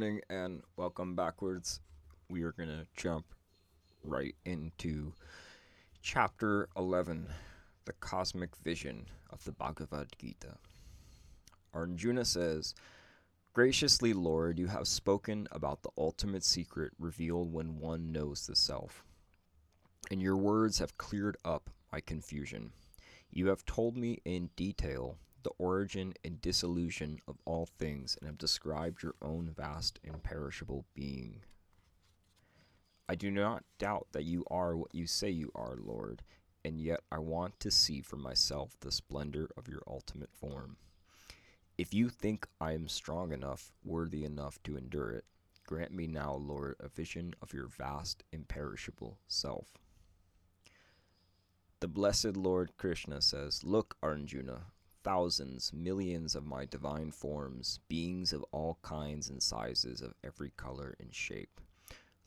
morning and welcome backwards. We are going to jump right into chapter 11 The Cosmic Vision of the Bhagavad Gita. Arjuna says, Graciously, Lord, you have spoken about the ultimate secret revealed when one knows the self. And your words have cleared up my confusion. You have told me in detail the origin and dissolution of all things and have described your own vast imperishable being. I do not doubt that you are what you say you are, Lord, and yet I want to see for myself the splendor of your ultimate form. If you think I am strong enough, worthy enough to endure it, grant me now, Lord, a vision of your vast, imperishable self. The blessed Lord Krishna says, Look, Arjuna, thousands, millions of my divine forms, beings of all kinds and sizes, of every color and shape.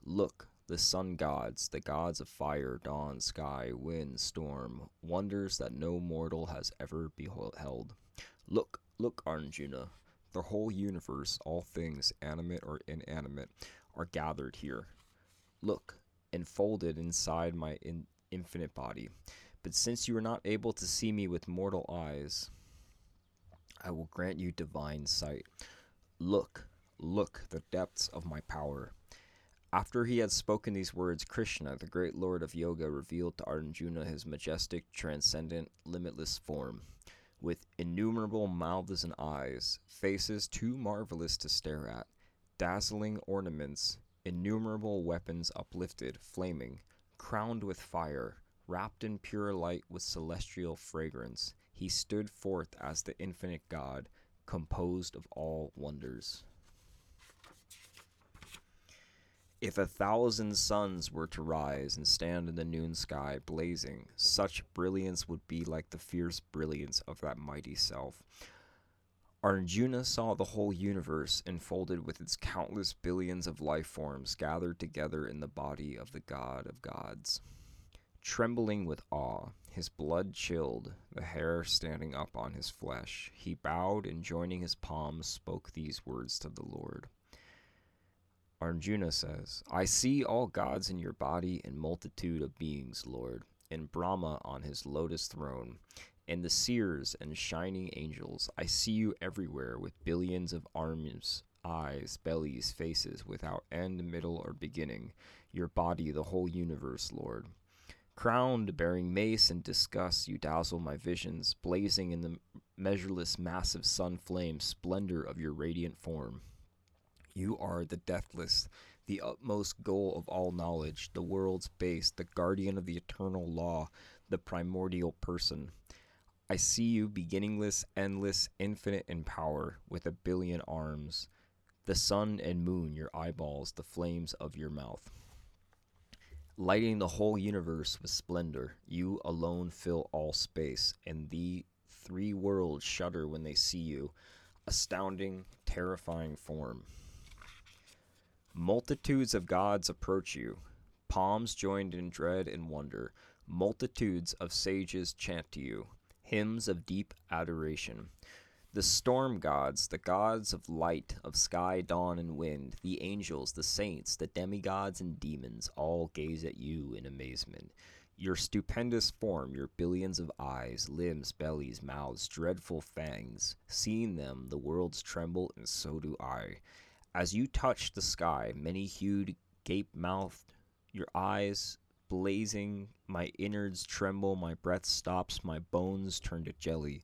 Look, the sun gods, the gods of fire, dawn, sky, wind, storm, wonders that no mortal has ever beheld. Look, look, Arjuna, the whole universe, all things, animate or inanimate, are gathered here. Look, enfolded inside my in infinite body. But since you are not able to see me with mortal eyes, I will grant you divine sight. Look, look, the depths of my power. After he had spoken these words, Krishna, the great lord of yoga, revealed to Arjuna his majestic, transcendent, limitless form. With innumerable mouths and eyes, faces too marvelous to stare at, dazzling ornaments, innumerable weapons uplifted, flaming, crowned with fire, wrapped in pure light with celestial fragrance, he stood forth as the infinite God, composed of all wonders. If a thousand suns were to rise and stand in the noon sky blazing, such brilliance would be like the fierce brilliance of that mighty self. Arjuna saw the whole universe enfolded with its countless billions of life forms gathered together in the body of the God of gods. Trembling with awe, his blood chilled, the hair standing up on his flesh, he bowed and joining his palms spoke these words to the Lord. Arjuna says, I see all gods in your body and multitude of beings, Lord, and Brahma on his lotus throne, and the seers and shining angels. I see you everywhere with billions of arms, eyes, bellies, faces, without end, middle, or beginning. Your body, the whole universe, Lord. Crowned, bearing mace and discus, you dazzle my visions, blazing in the measureless massive sun flame splendor of your radiant form. You are the deathless, the utmost goal of all knowledge, the world's base, the guardian of the eternal law, the primordial person. I see you beginningless, endless, infinite in power, with a billion arms. The sun and moon, your eyeballs, the flames of your mouth lighting the whole universe with splendor. You alone fill all space, and the three worlds shudder when they see you. Astounding, terrifying form. Multitudes of gods approach you, palms joined in dread and wonder. Multitudes of sages chant to you, hymns of deep adoration. The storm gods, the gods of light, of sky, dawn, and wind, the angels, the saints, the demigods, and demons all gaze at you in amazement. Your stupendous form, your billions of eyes, limbs, bellies, mouths, dreadful fangs. Seeing them, the worlds tremble, and so do I. As you touch the sky, many hued, gape mouthed, your eyes blazing, my innards tremble, my breath stops, my bones turn to jelly.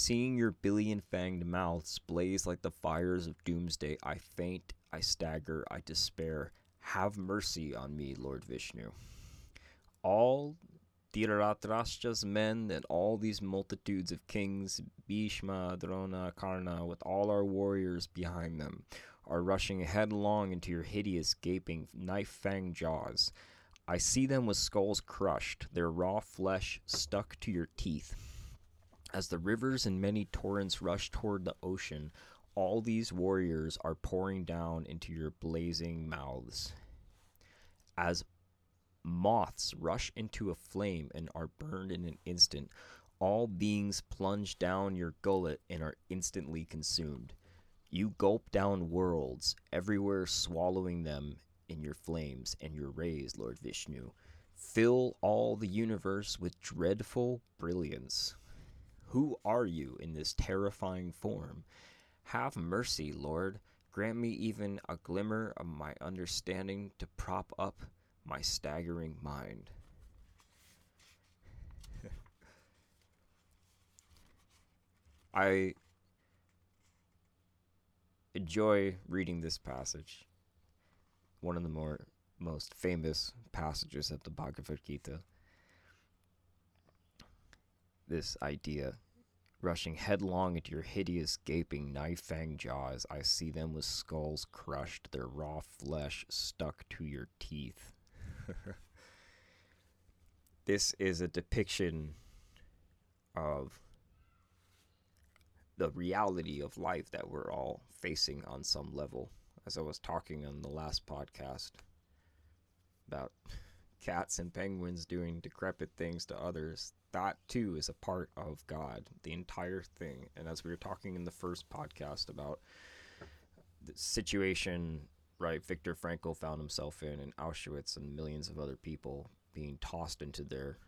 Seeing your billion fanged mouths blaze like the fires of doomsday, I faint, I stagger, I despair. Have mercy on me, Lord Vishnu. All Dhritarashtra's men and all these multitudes of kings, Bhishma, Drona, Karna, with all our warriors behind them, are rushing headlong into your hideous, gaping, knife fanged jaws. I see them with skulls crushed, their raw flesh stuck to your teeth. As the rivers and many torrents rush toward the ocean, all these warriors are pouring down into your blazing mouths. As moths rush into a flame and are burned in an instant, all beings plunge down your gullet and are instantly consumed. You gulp down worlds, everywhere swallowing them in your flames and your rays, Lord Vishnu. Fill all the universe with dreadful brilliance. Who are you in this terrifying form? Have mercy, Lord. Grant me even a glimmer of my understanding to prop up my staggering mind. I enjoy reading this passage. One of the more most famous passages of the Bhagavad Gita. This idea rushing headlong into your hideous, gaping, knife fang jaws, I see them with skulls crushed, their raw flesh stuck to your teeth. this is a depiction of the reality of life that we're all facing on some level. As I was talking on the last podcast about cats and penguins doing decrepit things to others, that too is a part of God, the entire thing. And as we were talking in the first podcast about the situation, right, Viktor Frankl found himself in, in Auschwitz, and millions of other people being tossed into their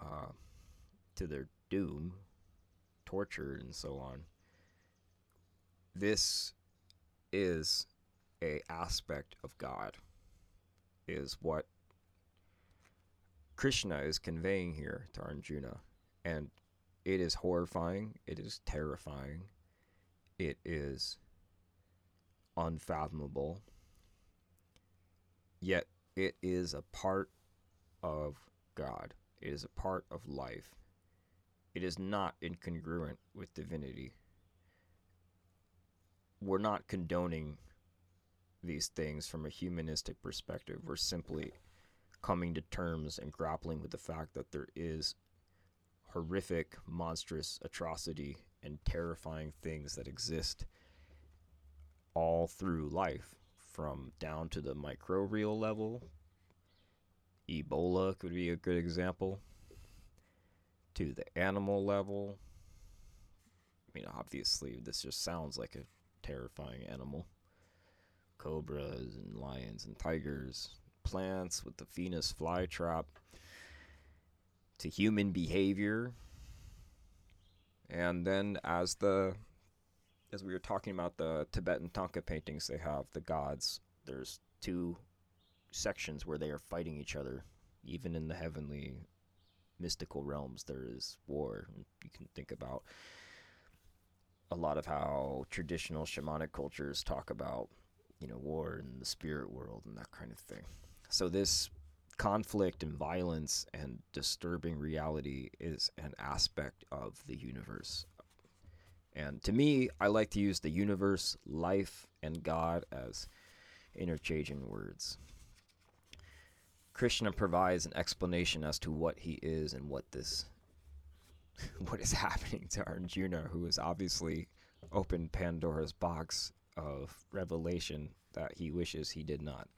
uh, to their doom, tortured, and so on. This is a aspect of God, is what Krishna is conveying here to Arjuna. And it is horrifying, it is terrifying, it is unfathomable, yet it is a part of God, it is a part of life. It is not incongruent with divinity. We're not condoning these things from a humanistic perspective. We're simply coming to terms and grappling with the fact that there is horrific, monstrous atrocity and terrifying things that exist all through life, from down to the microbial level. Ebola could be a good example. To the animal level. I mean, obviously, this just sounds like a terrifying animal. Cobras and lions and tigers, plants with the Venus flytrap to human behavior. And then as the as we were talking about the Tibetan Thangka paintings they have, the gods, there's two sections where they are fighting each other. Even in the heavenly mystical realms there is war. You can think about a lot of how traditional shamanic cultures talk about, you know, war in the spirit world and that kind of thing. So this conflict and violence and disturbing reality is an aspect of the universe. And to me, I like to use the universe, life, and God as interchanging words. Krishna provides an explanation as to what he is and what this what is happening to Arjuna, who has obviously opened Pandora's box of revelation that he wishes he did not.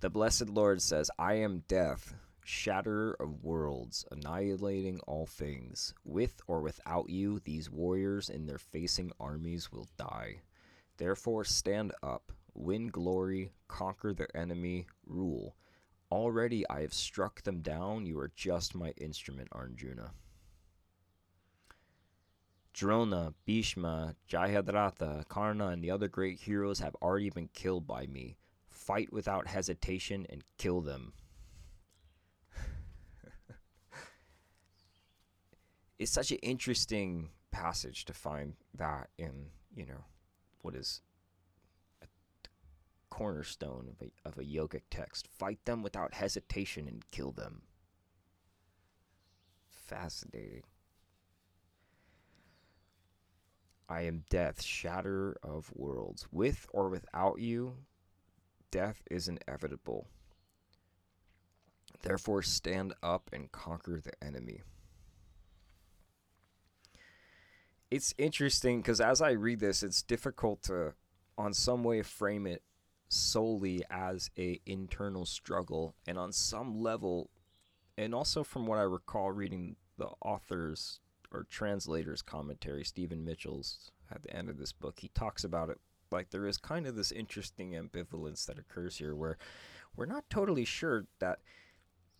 The blessed Lord says, I am death, shatterer of worlds, annihilating all things. With or without you, these warriors and their facing armies will die. Therefore, stand up, win glory, conquer the enemy, rule. Already I have struck them down. You are just my instrument, Arjuna. Drona, Bhishma, Jayadratha, Karna, and the other great heroes have already been killed by me fight without hesitation and kill them. it's such an interesting passage to find that in, you know, what is a cornerstone of a, of a yogic text. Fight them without hesitation and kill them. Fascinating. I am death, shatterer of worlds. With or without you, death is inevitable. Therefore, stand up and conquer the enemy. It's interesting because as I read this, it's difficult to, on some way, frame it solely as a internal struggle, and on some level, and also from what I recall reading the author's or translator's commentary, Stephen Mitchell's, at the end of this book. He talks about it like there is kind of this interesting ambivalence that occurs here where we're not totally sure that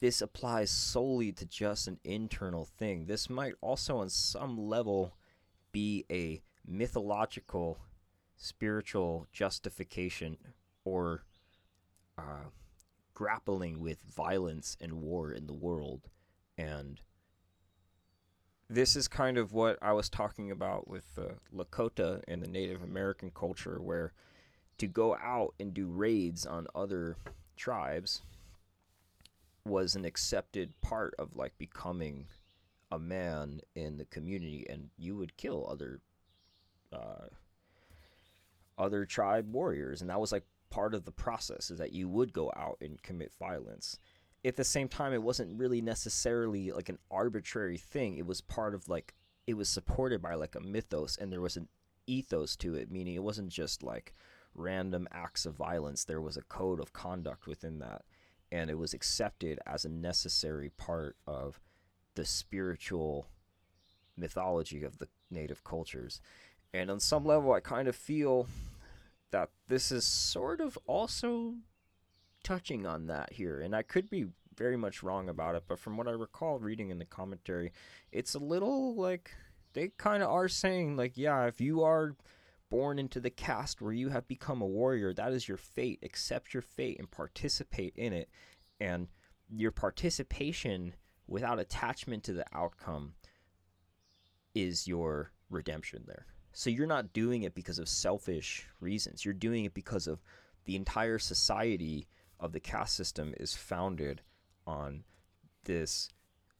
this applies solely to just an internal thing. This might also, on some level, be a mythological, spiritual justification or uh, grappling with violence and war in the world. And this is kind of what I was talking about with uh, Lakota and the Native American culture, where to go out and do raids on other tribes was an accepted part of like becoming a man in the community, and you would kill other uh, other tribe warriors, and that was like part of the process is that you would go out and commit violence at the same time it wasn't really necessarily like an arbitrary thing. It was part of like it was supported by like a mythos and there was an ethos to it meaning it wasn't just like random acts of violence. There was a code of conduct within that and it was accepted as a necessary part of the spiritual mythology of the native cultures. And on some level i kind of feel that this is sort of also touching on that here, and I could be very much wrong about it, but from what I recall reading in the commentary, it's a little like they kind of are saying, like, yeah, if you are born into the caste where you have become a warrior, that is your fate. Accept your fate and participate in it. And your participation without attachment to the outcome is your redemption there. So you're not doing it because of selfish reasons. You're doing it because of the entire society of the caste system is founded on this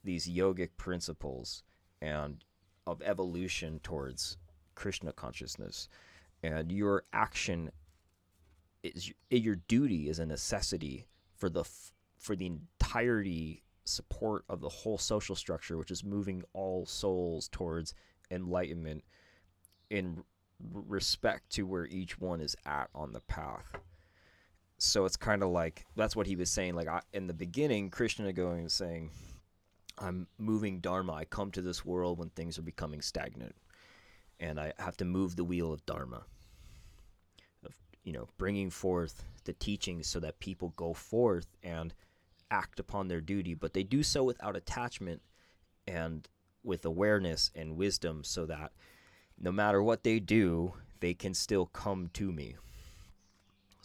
these yogic principles and of evolution towards Krishna consciousness, and your action is your duty is a necessity for the for the entirety support of the whole social structure, which is moving all souls towards enlightenment in respect to where each one is at on the path so it's kind of like that's what he was saying. Like I, in the beginning, Krishna going and saying, "I'm moving dharma. I come to this world when things are becoming stagnant, and I have to move the wheel of dharma, of you know, bringing forth the teachings so that people go forth and act upon their duty, but they do so without attachment and with awareness and wisdom, so that no matter what they do, they can still come to me."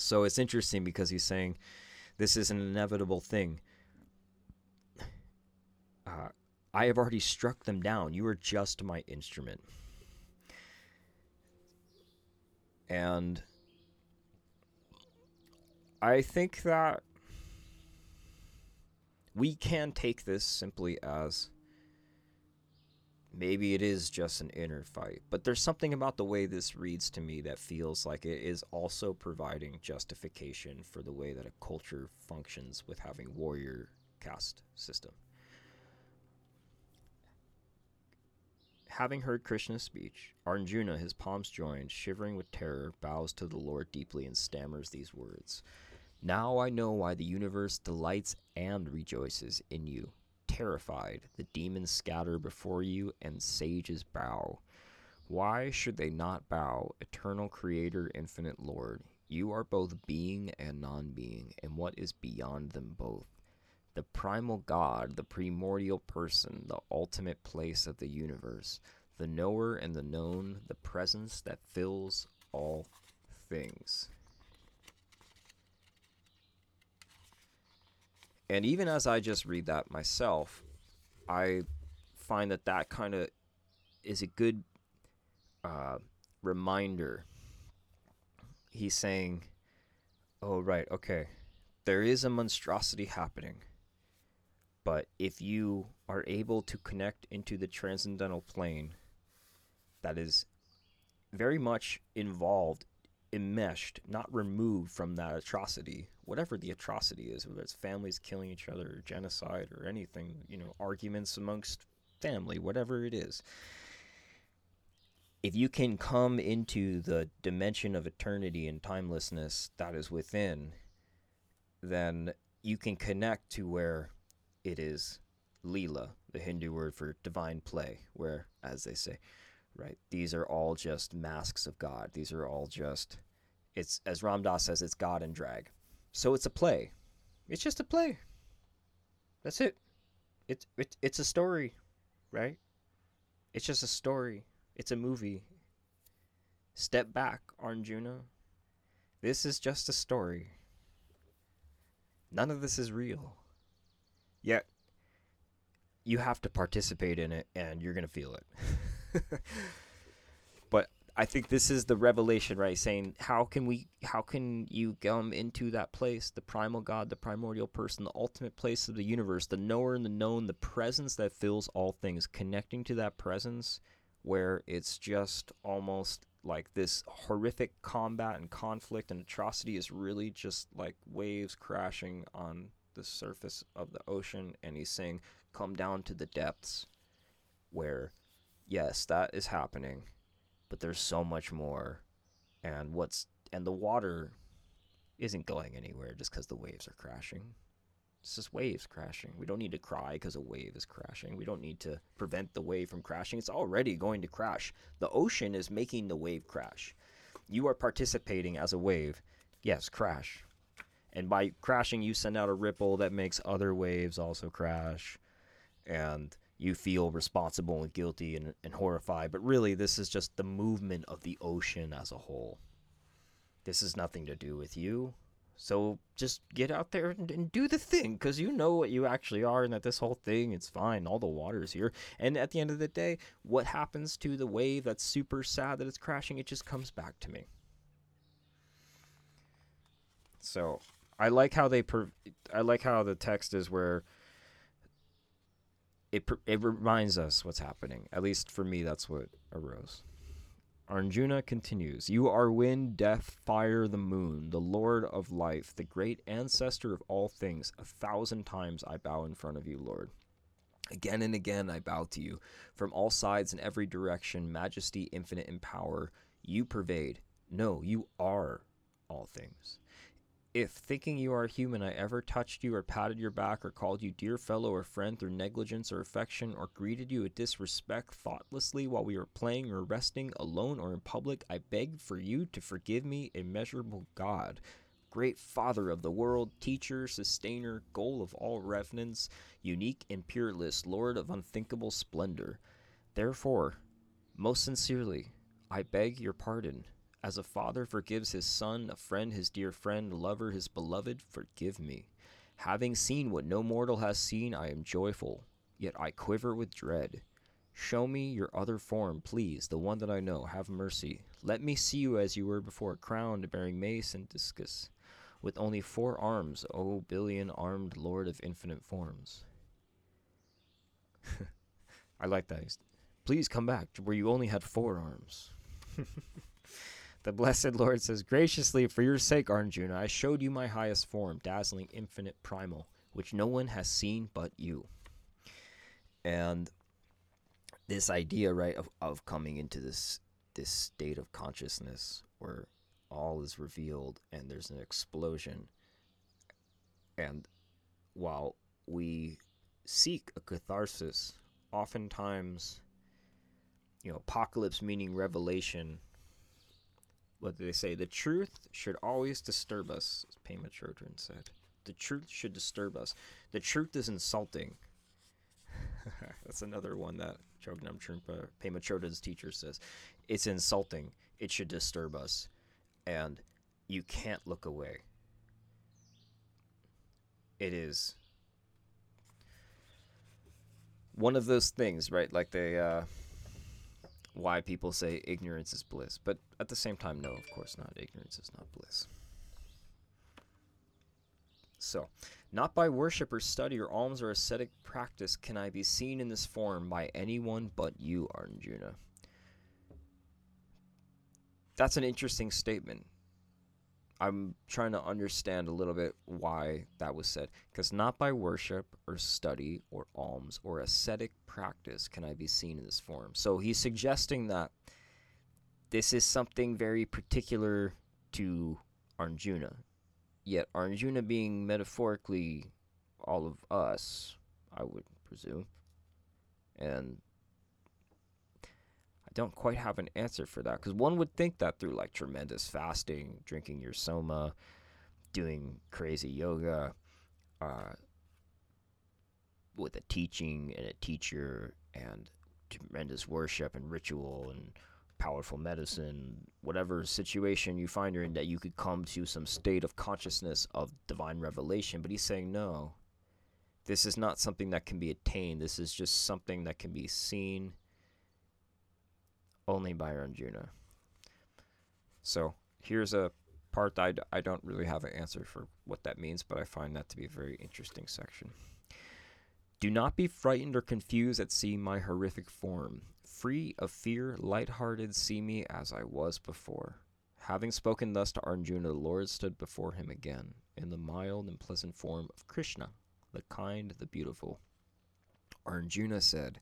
So it's interesting because he's saying this is an inevitable thing. Uh, I have already struck them down. You are just my instrument. And I think that we can take this simply as maybe it is just an inner fight. But there's something about the way this reads to me that feels like it is also providing justification for the way that a culture functions with having warrior caste system. Having heard Krishna's speech, Arjuna, his palms joined, shivering with terror, bows to the Lord deeply and stammers these words. Now I know why the universe delights and rejoices in you terrified, the demons scatter before you, and sages bow. Why should they not bow, eternal Creator, infinite Lord? You are both being and non being, and what is beyond them both. The primal God, the primordial person, the ultimate place of the universe, the knower and the known, the presence that fills all things. And even as I just read that myself, I find that that kind of is a good uh, reminder. He's saying, oh, right, okay, there is a monstrosity happening. But if you are able to connect into the transcendental plane that is very much involved enmeshed, not removed from that atrocity, whatever the atrocity is, whether it's families killing each other, or genocide, or anything, you know, arguments amongst family, whatever it is. If you can come into the dimension of eternity and timelessness that is within, then you can connect to where it is Leela, the Hindu word for divine play, where, as they say, right? These are all just masks of God. These are all just, it's, as Ram Dass says, it's God and drag. So it's a play. It's just a play. That's it. It's, it, it's a story, right? It's just a story. It's a movie. Step back, Arjuna. This is just a story. None of this is real. Yet, you have to participate in it and you're going to feel it. but I think this is the revelation, right? Saying, how can we, how can you come into that place, the primal God, the primordial person, the ultimate place of the universe, the knower and the known, the presence that fills all things, connecting to that presence where it's just almost like this horrific combat and conflict and atrocity is really just like waves crashing on the surface of the ocean and he's saying come down to the depths where yes that is happening but there's so much more and what's and the water isn't going anywhere just because the waves are crashing it's just waves crashing. We don't need to cry because a wave is crashing. We don't need to prevent the wave from crashing. It's already going to crash. The ocean is making the wave crash. You are participating as a wave. Yes, crash. And by crashing, you send out a ripple that makes other waves also crash. And you feel responsible and guilty and, and horrified. But really, this is just the movement of the ocean as a whole. This has nothing to do with you. So just get out there and, and do the thing because you know what you actually are and that this whole thing, it's fine. All the water's here. And at the end of the day, what happens to the wave that's super sad that it's crashing? It just comes back to me. So I like how they, per- I like how the text is where it, it reminds us what's happening. At least for me, that's what arose. Arjuna continues, You are wind, death, fire, the moon, the Lord of life, the great ancestor of all things. A thousand times I bow in front of you, Lord. Again and again I bow to you. From all sides and every direction, majesty infinite in power, you pervade. No, you are all things. If, thinking you are human, I ever touched you or patted your back or called you dear fellow or friend through negligence or affection or greeted you with disrespect thoughtlessly while we were playing or resting alone or in public, I beg for you to forgive me, immeasurable God, great Father of the world, teacher, sustainer, goal of all revenants, unique and peerless, Lord of unthinkable splendor. Therefore, most sincerely, I beg your pardon as a father forgives his son, a friend his dear friend, lover his beloved, forgive me. Having seen what no mortal has seen, I am joyful, yet I quiver with dread. Show me your other form, please, the one that I know. Have mercy. Let me see you as you were before, crowned, bearing mace and discus, with only four arms, O billion armed Lord of infinite forms. I like that. Please come back to where you only had four arms. The blessed Lord says, Graciously, for your sake, Arjuna, I showed you my highest form, dazzling, infinite, primal, which no one has seen but you. And this idea, right, of, of coming into this this state of consciousness where all is revealed and there's an explosion. And while we seek a catharsis, oftentimes, you know, apocalypse meaning revelation what do they say? The truth should always disturb us, as Pema Chodron said. The truth should disturb us. The truth is insulting. That's another one that Chogyam Trungpa, Pema Chodron's teacher says. It's insulting. It should disturb us. And you can't look away. It is one of those things, right? Like they, uh, why people say ignorance is bliss. But at the same time, no, of course not. Ignorance is not bliss. So, not by worship or study or alms or ascetic practice can I be seen in this form by anyone but you, Arjuna. That's an interesting statement. I'm trying to understand a little bit why that was said. Because not by worship or study or alms or ascetic practice can I be seen in this form. So he's suggesting that this is something very particular to Arjuna. Yet Arjuna being metaphorically all of us, I would presume. And I don't quite have an answer for that because one would think that through like tremendous fasting, drinking your soma, doing crazy yoga, uh, with a teaching and a teacher and tremendous worship and ritual and powerful medicine, whatever situation you find you're in, that you could come to some state of consciousness of divine revelation. But he's saying, no, this is not something that can be attained. This is just something that can be seen only by Arjuna. So here's a part I d- I don't really have an answer for what that means, but I find that to be a very interesting section. Do not be frightened or confused at seeing my horrific form. Free of fear, light-hearted, see me as I was before. Having spoken thus to Arjuna, the Lord stood before him again, in the mild and pleasant form of Krishna, the kind, the beautiful. Arjuna said,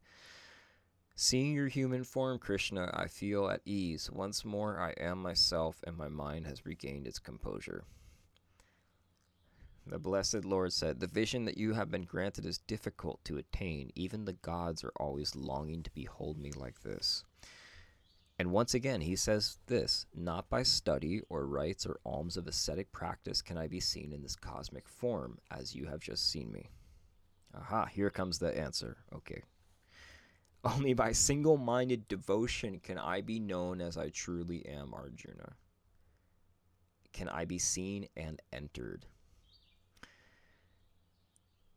Seeing your human form, Krishna, I feel at ease. Once more I am myself, and my mind has regained its composure. The blessed Lord said, The vision that you have been granted is difficult to attain. Even the gods are always longing to behold me like this. And once again, he says this Not by study or rites or alms of ascetic practice can I be seen in this cosmic form, as you have just seen me. Aha, here comes the answer. Okay. Only by single minded devotion can I be known as I truly am, Arjuna. Can I be seen and entered.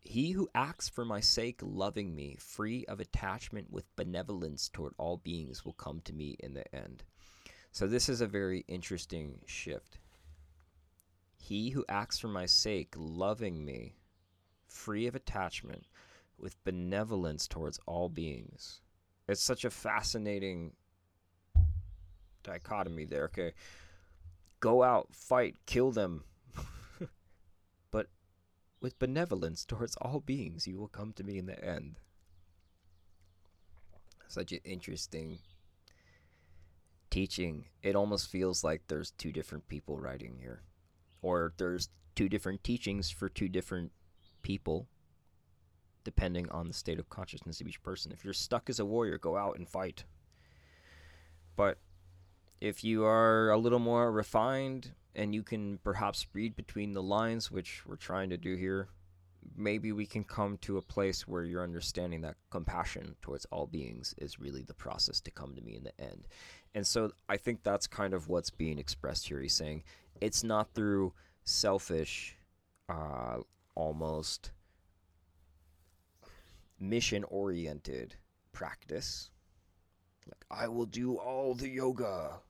He who acts for my sake, loving me, free of attachment with benevolence toward all beings, will come to me in the end. So, this is a very interesting shift. He who acts for my sake, loving me, free of attachment, with benevolence towards all beings. It's such a fascinating dichotomy there. Okay. Go out, fight, kill them, but with benevolence towards all beings, you will come to me in the end. Such an interesting teaching. It almost feels like there's two different people writing here, or there's two different teachings for two different people, depending on the state of consciousness of each person. If you're stuck as a warrior, go out and fight. But if you are a little more refined and you can perhaps read between the lines, which we're trying to do here, maybe we can come to a place where you're understanding that compassion towards all beings is really the process to come to me in the end. And so I think that's kind of what's being expressed here. He's saying it's not through selfish, uh, almost mission oriented practice. Like, I will do all the yoga.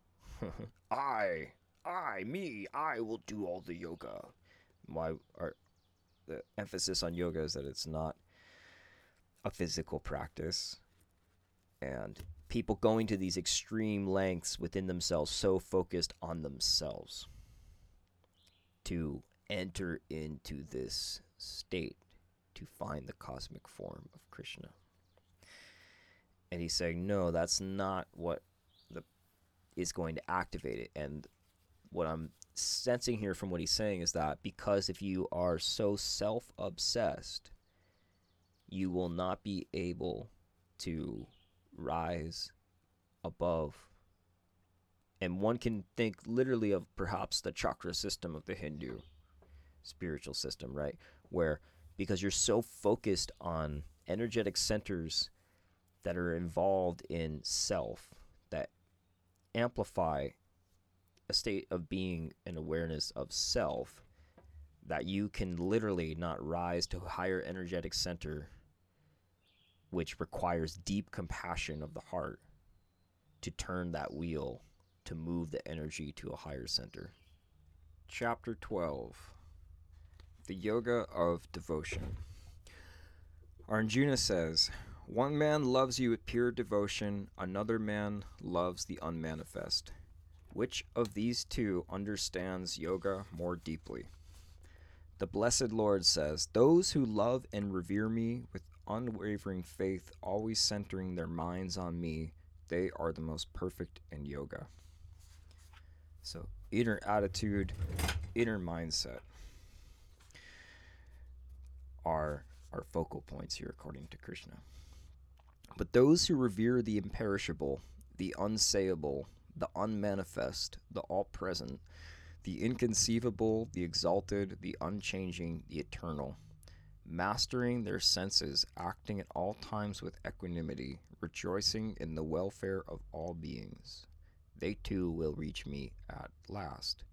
I I, me, I will do all the yoga. Why the emphasis on yoga is that it's not a physical practice. And people going to these extreme lengths within themselves, so focused on themselves to enter into this state to find the cosmic form of Krishna. And he's saying, no, that's not what the is going to activate it. And what I'm sensing here from what he's saying is that because if you are so self obsessed, you will not be able to rise above. And one can think literally of perhaps the chakra system of the Hindu spiritual system, right? Where because you're so focused on energetic centers that are involved in self that amplify a state of being and awareness of self that you can literally not rise to a higher energetic center which requires deep compassion of the heart to turn that wheel to move the energy to a higher center. Chapter 12 The Yoga of Devotion. Arjuna says, One man loves you with pure devotion, another man loves the unmanifest. Which of these two understands yoga more deeply? The Blessed Lord says, Those who love and revere me with unwavering faith, always centering their minds on me, they are the most perfect in yoga. So, inner attitude, inner mindset are our focal points here, according to Krishna. But those who revere the imperishable, the unsayable, the unmanifest, the all present, the inconceivable, the exalted, the unchanging, the eternal. Mastering their senses, acting at all times with equanimity, rejoicing in the welfare of all beings. They too will reach me at last.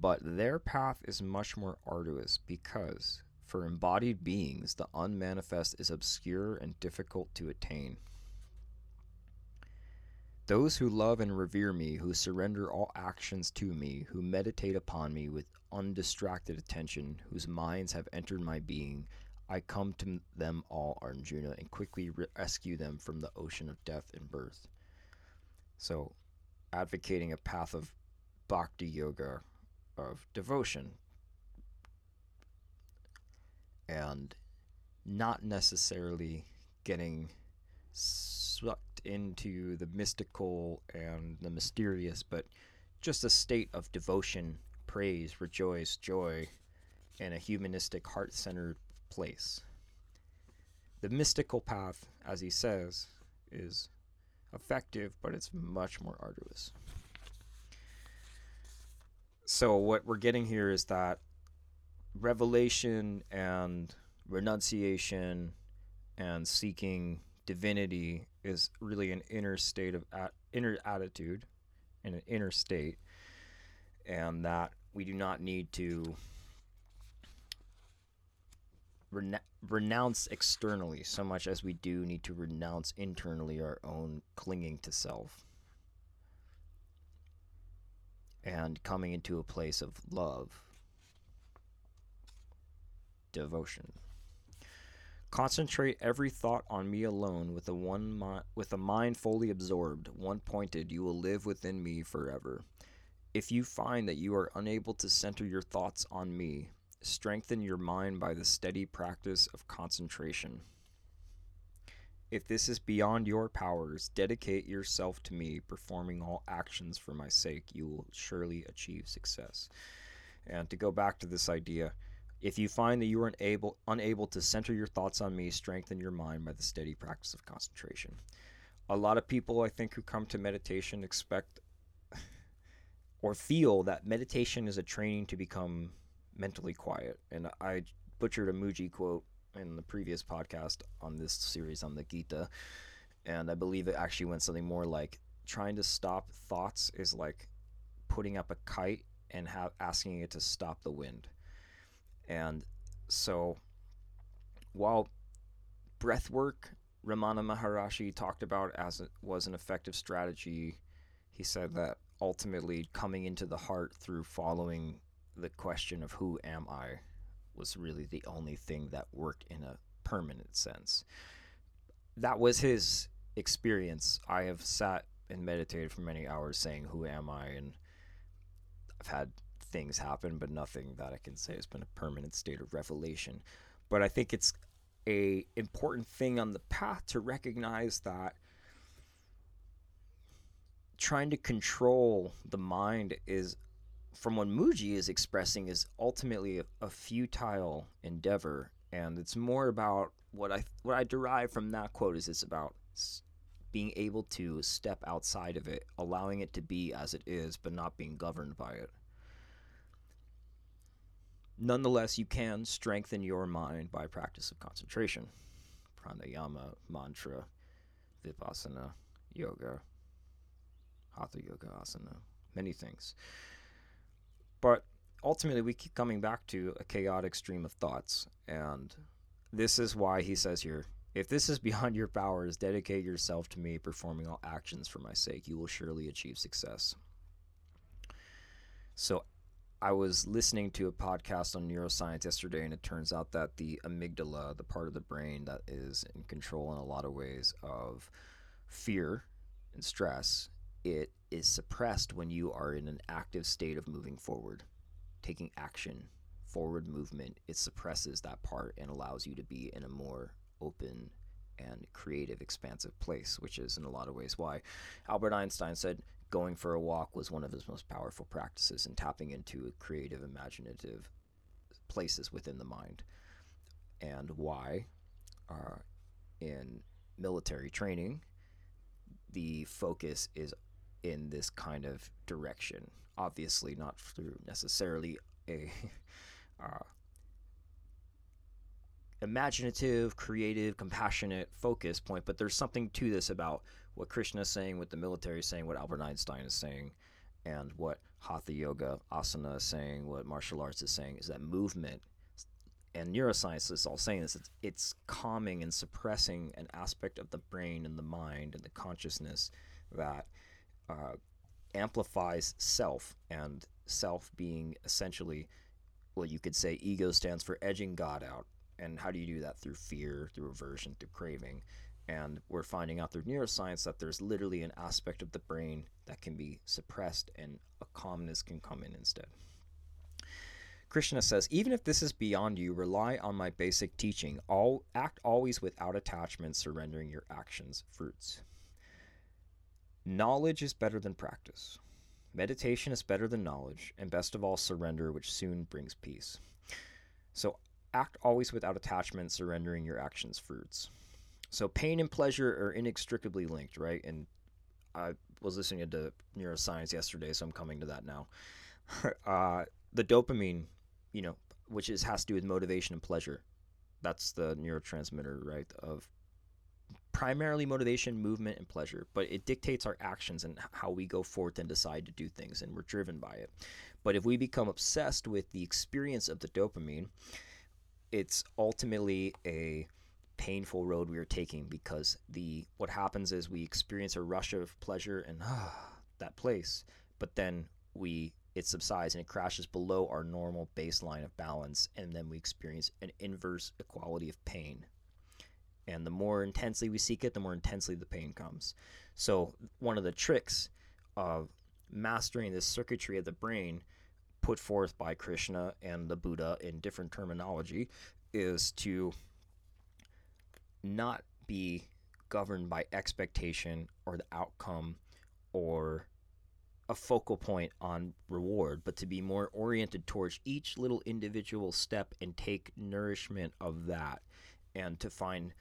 But their path is much more arduous because, for embodied beings, the unmanifest is obscure and difficult to attain. Those who love and revere me, who surrender all actions to me, who meditate upon me with undistracted attention, whose minds have entered my being, I come to them all, Arjuna, and quickly rescue them from the ocean of death and birth. So, advocating a path of bhakti yoga, of devotion, and not necessarily getting sucked into the mystical and the mysterious, but just a state of devotion, praise, rejoice, joy, and a humanistic, heart centered place. The mystical path, as he says, is effective, but it's much more arduous. So, what we're getting here is that revelation and renunciation and seeking divinity is really an inner state of at, inner attitude and an inner state. And that we do not need to rena- renounce externally so much as we do need to renounce internally our own clinging to self. And coming into a place of love devotion Concentrate every thought on me alone with a one mi- with a mind fully absorbed, one pointed, you will live within me forever. If you find that you are unable to center your thoughts on me, strengthen your mind by the steady practice of concentration. If this is beyond your powers, dedicate yourself to me, performing all actions for my sake. You will surely achieve success. And to go back to this idea, if you find that you are unable, unable to center your thoughts on me, strengthen your mind by the steady practice of concentration. A lot of people, I think, who come to meditation expect or feel that meditation is a training to become mentally quiet. And I butchered a Mooji quote in the previous podcast on this series on the Gita. And I believe it actually went something more like trying to stop thoughts is like putting up a kite and have asking it to stop the wind and so while breath work, Ramana Maharishi talked about as it was an effective strategy, he said that ultimately coming into the heart through following the question of who am I was really the only thing that worked in a permanent sense. That was his experience. I have sat and meditated for many hours saying, Who am I? And I've had things happen, but nothing that I can say has been a permanent state of revelation. But I think it's a important thing on the path to recognize that trying to control the mind is from what Mooji is expressing is ultimately a, a, futile endeavor and it's more about what I what I derive from that quote is it's about being able to step outside of it allowing it to be as it is but not being governed by it Nonetheless, you can strengthen your mind by practice of concentration. Pranayama, mantra, vipassana, yoga, hatha yoga, asana, many things. But ultimately, we keep coming back to a chaotic stream of thoughts. And this is why he says here if this is beyond your powers, dedicate yourself to me, performing all actions for my sake. You will surely achieve success. So, I was listening to a podcast on neuroscience yesterday, and it turns out that the amygdala, the part of the brain that is in control in a lot of ways of fear and stress, it is suppressed when you are in an active state of moving forward, taking action, forward movement. It suppresses that part and allows you to be in a more open and creative, expansive place, which is in a lot of ways why Albert Einstein said going for a walk was one of his most powerful practices in tapping into creative, imaginative places within the mind. And why, uh, in military training, the focus is in this kind of direction. Obviously, not through necessarily a uh, imaginative, creative, compassionate focus point, but there's something to this about what Krishna is saying, what the military is saying, what Albert Einstein is saying, and what Hatha Yoga, asana is saying, what martial arts is saying, is that movement and neuroscience is all saying this. It's, it's calming and suppressing an aspect of the brain and the mind and the consciousness that uh, amplifies self and self being essentially well you could say ego stands for edging god out. And how do you do that? Through fear through aversion through craving and we're finding out through neuroscience that there's literally an aspect of the brain that can be suppressed and a calmness can come in instead Krishna says, even if this is beyond you, rely on my basic teaching. All act always without attachment, surrendering your actions fruits. Knowledge is better than practice. Meditation is better than knowledge, and best of all, surrender, which soon brings peace. So act always without attachment, surrendering your actions fruits. So pain and pleasure are inextricably linked, right? And I was listening to neuroscience yesterday, so I'm coming to that now. uh, the dopamine you know, which is has to do with motivation and pleasure. That's the neurotransmitter, right? Of primarily motivation, movement, and pleasure, but it dictates our actions and how we go forth and decide to do things, and we're driven by it. But if we become obsessed with the experience of the dopamine, it's ultimately a painful road we are taking because the what happens is we experience a rush of pleasure and ah, that place, but then we it subsides and it crashes below our normal baseline of balance, and then we experience an inverse equality of pain. And the more intensely we seek it, the more intensely the pain comes. So, one of the tricks of mastering this circuitry of the brain put forth by Krishna and the Buddha in different terminology is to not be governed by expectation or the outcome or a focal point on reward, but to be more oriented towards each little individual step and take nourishment of that and to find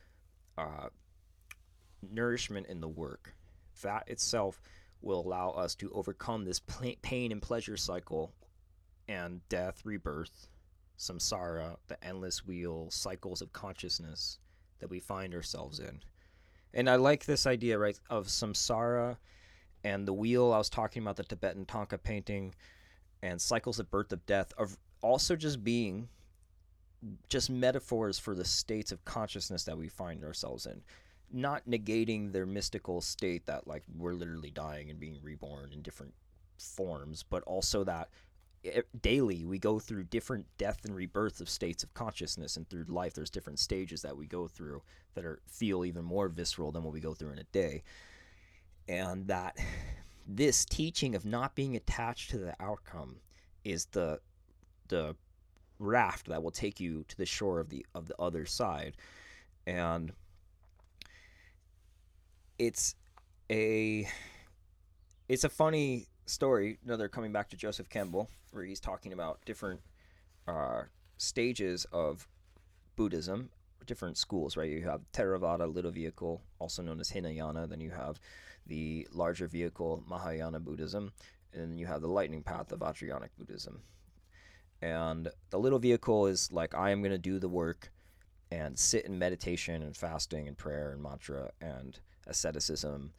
uh, nourishment in the work. That itself will allow us to overcome this pain and pleasure cycle and death, rebirth, samsara, the endless wheel, cycles of consciousness that we find ourselves in. And I like this idea, right, of samsara and the wheel I was talking about the Tibetan Thangka painting and cycles of birth of death of also just being just metaphors for the states of consciousness that we find ourselves in not negating their mystical state that like we're literally dying and being reborn in different forms but also that daily we go through different death and rebirth of states of consciousness and through life there's different stages that we go through that are feel even more visceral than what we go through in a day. And that this teaching of not being attached to the outcome is the the raft that will take you to the shore of the of the other side. And it's a it's a funny story another coming back to joseph campbell where he's talking about different uh, stages of buddhism different schools right? You have theravada little vehicle also known as hinayana. Then you have the larger vehicle Mahayana Buddhism, and you have the lightning path of Vajrayanic Buddhism. And the little vehicle is like I am going to do the work and sit in meditation and fasting and prayer and mantra and asceticism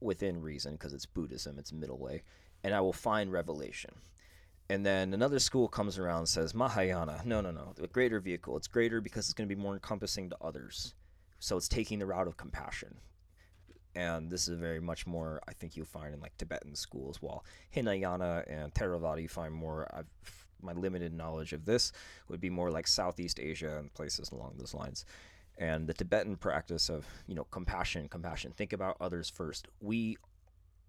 within reason because it's Buddhism, it's middle way, and I will find revelation. And then another school comes around and says Mahayana. No, no, no. The greater vehicle. It's greater because it's going to be more encompassing to others. So it's taking the route of compassion and this is very much more I think you'll find in like Tibetan schools. While Hinayana and Theravada you find more. I've, my limited knowledge of this would be more like Southeast Asia and places along those lines. And the Tibetan practice of you know compassion, compassion. Think about others first. We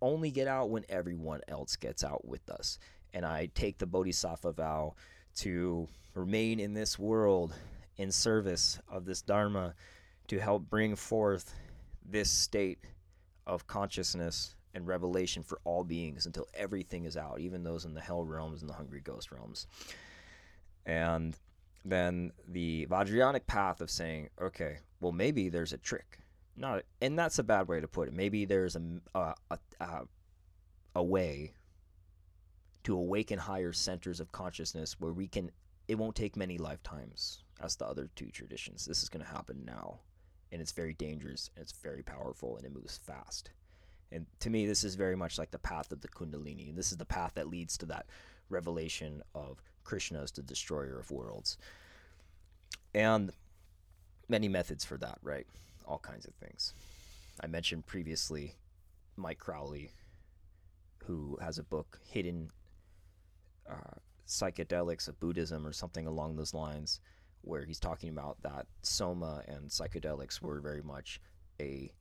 only get out when everyone else gets out with us. And I take the Bodhisattva vow to remain in this world in service of this Dharma to help bring forth this state of consciousness and revelation for all beings until everything is out, even those in the hell realms and the hungry ghost realms. And then the Vajrayanic path of saying, okay, well, maybe there's a trick. Not, and that's a bad way to put it. Maybe there's a a a, a way to awaken higher centers of consciousness where we can. It won't take many lifetimes as the other two traditions. This is going to happen now, and it's very dangerous and it's very powerful and it moves fast. And to me, this is very much like the path of the Kundalini. And this is the path that leads to that revelation of Krishna as the destroyer of worlds. And many methods for that, right? All kinds of things. I mentioned previously Mike Crowley, who has a book, Hidden uh, Psychedelics of Buddhism, or something along those lines, where he's talking about that soma and psychedelics were very much a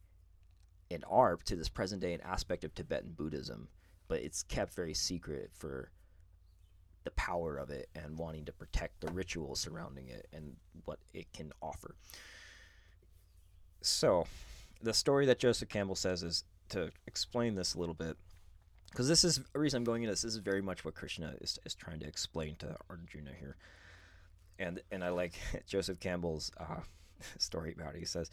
an ARP to this present day an aspect of Tibetan Buddhism, but it's kept very secret for the power of it and wanting to protect the rituals surrounding it and what it can offer. So, the story that Joseph Campbell says is to explain this a little bit, because this is the reason I'm going into this. This is very much what Krishna is, is trying to explain to Arjuna here. And, and I like Joseph Campbell's uh, story about it. He says,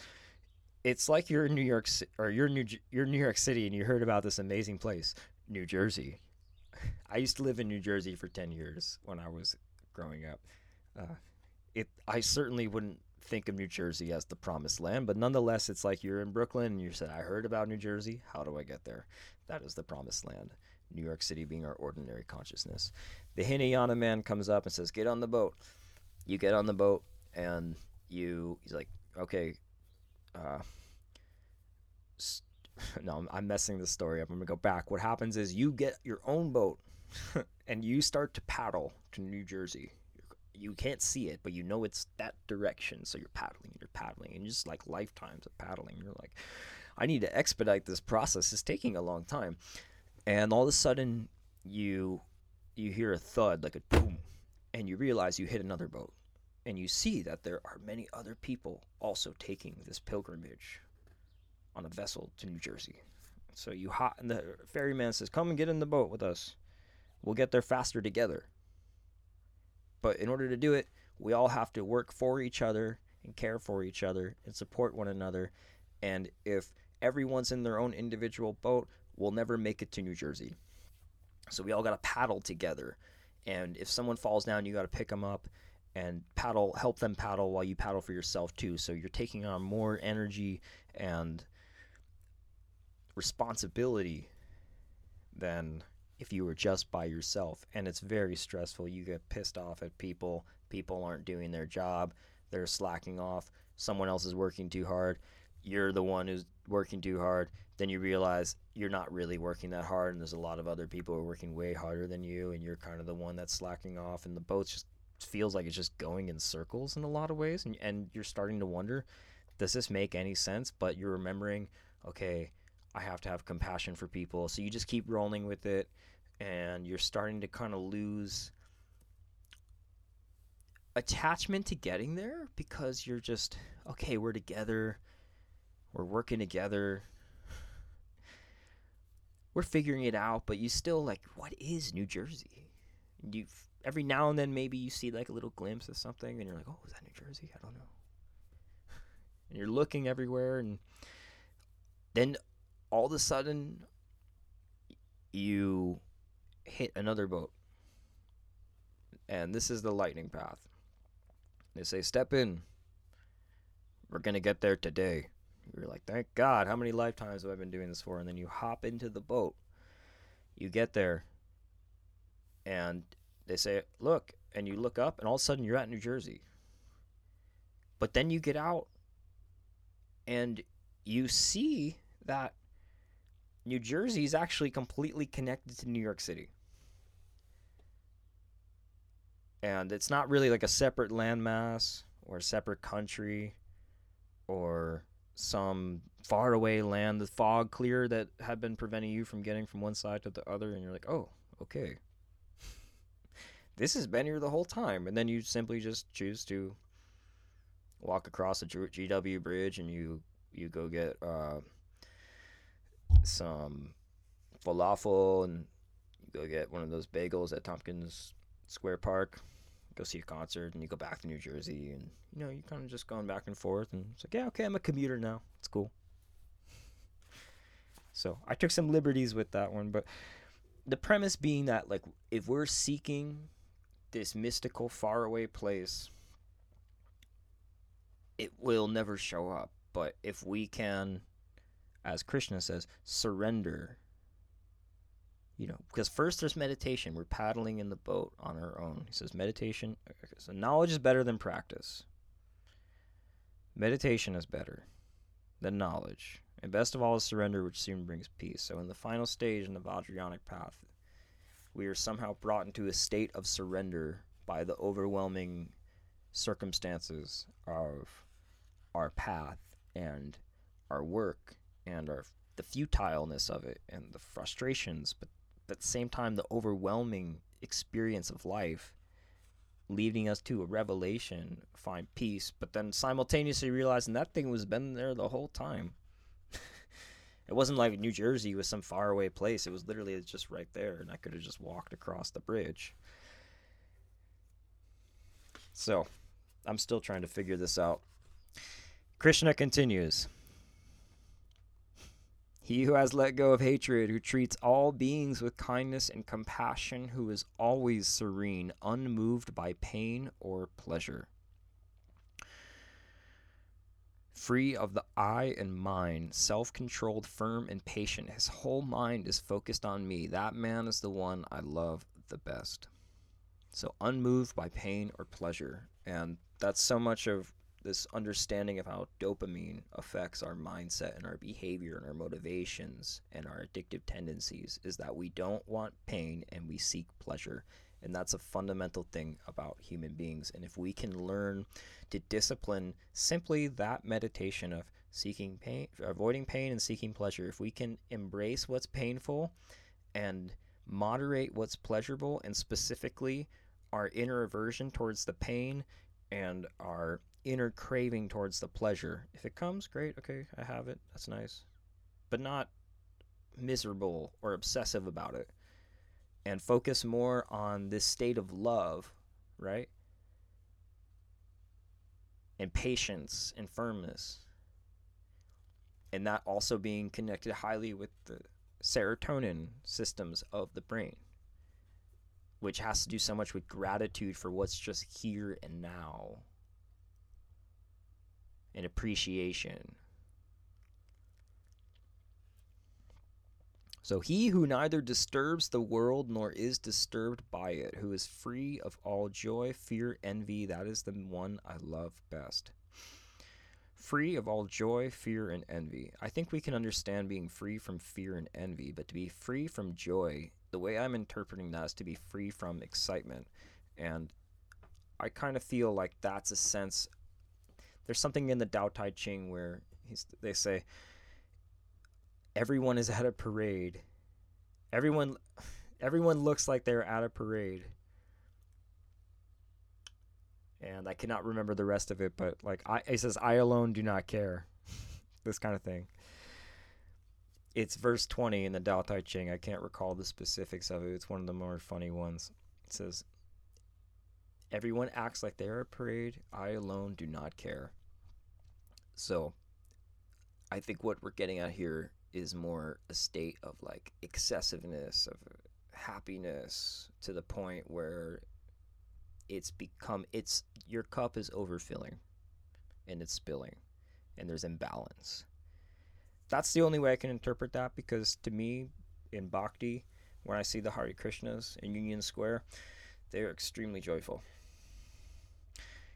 it's like you're in New York or you're New you're New York City and you heard about this amazing place, New Jersey. I used to live in New Jersey for 10 years when I was growing up. Uh, it I certainly wouldn't think of New Jersey as the promised land, but nonetheless, it's like you're in Brooklyn and you said, I heard about New Jersey. How do I get there? That is the promised land. New York City being our ordinary consciousness. The Hinayana man comes up and says, Get on the boat. You get on the boat and you, he's like, Okay, uh, no, I'm messing the story up. I'm gonna go back. What happens is you get your own boat and you start to paddle to New Jersey. You can't see it, but you know it's that direction. So you're paddling, and you're paddling, and just like lifetimes of paddling. You're like, I need to expedite this process. It's taking a long time, and all of a sudden you you hear a thud like a boom, and you realize you hit another boat and you see that there are many other people also taking this pilgrimage on a vessel to New Jersey. So you hot and the ferryman says, "Come and get in the boat with us. We'll get there faster together." But in order to do it, we all have to work for each other and care for each other and support one another. And if everyone's in their own individual boat, we'll never make it to New Jersey. So we all got to paddle together. And if someone falls down, you got to pick them up and paddle help them paddle while you paddle for yourself too so you're taking on more energy and responsibility than if you were just by yourself and it's very stressful. You get pissed off at people. People aren't doing their job. They're slacking off. Someone else is working too hard. You're the one who's working too hard. Then you realize you're not really working that hard and there's a lot of other people who are working way harder than you and you're kind of the one that's slacking off and the boat just feels like it's just going in circles in a lot of ways and, and you're starting to wonder does this make any sense? But you're remembering okay i have to have compassion for people so you just keep rolling with it and you're starting to kind of lose attachment to getting there because you're just okay we're together we're working together we're figuring it out but you still like what is new jersey you every now and then maybe you see like a little glimpse of something and you're like, oh, is that New Jersey? I don't know. And you're looking everywhere and then all of a sudden you hit another boat. And this is the lightning path. They say, step in. We're going to get there today. You're like, thank God, how many lifetimes have I been doing this for? And then you hop into the boat. You get there. And they say, look, and you look up, and all of a sudden you're at New Jersey. But then you get out and you see that New Jersey is actually completely connected to New York City. And it's not really like a separate landmass or a separate country or some faraway land, the fog clear that had been preventing you from getting from one side to the other. And you're like, oh, okay this has been here the whole time. And then you simply just choose to walk across the GW bridge and you you go get uh, some falafel and you go get one of those bagels at Tompkins Square Park. Go see a concert and you go back to New Jersey and you know you're kind of just going back and forth and it's like yeah okay I'm a commuter now it's cool So I took some liberties with that one, but the premise being that like if we're seeking this mystical faraway place, it will never show up. But if we can, as Krishna says, surrender you know, because first there's meditation. We're paddling in the boat on our own. He says meditation. So knowledge is better than practice. Meditation is better than knowledge. And best of all is surrender, which soon brings peace. So in the final stage in the Vajrayanic path, we are somehow brought into a state of surrender by the overwhelming circumstances of our path and our work and our the futileness of it and the frustrations, but at the same time, the overwhelming experience of life leading us to a revelation, find peace, but then simultaneously realizing that thing was been there the whole time. it wasn't like New Jersey was some faraway place. It was literally just right there, and I could have just walked across the bridge. So, I'm still trying to figure this out. Krishna continues. He who has let go of hatred, who treats all beings with kindness and compassion, who is always serene, unmoved by pain or pleasure. Free of the I and mind, self controlled, firm, and patient, his whole mind is focused on me. That man is the one I love the best. So, unmoved by pain or pleasure. And that's so much of this understanding of how dopamine affects our mindset and our behavior and our motivations and our addictive tendencies is that we don't want pain and we seek pleasure. And that's a fundamental thing about human beings. And if we can learn to discipline simply that meditation of seeking pain, avoiding pain and seeking pleasure, if we can embrace what's painful and moderate what's pleasurable, and specifically our inner aversion towards the pain and our inner craving towards the pleasure. If it comes, great, okay, I have it. That's nice. But not miserable or obsessive about it. And focus more on this state of love, right? And patience and firmness. And that also being connected highly with the serotonin systems of the brain, which has to do so much with gratitude for what's just here and now and appreciation. So he who neither disturbs the world nor is disturbed by it, who is free of all joy, fear, envy, that is the one I love best. Free of all joy, fear, and envy. I think we can understand being free from fear and envy, but to be free from joy, the way I'm interpreting that is to be free from excitement. And I kind of feel like that's a sense there's something in the Tao Te Ching where they say everyone is at a parade. Everyone everyone looks like they're at a parade. And I cannot remember the rest of it, but like I it says I alone do not care. this kind of thing. It's verse 20 in the Tao Te Ching. I can't recall the specifics of it. It's one of the more funny ones. It says Everyone acts like they're a parade. I alone do not care. So, I think what we're getting at here is more a state of like excessiveness, of happiness to the point where it's become, it's, your cup is overfilling and it's spilling and there's imbalance. That's the only way I can interpret that because to me, in Bhakti, when I see the Hare Krishnas in Union Square, they are extremely joyful.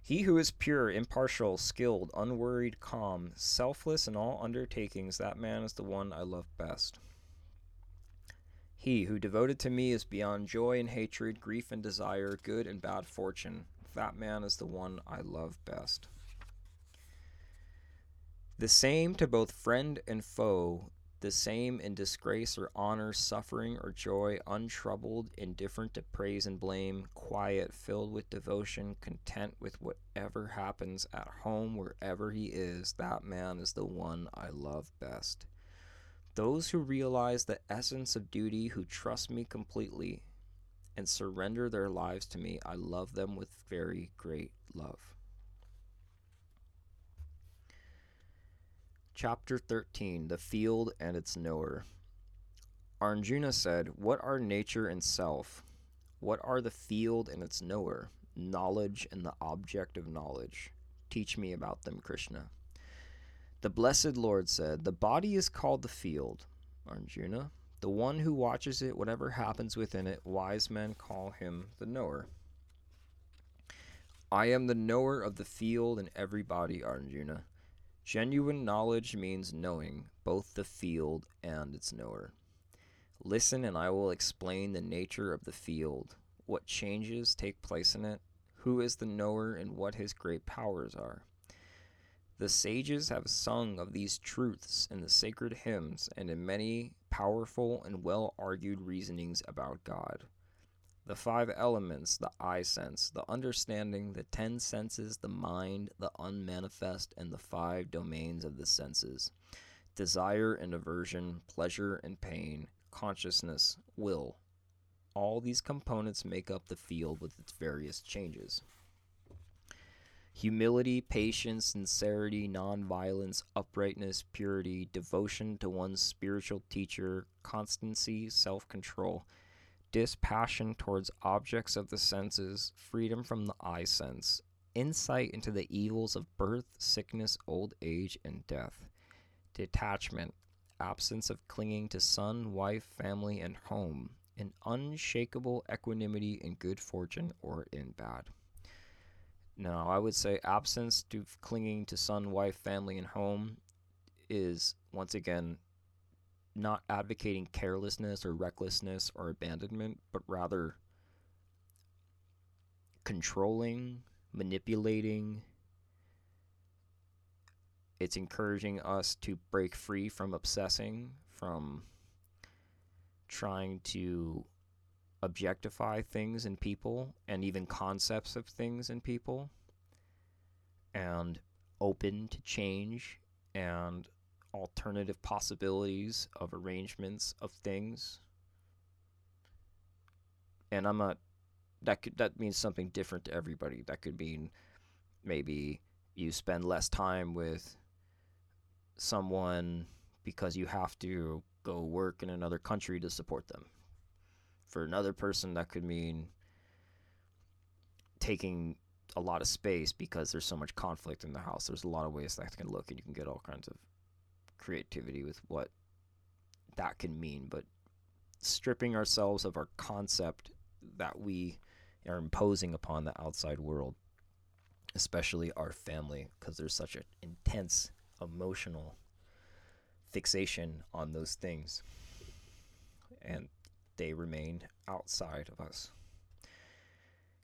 He who is pure, impartial, skilled, unworried, calm, selfless in all undertakings, that man is the one I love best. He who devoted to me is beyond joy and hatred, grief and desire, good and bad fortune. That man is the one I love best. The same to both friend and foe, the same in disgrace or honor, suffering or joy, untroubled, indifferent to praise and blame, quiet, filled with devotion, content with whatever happens at home, wherever he is, that man is the one I love best. Those who realize the essence of duty, who trust me completely, and surrender their lives to me, I love them with very great love. Chapter 13 The Field and Its Knower. Arjuna said, What are nature and self? What are the field and its knower? Knowledge and the object of knowledge. Teach me about them, Krishna. The blessed Lord said, The body is called the field, Arjuna. The one who watches it, whatever happens within it, wise men call him the knower. I am the knower of the field and every body, Arjuna. Genuine knowledge means knowing both the field and its knower. Listen, and I will explain the nature of the field, what changes take place in it, who is the knower, and what his great powers are. The sages have sung of these truths in the sacred hymns and in many powerful and well argued reasonings about God the five elements, the I sense, the understanding, the ten senses, the mind, the unmanifest, and the five domains of the senses desire and aversion, pleasure and pain, consciousness, will. All these components make up the field with its various changes. Humility, patience, sincerity, nonviolence, uprightness, purity, devotion to one's spiritual teacher, constancy, self control dispassion towards objects of the senses, freedom from the I sense, insight into the evils of birth, sickness, old age, and death, detachment, absence of clinging to son, wife, family, and home, an unshakable equanimity in good fortune or in bad. Now, I would say absence to clinging to son, wife, family, and home is once again not advocating carelessness or recklessness or abandonment, but rather controlling, manipulating. It's encouraging us to break free from obsessing, from trying to objectify things in people and even concepts of things in people and open to change and alternative possibilities of arrangements of things. And I'm not that could that means something different to everybody. That could mean maybe you spend less time with someone because you have to go work in another country to support them. For another person that could mean taking a lot of space because there's so much conflict in the house. There's a lot of ways that can look and you can get all kinds of creativity with what that can mean, but stripping ourselves of our concept that we are imposing upon the outside world, especially our family, because there's such an intense emotional fixation on those things, and they remain outside of us.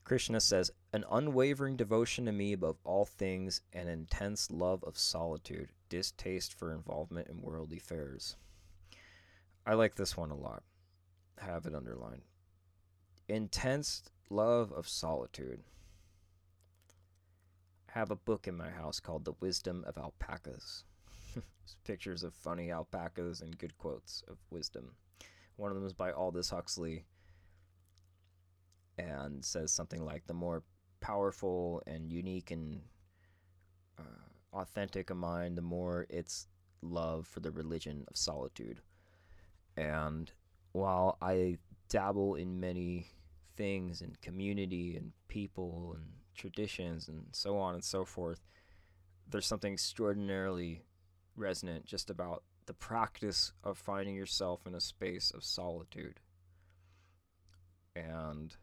Krishna says, An unwavering devotion to me above all things, an intense love of solitude, distaste for involvement in worldly affairs. I like this one a lot. Have it underlined. Intense love of solitude. Have a book in my house called The Wisdom of Alpacas. pictures of funny alpacas and good quotes of wisdom. One of them is by Aldous Huxley and says something like the more powerful and unique and uh, authentic a mind, the more its love for the religion of solitude. And while I dabble in many things and community and people and traditions and so on and so forth, there's something extraordinarily resonant just about the practice of finding yourself in a space of solitude. And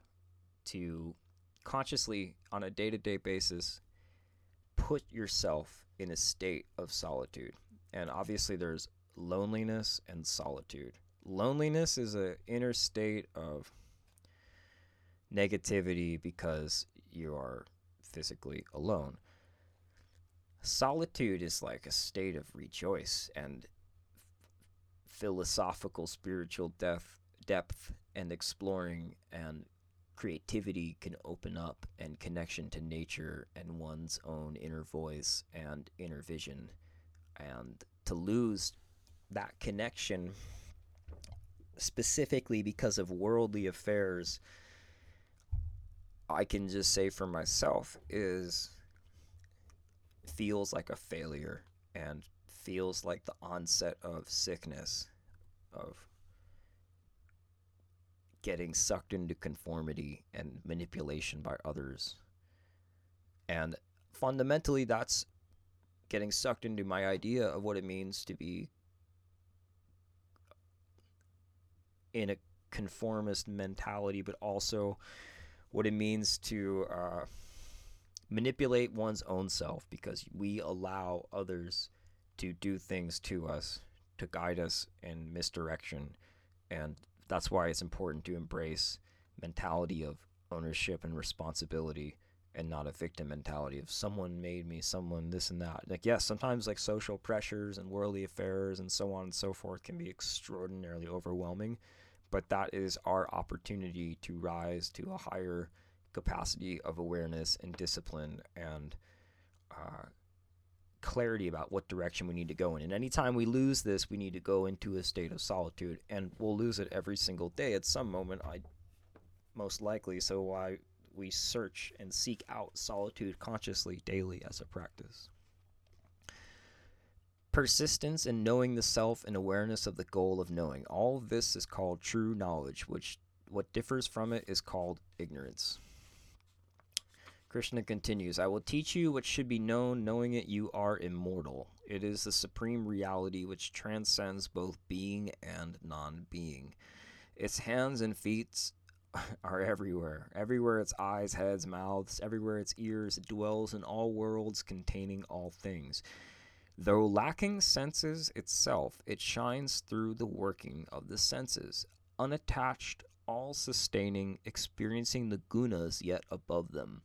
to consciously, on a day to day basis, put yourself in a state of solitude. And obviously, there's loneliness and solitude. Loneliness is an inner state of negativity because you are physically alone. Solitude is like a state of rejoice and philosophical spiritual depth, depth and exploring and creativity can open up and connection to nature and one's own inner voice and inner vision. And to lose that connection specifically because of worldly affairs, I can just say for myself, is feels like a failure and feels like the onset of sickness, of getting sucked into conformity and manipulation by others. And fundamentally, that's getting sucked into my idea of what it means to be in a conformist mentality, but also what it means to uh, manipulate one's own self because we allow others to do things to us to guide us in misdirection and that's why it's important to embrace mentality of ownership and responsibility and not a victim mentality of someone made me someone this and that. Like yes sometimes like social pressures and worldly affairs and so on and so forth can be extraordinarily overwhelming but that is our opportunity to rise to a higher capacity of awareness and discipline and clarity about what direction we need to go in. And anytime we lose this, we need to go into a state of solitude, and we'll lose it every single day at some moment. I most likely. So why we search and seek out solitude consciously daily as a practice. Persistence in knowing the self and awareness of the goal of knowing. All of this is called true knowledge, which what differs from it is called ignorance. Krishna continues, I will teach you what should be known, knowing it you are immortal. It is the supreme reality which transcends both being and non being. Its hands and feet are everywhere. Everywhere its eyes, heads, mouths, everywhere its ears, it dwells in all worlds containing all things. Though lacking senses itself, it shines through the working of the senses, unattached, all sustaining, experiencing the gunas yet above them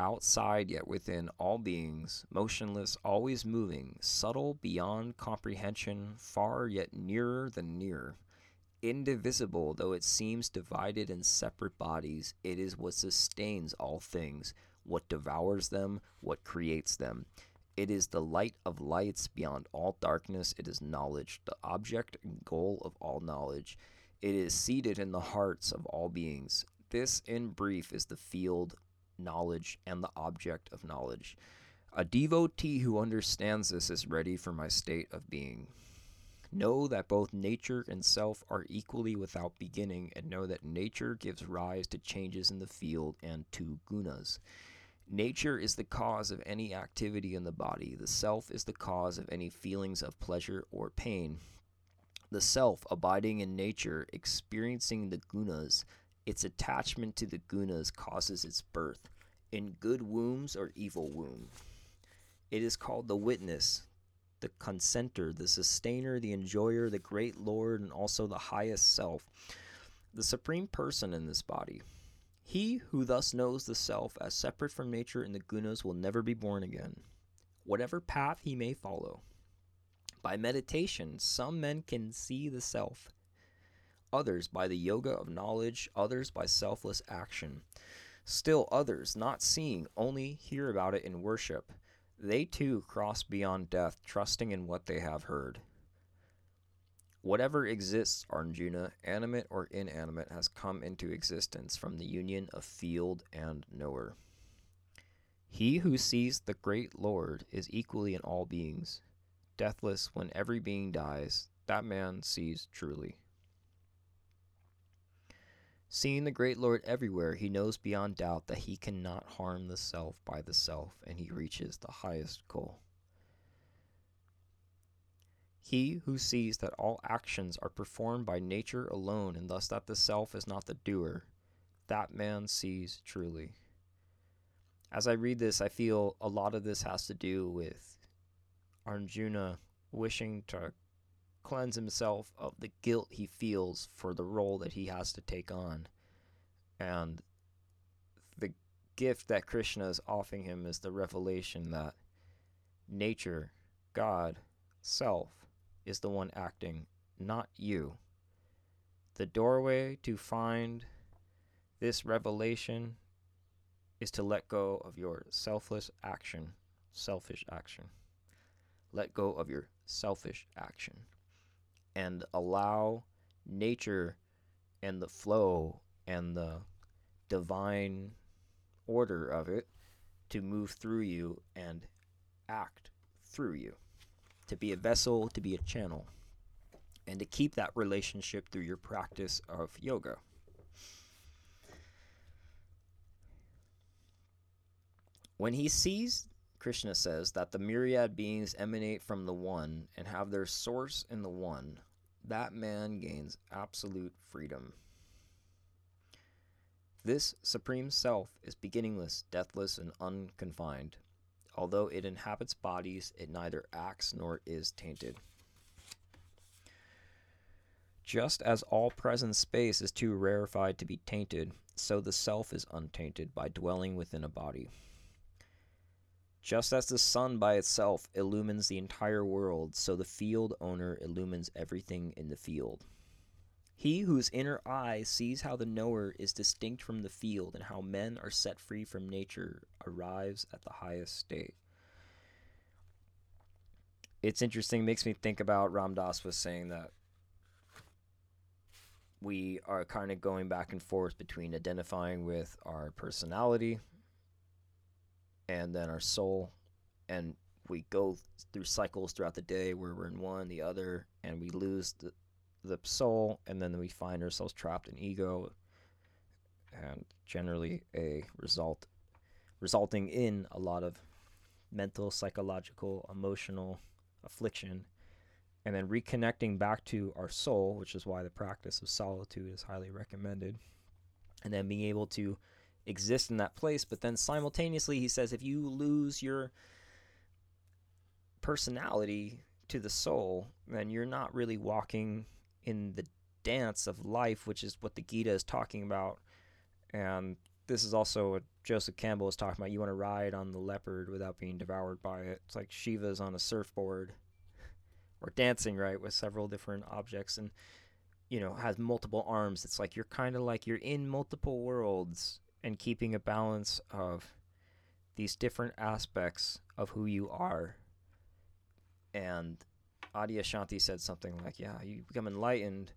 outside yet within all beings, motionless, always moving, subtle beyond comprehension, far yet nearer than near. Indivisible though it seems divided in separate bodies, it is what sustains all things, what devours them, what creates them. It is the light of lights beyond all darkness. It is knowledge, the object and goal of all knowledge. It is seated in the hearts of all beings. This, in brief, is the field knowledge and the object of knowledge. A devotee who understands this is ready for my state of being. Know that both nature and self are equally without beginning, and know that nature gives rise to changes in the field and to gunas. Nature is the cause of any activity in the body, the self is the cause of any feelings of pleasure or pain. The self, abiding in nature, experiencing the gunas, its attachment to the gunas causes its birth, in good wombs or evil womb. It is called the witness, the consenter, the sustainer, the enjoyer, the great Lord, and also the highest self, the supreme person in this body. He who thus knows the self as separate from nature and the gunas will never be born again, whatever path he may follow. By meditation, some men can see the self others by the yoga of knowledge, others by selfless action. Still others, not seeing, only hear about it in worship. They too cross beyond death, trusting in what they have heard. Whatever exists, Arjuna, animate or inanimate, has come into existence from the union of field and knower. He who sees the great Lord is equally in all beings. Deathless when every being dies, that man sees truly. Seeing the great Lord everywhere, he knows beyond doubt that he cannot harm the self by the self, and he reaches the highest goal. He who sees that all actions are performed by nature alone, and thus that the self is not the doer, that man sees truly. As I read this, I feel a lot of this has to do with Arjuna wishing to cleanse himself of the guilt he feels for the role that he has to take on. And the gift that Krishna is offering him is the revelation that nature, God, self, is the one acting, not you. The doorway to find this revelation is to let go of your selfless action, selfish action. Let go of your selfish action and allow nature and the flow and the divine order of it to move through you and act through you. to be a vessel, to be a channel, and to keep that relationship through your practice of yoga. When he sees, Krishna says, that the myriad beings emanate from the One and have their source in the One, that man gains absolute freedom. This Supreme Self is beginningless, deathless, and unconfined. Although it inhabits bodies, it neither acts nor is tainted. Just as all present space is too rarefied to be tainted, so the self is untainted by dwelling within a body. Just as the sun by itself illumines the entire world, so the field knower illumines everything in the field. He whose inner eye sees how the knower is distinct from the field and how men are set free from nature arrives at the highest state. It's interesting, makes me think about Ram Dass was saying that we are kind of going back and forth between identifying with our personality and then our soul and we go through cycles throughout the day where we're in one the other and we lose the, the soul and then we find ourselves trapped in ego and generally a result resulting in a lot of mental psychological emotional affliction and then reconnecting back to our soul which is why the practice of solitude is highly recommended and then being able to exist in that place but then simultaneously he says if you lose your personality to the soul then you're not really walking in the dance of life, which is what the Gita is talking about. And this is also what Joseph Campbell is talking about. You want to ride on the leopard without being devoured by it. It's like Shiva's on a surfboard or dancing, right, with several different objects and, you know, has multiple arms. It's like you're kind of like you're in multiple worlds and keeping a balance of these different aspects of who you are. And Adyashanti said something like, "Yeah, you become enlightened,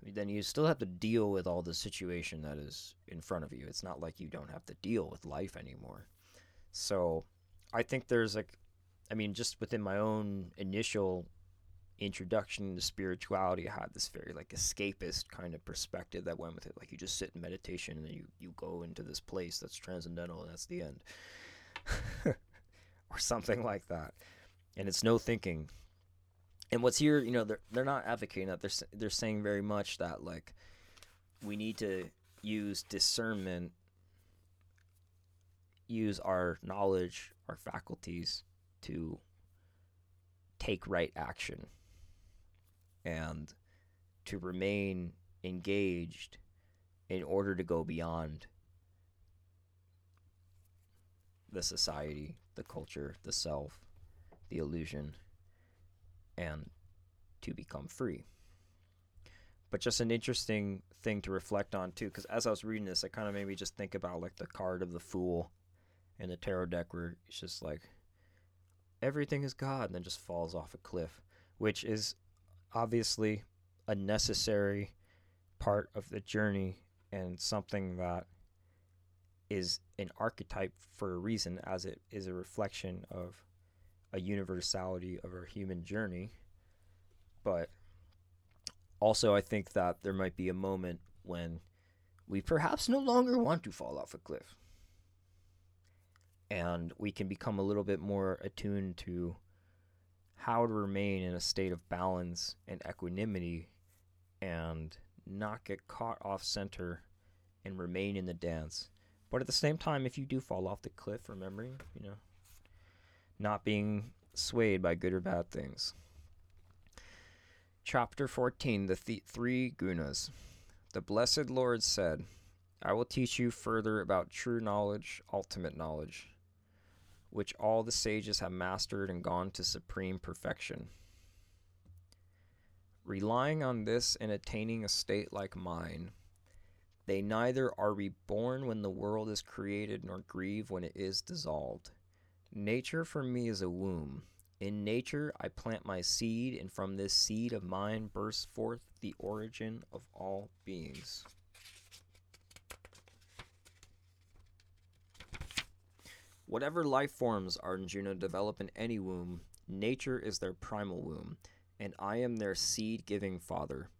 then you still have to deal with all the situation that is in front of you. It's not like you don't have to deal with life anymore." So, I think there's like, I mean, just within my own initial introduction to spirituality, I had this very like escapist kind of perspective that went with it. Like you just sit in meditation and then you you go into this place that's transcendental and that's the end, or something like that. And it's no thinking and what's here, you know, they're they're not advocating that. They're they're saying very much that like we need to use discernment, use our knowledge, our faculties to take right action, and to remain engaged in order to go beyond the society, the culture, the self, the illusion and to become free. But just an interesting thing to reflect on too, because as I was reading this, it kind of made me just think about like the card of the fool in the tarot deck, where it's just like everything is God, and then just falls off a cliff, which is obviously a necessary part of the journey and something that is an archetype for a reason, as it is a reflection of a universality of our human journey. But also, I think that there might be a moment when we perhaps no longer want to fall off a cliff. And we can become a little bit more attuned to how to remain in a state of balance and equanimity and not get caught off center and remain in the dance. But at the same time, if you do fall off the cliff, remembering, you know, not being swayed by good or bad things. Chapter 14 The th- Three Gunas. The Blessed Lord said, I will teach you further about true knowledge, ultimate knowledge, which all the sages have mastered and gone to supreme perfection. Relying on this and attaining a state like mine, they neither are reborn when the world is created nor grieve when it is dissolved. Nature for me is a womb. In nature, I plant my seed, and from this seed of mine bursts forth the origin of all beings. Whatever life forms Arjuna develop in any womb, Nature is their primal womb, and I am their seed giving father.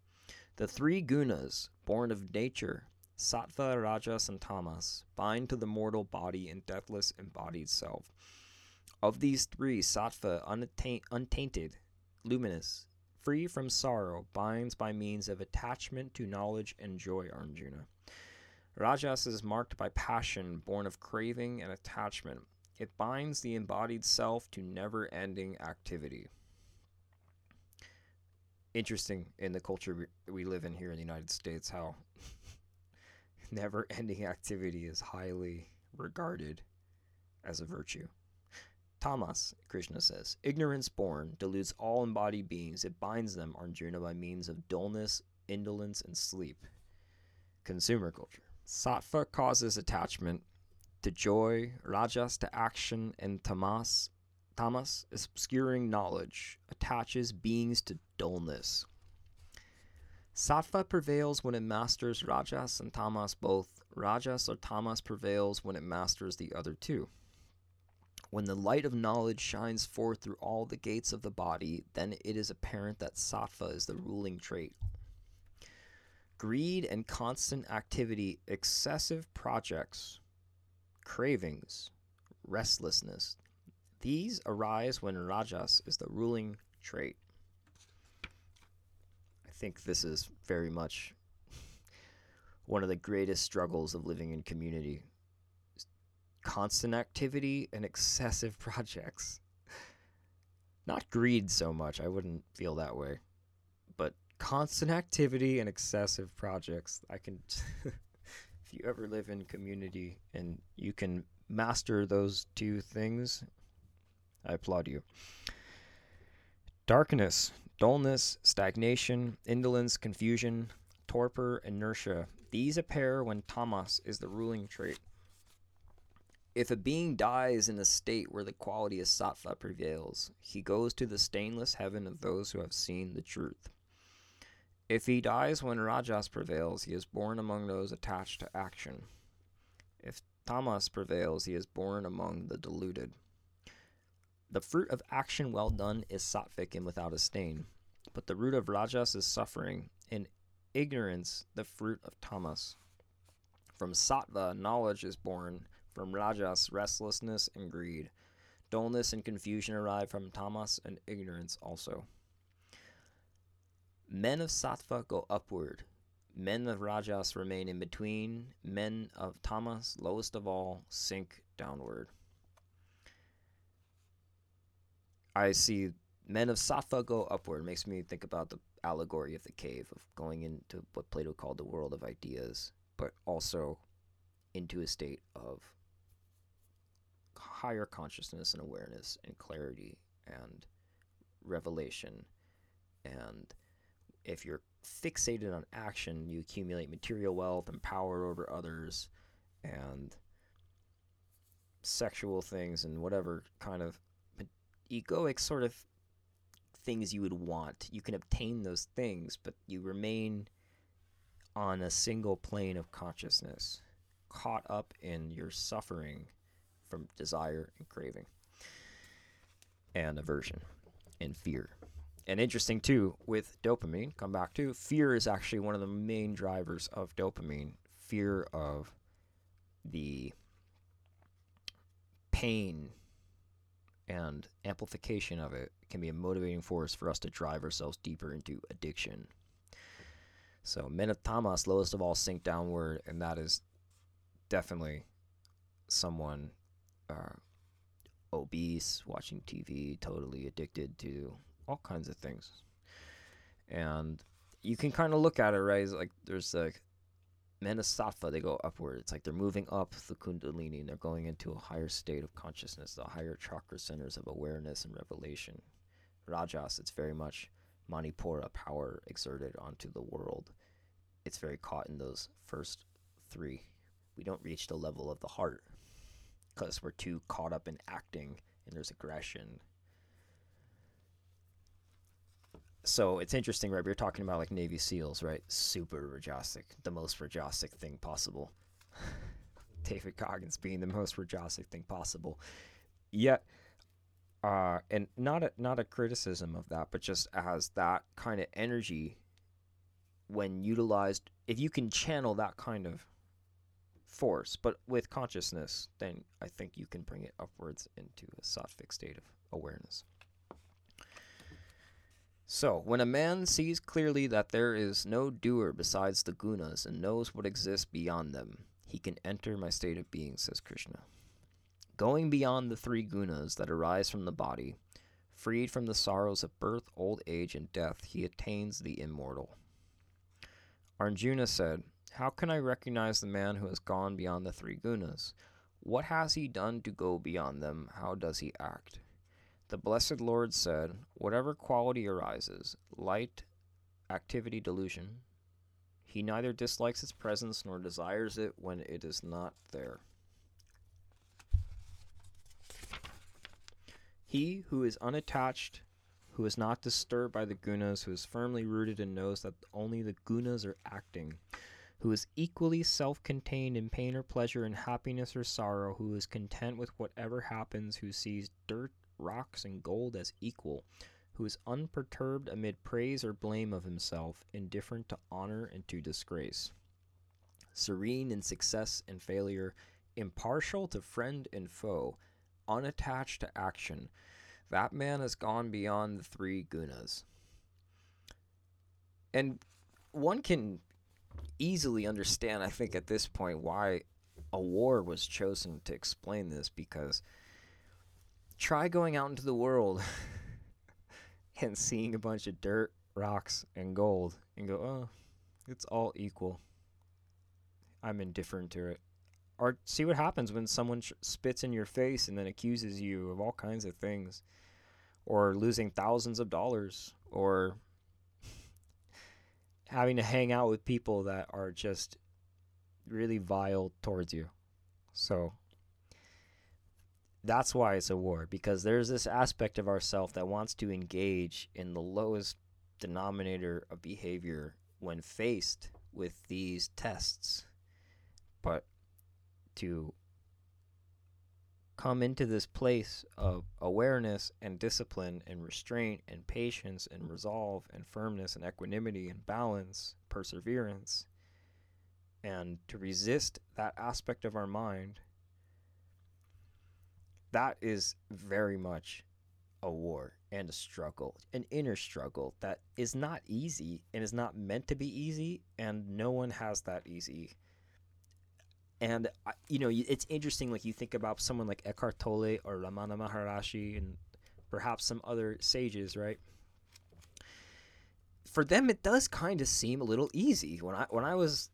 The three gunas, born of nature, sattva, rajas, and tamas, bind to the mortal body and deathless embodied self. Of these three, sattva, untaint, untainted, luminous, free from sorrow, binds by means of attachment to knowledge and joy, Arjuna. Rajas is marked by passion, born of craving and attachment. It binds the embodied self to never ending activity. Interesting in the culture we live in here in the United States how never ending activity is highly regarded as a virtue. Tamas, Krishna says, ignorance born deludes all embodied beings. It binds them, Arjuna, by means of dullness, indolence, and sleep. Consumer culture. Sattva causes attachment to joy, rajas to action, and tamas, tamas obscuring knowledge, attaches beings to dullness. Sattva prevails when it masters rajas and tamas both. Rajas or tamas prevails when it masters the other two. When the light of knowledge shines forth through all the gates of the body, then it is apparent that sattva is the ruling trait. Greed and constant activity, excessive projects, cravings, restlessness, these arise when rajas is the ruling trait. I think this is very much one of the greatest struggles of living in community. Constant activity and excessive projects. Not greed so much, I wouldn't feel that way constant activity and excessive projects. I can, if you ever live in community and you can master those two things, I applaud you. Darkness, dullness, stagnation, indolence, confusion, torpor, inertia. These appear when tamas is the ruling trait. If a being dies in a state where the quality of sattva prevails, he goes to the stainless heaven of those who have seen the truth. If he dies when Rajas prevails, he is born among those attached to action. If Tamas prevails, he is born among the deluded. The fruit of action well done is sattvic and without a stain, but the root of Rajas is suffering, and ignorance the fruit of Tamas. From sattva, knowledge is born, from Rajas, restlessness and greed. Dullness and confusion arrive from Tamas and ignorance also. Men of Sattva go upward. Men of Rajas remain in between. Men of Tamas, lowest of all, sink downward. I see men of Sattva go upward. It Makes me think about the allegory of the cave, of going into what Plato called the world of ideas, but also into a state of higher consciousness and awareness and clarity and revelation and if you're fixated on action, you accumulate material wealth and power over others and sexual things and whatever kind of egoic sort of things you would want. You can obtain those things, but you remain on a single plane of consciousness, caught up in your suffering from desire and craving and aversion and fear and interesting too with dopamine come back to fear is actually one of the main drivers of dopamine. Fear of the pain and amplification of it can be a motivating force for us to drive ourselves deeper into addiction. So men of tamas lowest of all sink downward and that is definitely someone uh, obese watching tv totally addicted to all kinds of things. And you can kind of look at it, right? It's like there's like men of sattva, they go upward. It's like they're moving up the Kundalini and they're going into a higher state of consciousness, the higher chakra centers of awareness and revelation. Rajas, it's very much Manipura power exerted onto the world. It's very caught in those first three. We don't reach the level of the heart because we're too caught up in acting and there's aggression so it's interesting, right? We are talking about like Navy SEALs, right? Super Rajasic, the most Rajasic thing possible. David Goggins being the most Rajasic thing possible. Yet, uh, and not a not a criticism of that, but just as that kind of energy when utilized, if you can channel that kind of force, but with consciousness, then I think you can bring it upwards into a sattvic state of awareness. So, when a man sees clearly that there is no doer besides the gunas and knows what exists beyond them, he can enter my state of being, says Krishna. Going beyond the three gunas that arise from the body, freed from the sorrows of birth, old age, and death, he attains the immortal. Arjuna said, How can I recognize the man who has gone beyond the three gunas? What has he done to go beyond them? How does he act? The Blessed Lord said, Whatever quality arises, light, activity, delusion, he neither dislikes its presence nor desires it when it is not there. He who is unattached, who is not disturbed by the gunas, who is firmly rooted and knows that only the gunas are acting, who is equally self contained in pain or pleasure, in happiness or sorrow, who is content with whatever happens, who sees dirt, rocks, and gold as equal, who is unperturbed amid praise or blame of himself, indifferent to honor and to disgrace, serene in success and failure, impartial to friend and foe unattached to action, that man has gone beyond the three gunas. And one can easily understand, I think, at this point, why a war was chosen to explain this because try going out into the world and seeing a bunch of dirt, rocks, and gold and go, oh, it's all equal. I'm indifferent to it or see what happens when someone sh- spits in your face and then accuses you of all kinds of things or losing thousands of dollars or having to hang out with people that are just really vile towards you so that's why it's a war because there's this aspect of ourself that wants to engage in the lowest denominator of behavior when faced with these tests. But to come into this place of awareness and discipline and restraint and patience and resolve and firmness and equanimity and balance, perseverance, and to resist that aspect of our mind, that is very much a war and a struggle, an inner struggle that is not easy and is not meant to be easy, and no one has that easy and you know, it's interesting. Like you think about someone like Eckhart Tolle or Ramana Maharishi, and perhaps some other sages, right? For them, it does kind of seem a little easy. When I when I was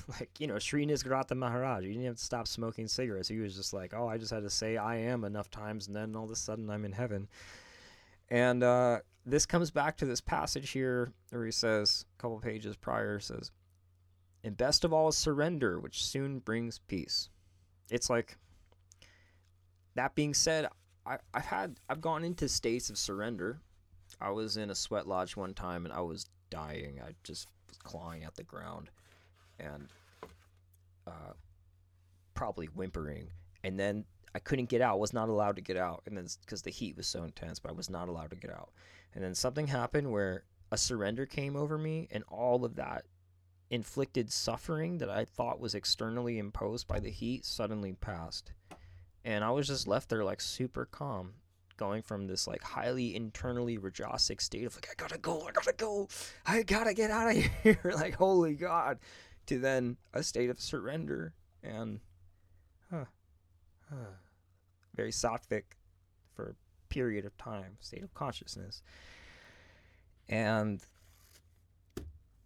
like, you know, Sri Nisargadatta Maharaj, you didn't have to stop smoking cigarettes. He was just like, oh, I just had to say I am enough times, and then all of a sudden I'm in heaven. And uh, this comes back to this passage here where he says, a couple pages prior, says, and best of all is surrender, which soon brings peace. It's like, that being said, I, I've had, I've gone into states of surrender. I was in a sweat lodge one time and I was dying. I just was clawing at the ground and uh, probably whimpering. And then I couldn't get out, was not allowed to get out. And then because the heat was so intense, but I was not allowed to get out. And then something happened where a surrender came over me, and all of that inflicted suffering that I thought was externally imposed by the heat suddenly passed. And I was just left there like super calm, going from this like highly internally rajasic state of like, I gotta go, I gotta go, I gotta get out of here, like, holy God, to then a state of surrender and, huh, huh, very sattvic for a period of time, state of consciousness. And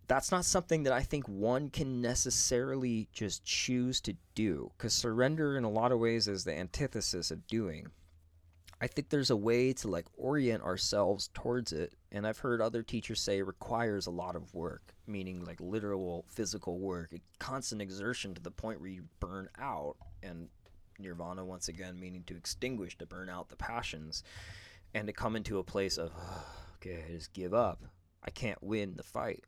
that's not something that I think one can necessarily just choose to do because surrender in a lot of ways is the antithesis of doing. I think there's a way to like orient ourselves towards it and I've heard other teachers say it requires a lot of work, meaning like literal physical work, constant exertion to the point where you burn out and nirvana once again meaning to extinguish to burn out the passions and to come into a place of okay, I just give up. I can't win the fight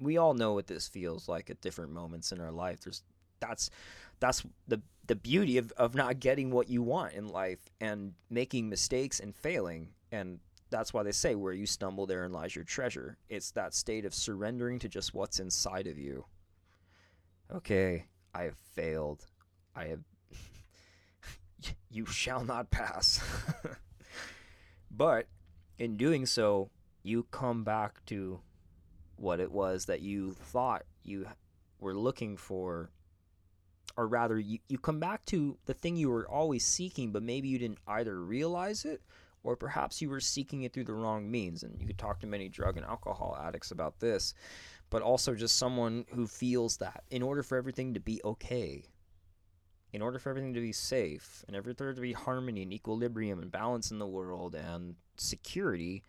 we all know what this feels like at different moments in our life. There's that's that's the the beauty of, of not getting what you want in life and making mistakes and failing. And that's why they say, where you stumble, therein lies your treasure. It's that state of surrendering to just what's inside of you. Okay, I have failed. I have. you shall not pass. but in doing so, you come back to what it was that you thought you were looking for or rather you, you come back to the thing you were always seeking but maybe you didn't either realize it or perhaps you were seeking it through the wrong means. And you could talk to many drug and alcohol addicts about this but also just someone who feels that in order for everything to be okay in order for everything to be safe and there to be harmony and equilibrium and balance in the world and security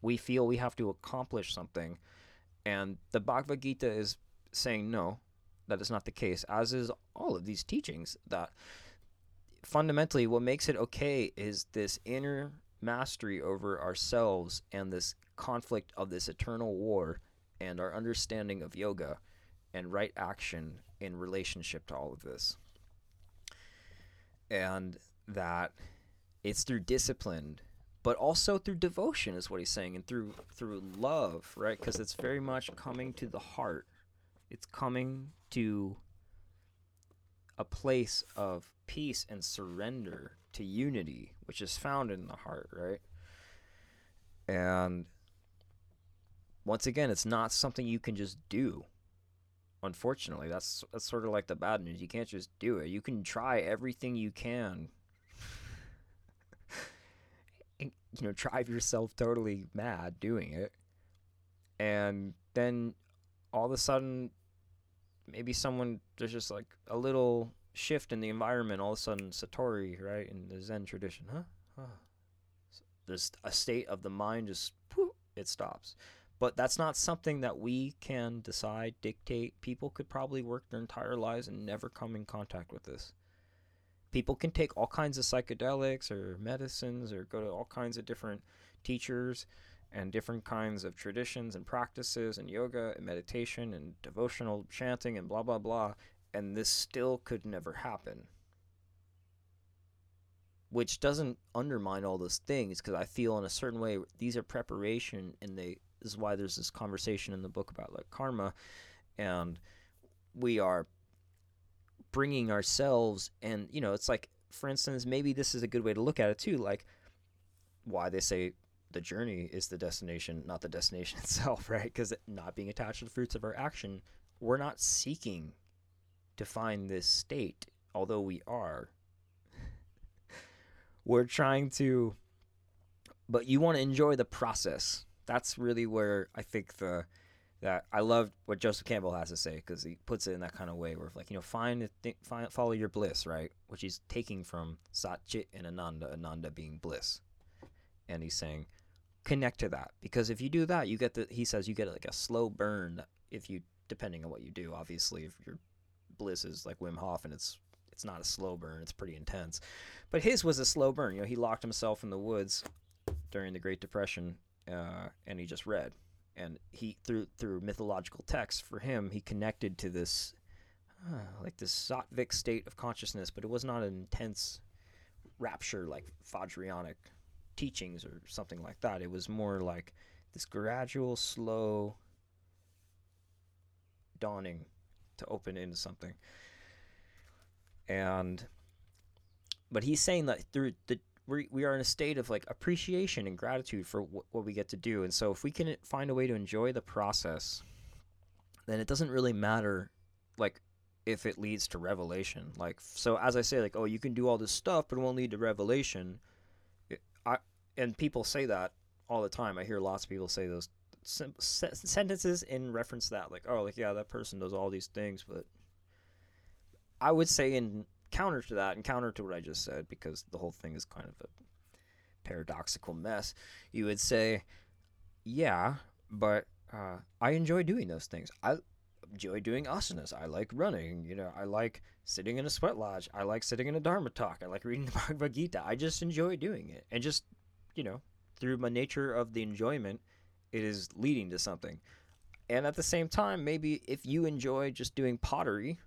we feel we have to accomplish something. And the bhagavad gita is saying no that is not the case, as is all of these teachings. That fundamentally, what makes it okay is this inner mastery over ourselves and this conflict of this eternal war and our understanding of yoga and right action in relationship to all of this. And that it's through discipline but also through devotion is what he's saying and through through love right because it's very much coming to the heart it's coming to a place of peace and surrender to unity, which is found in the heart, right? And once again, it's not something you can just do. Unfortunately, that's that's sort of like the bad news. You can't just do it. You can try everything you can. and, you know, drive yourself totally mad doing it. And then all of a sudden maybe someone there's just like a little shift in the environment all of a sudden satori right in the zen tradition huh, huh. there's a state of the mind just poof, it stops. But that's not something that we can decide dictate. People could probably work their entire lives and never come in contact with this. People can take all kinds of psychedelics or medicines or go to all kinds of different teachers and different kinds of traditions and practices and yoga and meditation and devotional chanting and blah blah blah. And this still could never happen. Which doesn't undermine all those things because i feel in a certain way these are preparation and they is why there's this conversation in the book about like karma. And we are bringing ourselves and you know it's like for instance maybe this is a good way to look at it too like why they say the journey is the destination, not the destination itself, right? Because not being attached to the fruits of our action, we're not seeking to find this state, although we are. we're trying to, but you want to enjoy the process. That's really where I think the that I love what Joseph Campbell has to say because he puts it in that kind of way where like you know find, th- find follow your bliss right, which he's taking from Sat Chit and Ananda, Ananda being bliss, and he's saying connect to that because if you do that you get the he says you get like a slow burn if you depending on what you do. Obviously if your bliss is like Wim Hof and it's it's not a slow burn it's pretty intense. But his was a slow burn you know he locked himself in the woods during the Great Depression uh, and he just read. And he through through mythological texts for him he connected to this uh, like this sattvic state of consciousness but it was not an intense rapture like Vajrayanic teachings or something like that. It was more like this gradual, slow dawning to open into something. And but he's saying that through the we, we are in a state of like appreciation and gratitude for w- what we get to do. And so if we can find a way to enjoy the process, then it doesn't really matter like if it leads to revelation. Like so as I say like oh you can do all this stuff but it won't lead to revelation and people say that all the time. I hear lots of people say those sentences in reference to that, like, oh, like yeah, that person does all these things, but I would say in counter to that, and counter to what I just said, because the whole thing is kind of a paradoxical mess. You would say, yeah, but uh, I enjoy doing those things. I enjoy doing asanas. I like running. You know, I like sitting in a sweat lodge. I like sitting in a dharma talk. I like reading the Bhagavad Gita. I just enjoy doing it, and just you know, through my nature of the enjoyment, it is leading to something. And at the same time, maybe if you enjoy just doing pottery,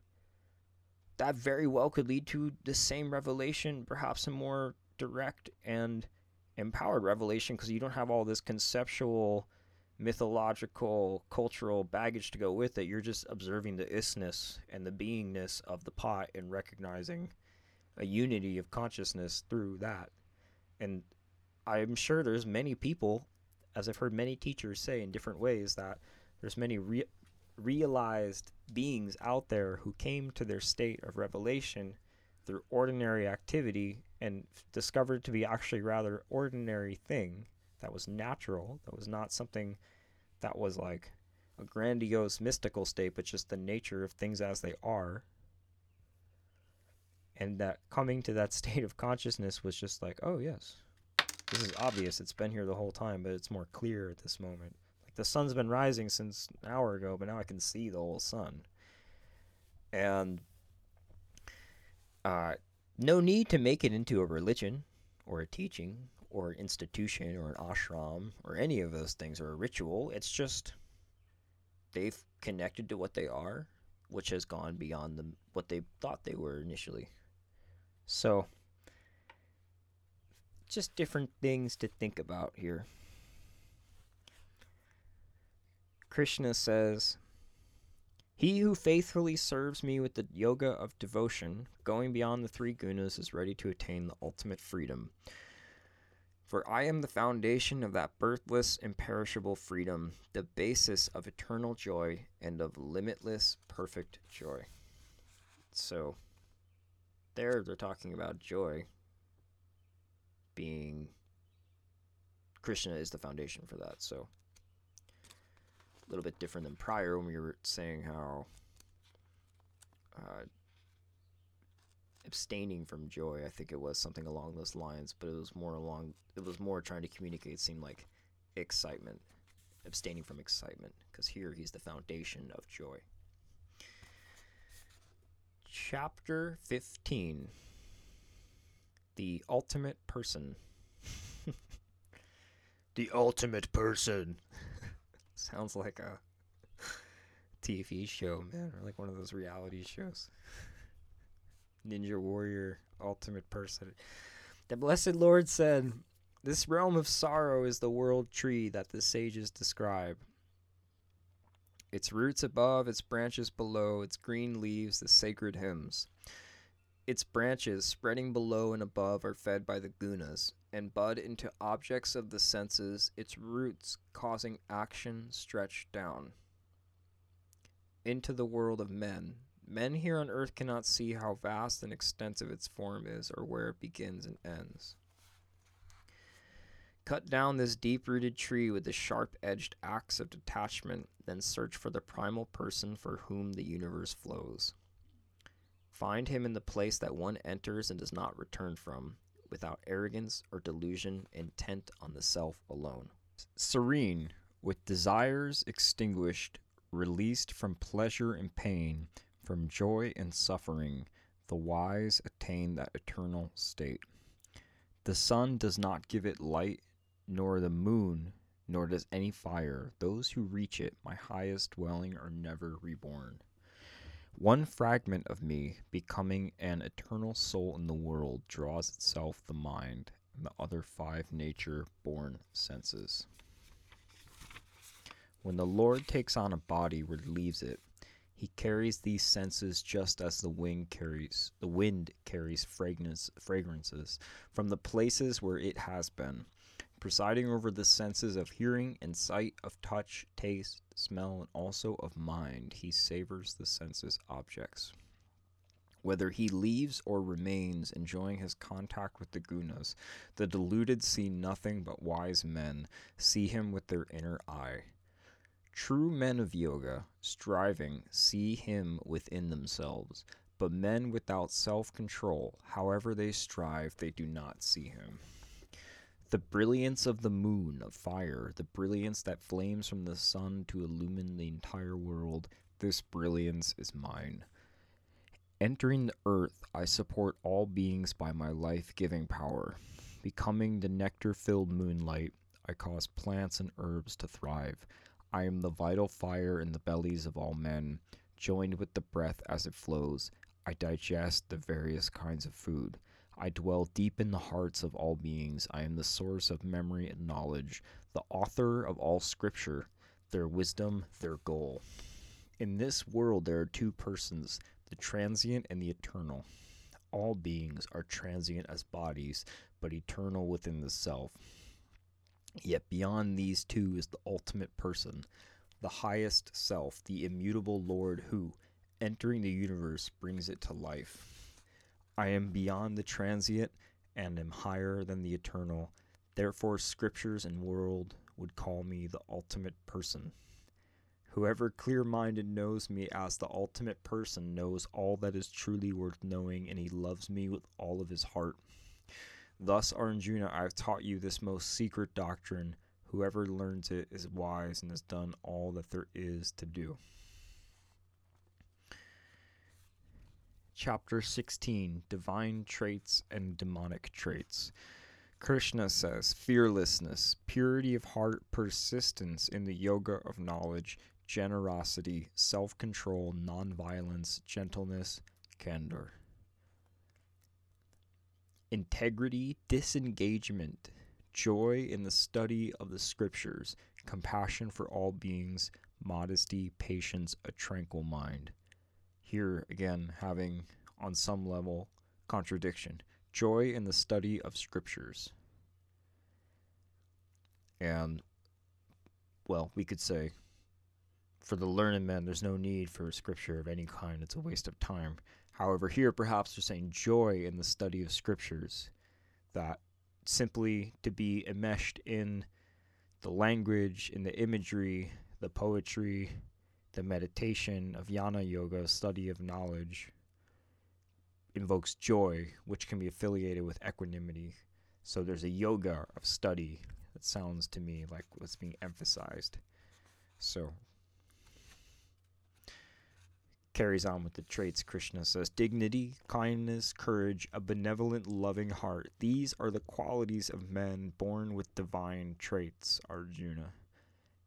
that very well could lead to the same revelation, perhaps a more direct and empowered revelation, because you don't have all this conceptual, mythological, cultural baggage to go with it. You're just observing the isness and the beingness of the pot and recognizing a unity of consciousness through that. And I'm sure there's many people, as I've heard many teachers say in different ways, that there's many re- realized beings out there who came to their state of revelation through ordinary activity and discovered to be actually rather ordinary thing that was natural, that was not something that was like a grandiose mystical state, but just the nature of things as they are. And that coming to that state of consciousness was just like, oh, yes, this is obvious. It's been here the whole time, but it's more clear at this moment. Like the sun's been rising since an hour ago, but now I can see the whole sun. And uh, no need to make it into a religion or a teaching or an institution or an ashram or any of those things or a ritual. It's just they've connected to what they are, which has gone beyond what they thought they were initially. So, just different things to think about here. Krishna says, He who faithfully serves me with the yoga of devotion, going beyond the three gunas, is ready to attain the ultimate freedom. For I am the foundation of that birthless, imperishable freedom, the basis of eternal joy and of limitless, perfect joy. So, there they're talking about joy being Krishna is the foundation for that. So a little bit different than prior when we were saying how uh, abstaining from joy. I think it was something along those lines, but it was more along. It was more trying to communicate. It Seemed like excitement, abstaining from excitement, because here he's the foundation of joy. Chapter fifteen the ultimate person. the ultimate person. Sounds like a TV show, man, or like one of those reality shows. Ninja Warrior, ultimate person. The Blessed Lord said, This realm of sorrow is the world tree that the sages describe. Its roots above, its branches below, its green leaves, the sacred hymns. Its branches, spreading below and above, are fed by the gunas, and bud into objects of the senses, its roots causing action stretch down. Into the world of men. Men here on earth cannot see how vast and extensive its form is, or where it begins and ends. Cut down this deep rooted tree with the sharp edged axe of detachment, then search for the primal person for whom the universe flows. Find him in the place that one enters and does not return from, without arrogance or delusion, intent on the self alone. Serene, with desires extinguished, released from pleasure and pain, from joy and suffering, the wise attain that eternal state. The sun does not give it light, nor the moon, nor does any fire. Those who reach it, my highest dwelling, are never reborn. One fragment of me, becoming an eternal soul in the world, draws itself the mind and the other five nature born senses. When the Lord takes on a body relieves it, he carries these senses just as the wind carries the wind carries fragrance, fragrances from the places where it has been presiding over the senses of hearing and sight, of touch, taste, smell, and also of mind, he savors the senses objects. Whether he leaves or remains, enjoying his contact with the gunas, the deluded see nothing but wise men, see him with their inner eye. True men of yoga, striving, see him within themselves, but men without self control, however they strive, they do not see him. The brilliance of the moon, of fire, the brilliance that flames from the sun to illumine the entire world, this brilliance is mine. Entering the earth, I support all beings by my life giving power. Becoming the nectar filled moonlight, I cause plants and herbs to thrive. I am the vital fire in the bellies of all men, joined with the breath as it flows. I digest the various kinds of food. I dwell deep in the hearts of all beings. I am the source of memory and knowledge, the author of all scripture, their wisdom, their goal. In this world, there are two persons the transient and the eternal. All beings are transient as bodies, but eternal within the self. Yet beyond these two is the ultimate person, the highest self, the immutable Lord who, entering the universe, brings it to life. I am beyond the transient and am higher than the eternal. Therefore, scriptures and world would call me the ultimate person. Whoever clear minded knows me as the ultimate person knows all that is truly worth knowing, and he loves me with all of his heart. Thus, Arjuna, I have taught you this most secret doctrine. Whoever learns it is wise and has done all that there is to do. Chapter 16 Divine Traits and Demonic Traits. Krishna says fearlessness, purity of heart, persistence in the yoga of knowledge, generosity, self control, nonviolence, gentleness, candor. Integrity, disengagement, joy in the study of the scriptures, compassion for all beings, modesty, patience, a tranquil mind. Here again, having on some level contradiction. Joy in the study of scriptures. And, well, we could say, for the learned man, there's no need for scripture of any kind. It's a waste of time. However, here perhaps they're saying joy in the study of scriptures, that simply to be enmeshed in the language, in the imagery, the poetry, the meditation of jnana yoga, study of knowledge, invokes joy, which can be affiliated with equanimity. So there's a yoga of study that sounds to me like what's being emphasized. So carries on with the traits Krishna says dignity, kindness, courage, a benevolent, loving heart. These are the qualities of men born with divine traits, Arjuna.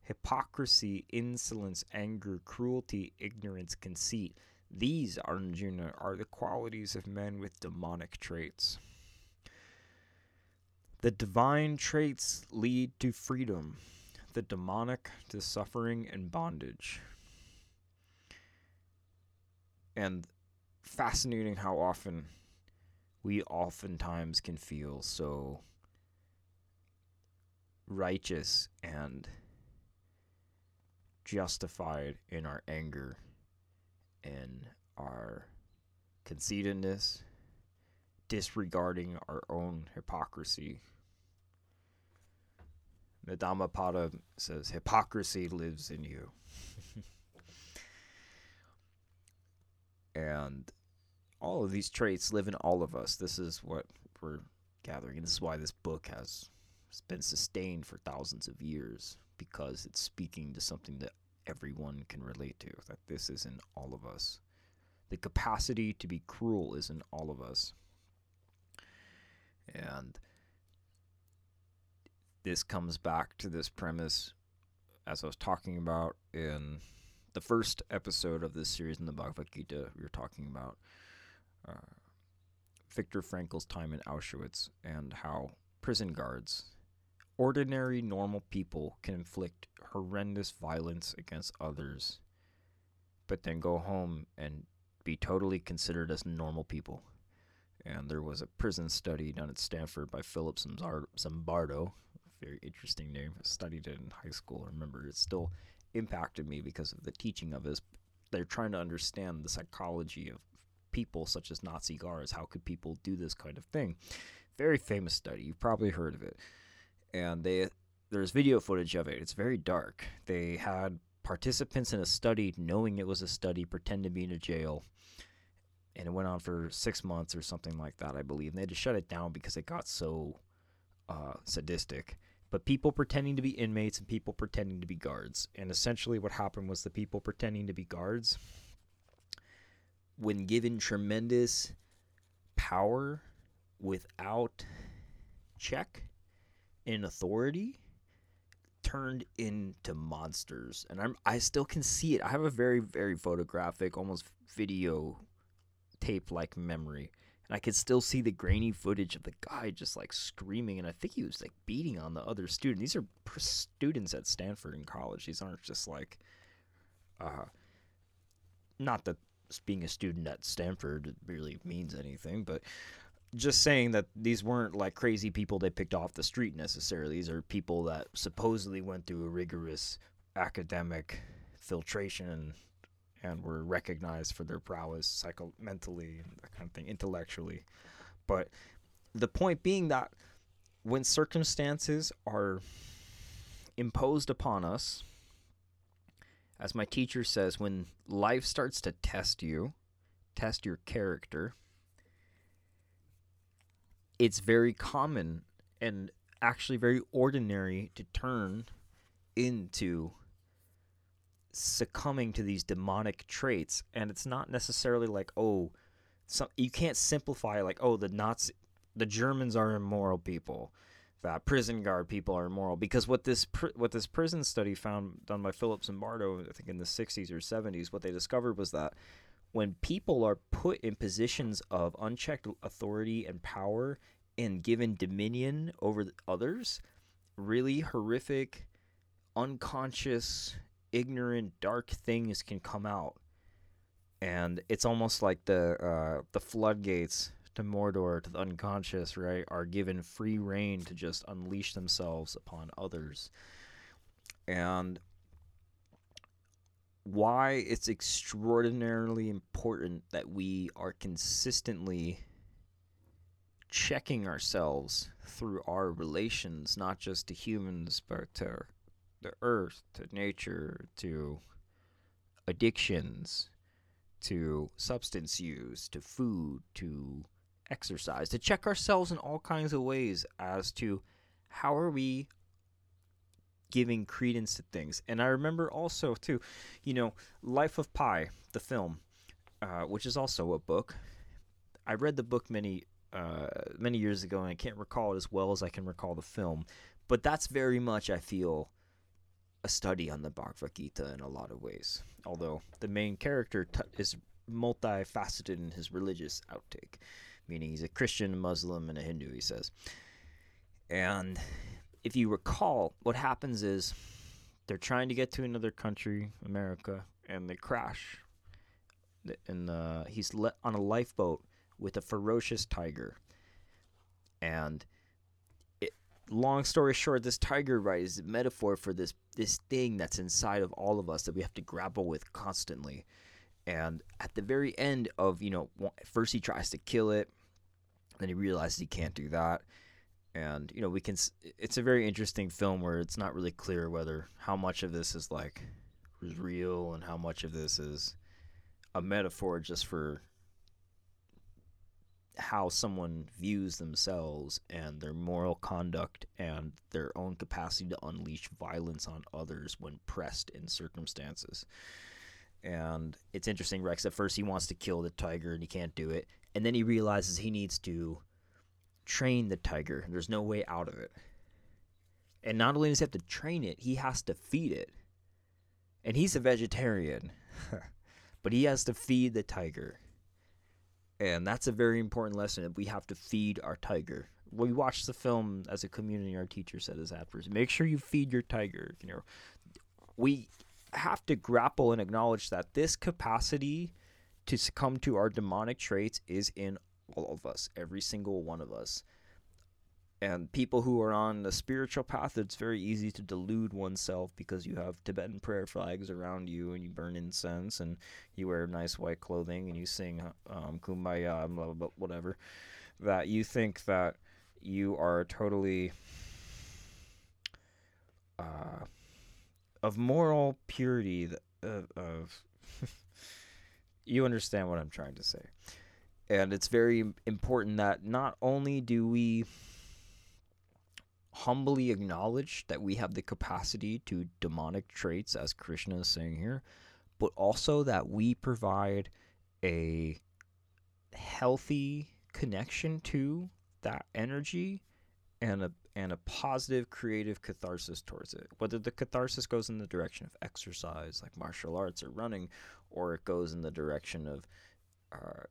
Hypocrisy, insolence, anger, cruelty, ignorance, conceit these, Arjuna, are the qualities of men with demonic traits. The divine traits lead to freedom, the demonic to suffering and bondage. And fascinating how often we oftentimes can feel so righteous and justified in our anger in our conceitedness, disregarding our own hypocrisy. The Dhammapada says, hypocrisy lives in you. and all of these traits live in all of us. This is what we're gathering. And this is why this book has been sustained for thousands of years because it's speaking to something that everyone can relate to, that this is in all of us. The capacity to be cruel is in all of us. And this comes back to this premise, as I was talking about in the first episode of this series in the Bhagavad Gita, we were talking about uh, Viktor Frankl's time in Auschwitz and how prison guards ordinary, normal people can inflict horrendous violence against others, but then go home and be totally considered as normal people. And there was a prison study done at Stanford by Philip Zimbardo, very interesting name. I studied it in high school. I remember it still impacted me because of the teaching of this. They're trying to understand the psychology of people such as Nazi guards. How could people do this kind of thing? Very famous study. You've probably heard of it and they there's video footage of it. It's very dark. They had participants in a study, knowing it was a study, pretend to be in a jail, and it went on for six months or something like that, I believe. And they had to shut it down because it got so uh, sadistic. But people pretending to be inmates and people pretending to be guards. And essentially, what happened was the people pretending to be guards, when given tremendous power without check, and authority turned into monsters and I'm I still can see it. I have a very very photographic almost video tape like memory. And I could still see the grainy footage of the guy just like screaming, and I think he was like beating on the other student. These are students at Stanford in college. These aren't just like, uh, not that being a student at Stanford really means anything, but just saying that these weren't like crazy people they picked off the street necessarily. These are people that supposedly went through a rigorous academic filtration and were recognized for their prowess psycho mentally and that kind of thing intellectually. But the point being that when circumstances are imposed upon us as my teacher says when life starts to test you test your character it's very common and actually very ordinary to turn into succumbing to these demonic traits and it's not necessarily like oh some you can't simplify like oh the Nazi the Germans are immoral people that prison guard people are immoral because what this pr- what this prison study found done by Philip Zimbardo I think in the 60s or 70s what they discovered was that when people are put in positions of unchecked authority and power and given dominion over others really horrific unconscious ignorant, dark things can come out, and it's almost like the uh, the floodgates to Mordor, to the unconscious, right, are given free reign to just unleash themselves upon others, and why it's extraordinarily important that we are consistently checking ourselves through our relations, not just to humans, but to the earth, to nature, to addictions, to substance use, to food, to exercise, to check ourselves in all kinds of ways as to how are we giving credence to things. And I remember also too, you know, Life of Pi, the film, uh, which is also a book. I read the book many uh, many years ago, and I can't recall it as well as I can recall the film. But that's very much I feel a study on the Bhagavad Gita in a lot of ways. Although the main character t- is multifaceted in his religious outtake, meaning he's a Christian, a Muslim, and a Hindu, he says. And if you recall, what happens is they're trying to get to another country, America, and they crash. And uh, he's le- on a lifeboat with a ferocious tiger. And long story short, this tiger right is a metaphor for this this thing that's inside of all of us that we have to grapple with constantly. And at the very end of you know, first he tries to kill it, then he realizes he can't do that, and you know we can. It's a very interesting film where it's not really clear whether how much of this is like real and how much of this is a metaphor just for how someone views themselves and their moral conduct and their own capacity to unleash violence on others when pressed in circumstances. And it's interesting, Rex. At first, he wants to kill the tiger and he can't do it. And then he realizes he needs to train the tiger. There's no way out of it. And not only does he have to train it, he has to feed it. And he's a vegetarian, but he has to feed the tiger and that's a very important lesson. We have to feed our tiger. We watched the film as a community. Our teacher said as afterwards, make sure you feed your tiger. You know, we have to grapple and acknowledge that this capacity to succumb to our demonic traits is in all of us, every single one of us and people who are on the spiritual path it's very easy to delude oneself because you have tibetan prayer flags around you and you burn incense and you wear nice white clothing and you sing um, kumbaya blah, blah, blah, whatever that you think that you are totally uh, of moral purity of, of you understand what i'm trying to say. And it's very important that not only do we humbly acknowledge that we have the capacity to demonic traits, as Krishna is saying here, but also that we provide a healthy connection to that energy and a and a positive creative catharsis towards it. Whether the catharsis goes in the direction of exercise, like martial arts or running, or it goes in the direction of uh,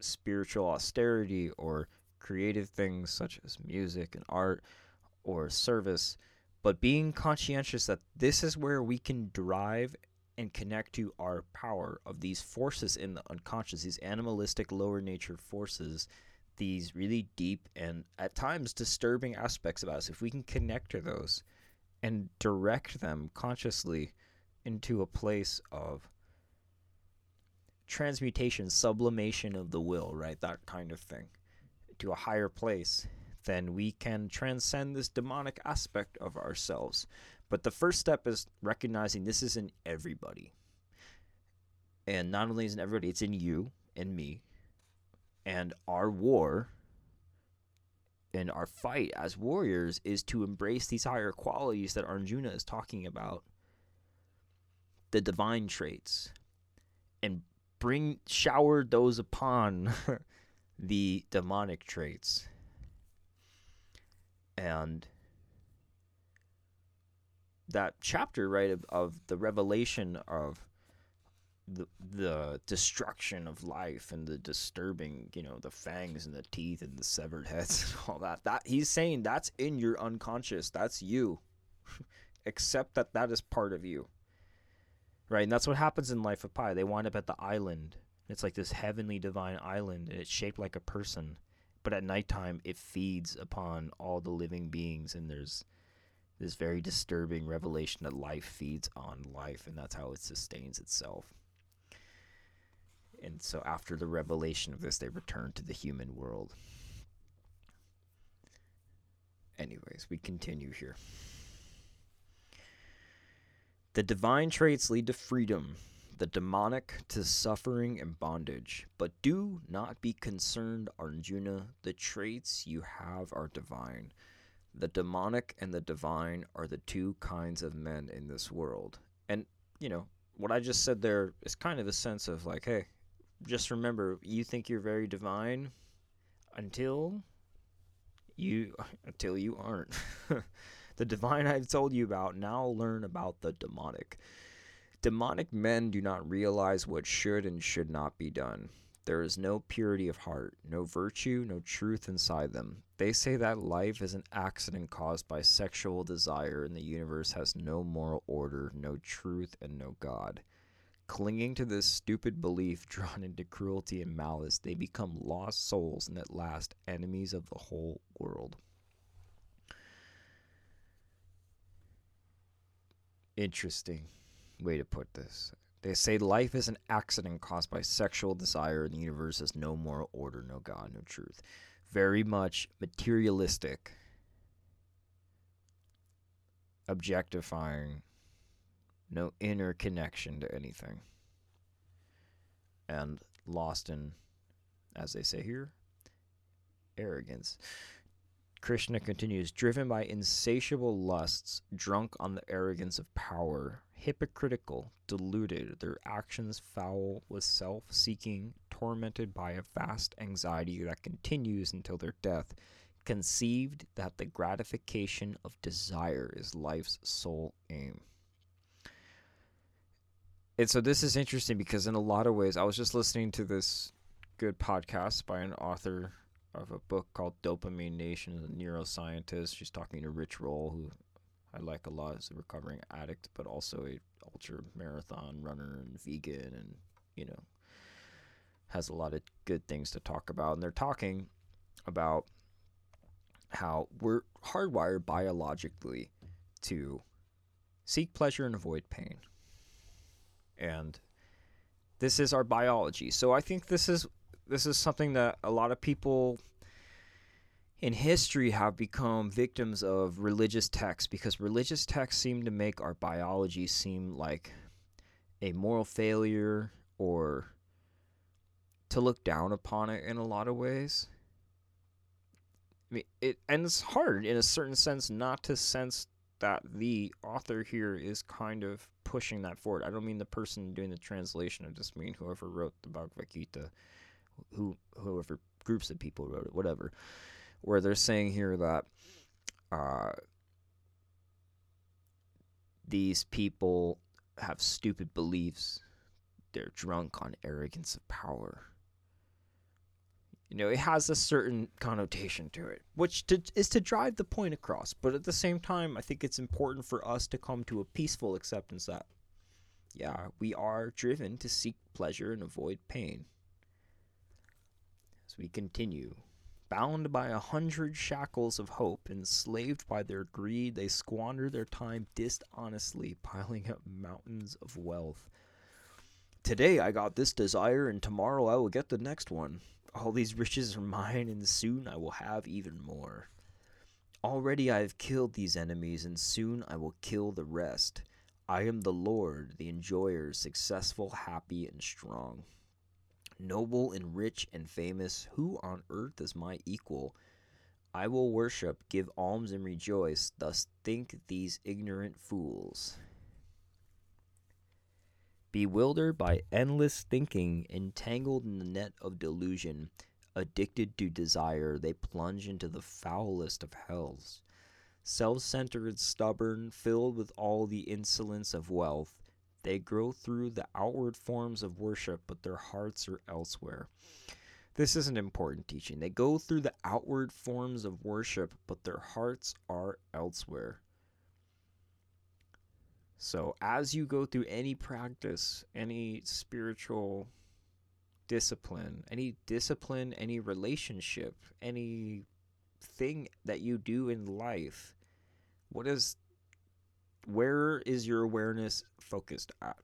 spiritual austerity or creative things such as music and art or service, but being conscientious that this is where we can derive and connect to our power of these forces in the unconscious, these animalistic lower nature forces, these really deep and at times disturbing aspects of us. If we can connect to those and direct them consciously into a place of transmutation, sublimation of the will, right? That kind of thing, to a higher place, then we can transcend this demonic aspect of ourselves. But the first step is recognizing this is in everybody. And not only is in everybody, it's in you and me. And our war and our fight as warriors is to embrace these higher qualities that Arjuna is talking about the divine traits and bring shower those upon the demonic traits and that chapter right of, of the revelation of the the destruction of life and the disturbing you know the fangs and the teeth and the severed heads and all that that he's saying that's in your unconscious that's you. Accept that that is part of you. Right and that's what happens in life of pi. They wind up at the island. It's like this heavenly divine island and it's shaped like a person but at nighttime it feeds upon all the living beings and there's this very disturbing revelation that life feeds on life and that's how it sustains itself. And so after the revelation of this they return to the human world. Anyways we continue here. The divine traits lead to freedom the demonic to suffering and bondage. But do not be concerned, Arjuna. The traits you have are divine. The demonic and the divine are the two kinds of men in this world. And, you know, what I just said there is kind of a sense of like, hey, just remember, you think you're very divine until you until you aren't. the divine I've told you about, now learn about the demonic. Demonic men do not realize what should and should not be done. There is no purity of heart, no virtue, no truth inside them. They say that life is an accident caused by sexual desire and the universe has no moral order, no truth, and no God. Clinging to this stupid belief drawn into cruelty and malice, they become lost souls and at last enemies of the whole world. Interesting way to put this. They say life is an accident caused by sexual desire, and the universe has no moral order, no God, no truth. Very much materialistic, objectifying, no inner connection to anything, and lost in, as they say here, arrogance. Krishna continues, driven by insatiable lusts, drunk on the arrogance of power, hypocritical, deluded, their actions foul with self seeking, tormented by a vast anxiety that continues until their death, conceived that the gratification of desire is life's sole aim. And so this is interesting because in a lot of ways, I was just listening to this good podcast by an author of a book called Dopamine Nation, a neuroscientist. She's talking to Rich Roll, who I like a lot as a recovering addict, but also a ultra marathon runner and vegan, and you know has a lot of good things to talk about. And they're talking about how we're hardwired biologically to seek pleasure and avoid pain. And this is our biology. So I think this is this is something that a lot of people in history have become victims of religious texts because religious texts seem to make our biology seem like a moral failure or to look down upon it in a lot of ways. I mean, it and it's hard in a certain sense not to sense that the author here is kind of pushing that forward. I don't mean the person doing the translation. I just mean whoever wrote the Bhagavad Gita, who whoever groups of people wrote it, whatever where they're saying here that uh, these people have stupid beliefs. They're drunk on arrogance of power. You know, it has a certain connotation to it, which to, is to drive the point across. But at the same time, I think it's important for us to come to a peaceful acceptance that, yeah, we are driven to seek pleasure and avoid pain. As we continue, bound by a hundred shackles of hope, enslaved by their greed, they squander their time dishonestly, piling up mountains of wealth. Today I got this desire, and tomorrow I will get the next one. All these riches are mine, and soon I will have even more. Already I have killed these enemies, and soon I will kill the rest. I am the Lord, the enjoyer, successful, happy, and strong. Noble and rich and famous, who on earth is my equal? I will worship, give alms, and rejoice. Thus think these ignorant fools. Bewildered by endless thinking, entangled in the net of delusion, addicted to desire, they plunge into the foulest of hells. Self centered, stubborn, filled with all the insolence of wealth, they grow through the outward forms of worship, but their hearts are elsewhere. This is an important teaching. They go through the outward forms of worship, but their hearts are elsewhere. So, as you go through any practice, any spiritual discipline, any discipline, any relationship, any thing that you do in life, what is where is your awareness focused at?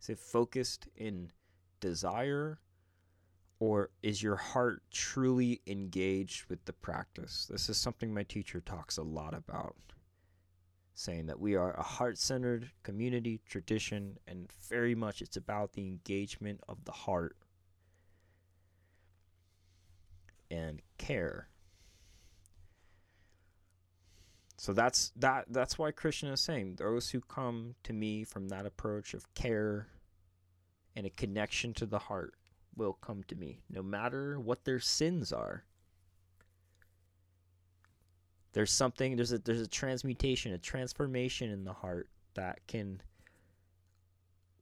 Is it focused in desire or is your heart truly engaged with the practice? This is something my teacher talks a lot about saying that we are a heart centered community, tradition, and very much it's about the engagement of the heart and care. So that's that that's why Krishna is saying those who come to me from that approach of care and a connection to the heart will come to me no matter what their sins are. There's something there's a there's a transmutation a transformation in the heart that can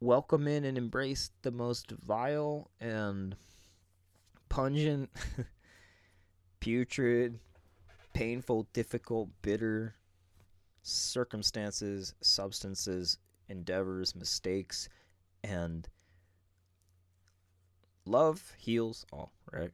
welcome in and embrace the most vile and pungent putrid painful difficult bitter circumstances substances endeavors mistakes and love heals all right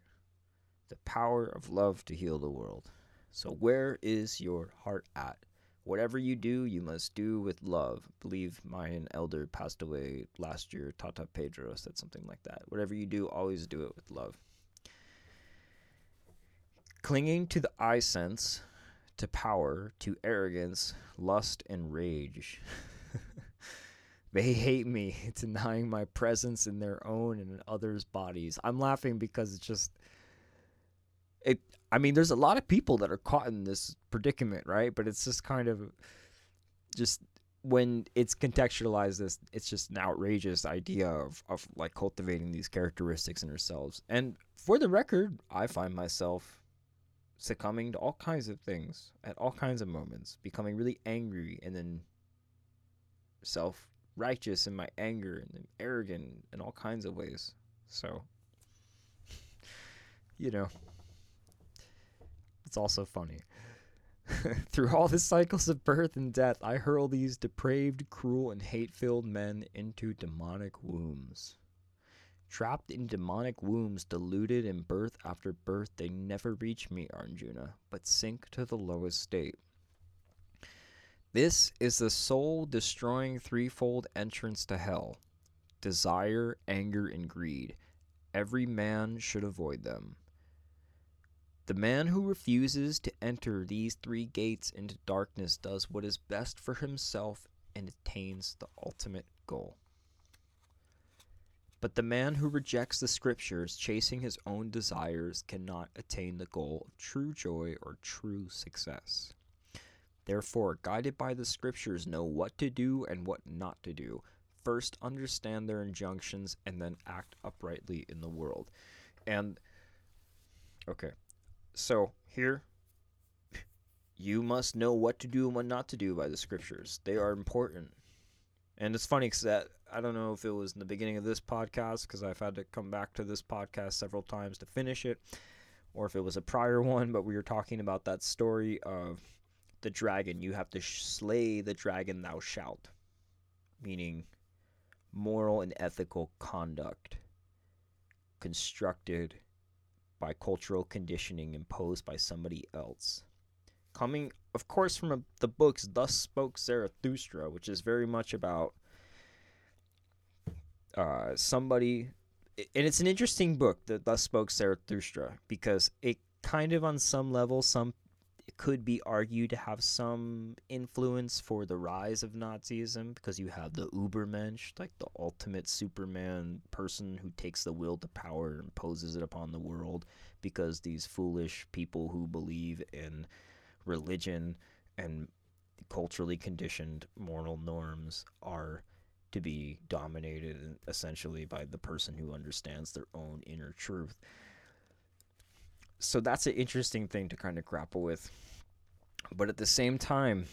the power of love to heal the world so, where is your heart at? Whatever you do, you must do with love. I believe my elder passed away last year. Tata Pedro said something like that. Whatever you do, always do it with love. Clinging to the I sense, to power, to arrogance, lust, and rage. they hate me, denying my presence in their own and in others' bodies. I'm laughing because it's just it I mean, there's a lot of people that are caught in this predicament, right? But it's just kind of just when it's contextualized as it's just an outrageous idea of, of like cultivating these characteristics in ourselves. And for the record, I find myself succumbing to all kinds of things at all kinds of moments, becoming really angry and then self righteous in my anger and arrogant in all kinds of ways. So, you know, it's also funny. Through all the cycles of birth and death, I hurl these depraved, cruel, and hate filled men into demonic wombs. Trapped in demonic wombs, deluded in birth after birth, they never reach me, Arjuna, but sink to the lowest state. This is the soul destroying threefold entrance to hell desire, anger, and greed. Every man should avoid them. The man who refuses to enter these three gates into darkness does what is best for himself and attains the ultimate goal. But the man who rejects the scriptures, chasing his own desires, cannot attain the goal of true joy or true success. Therefore, guided by the scriptures, know what to do and what not to do. First, understand their injunctions and then act uprightly in the world. And, okay, so here, you must know what to do and what not to do by the scriptures. They are important. And it's funny because that I don't know if it was in the beginning of this podcast because I've had to come back to this podcast several times to finish it, or if it was a prior one. But we were talking about that story of the dragon. You have to slay the dragon, thou shalt, meaning moral and ethical conduct constructed by cultural conditioning imposed by somebody else. Coming, of course, from a, the books Thus Spoke Zarathustra, which is very much about uh, somebody. And it's an interesting book, that Thus Spoke Zarathustra, because it kind of, on some level, some could be argued to have some influence for the rise of Nazism because you have the Ubermensch, like the ultimate Superman person who takes the will to power and imposes it upon the world because these foolish people who believe in religion and culturally conditioned moral norms are to be dominated essentially by the person who understands their own inner truth. So that's an interesting thing to kind of grapple with. But at the same time,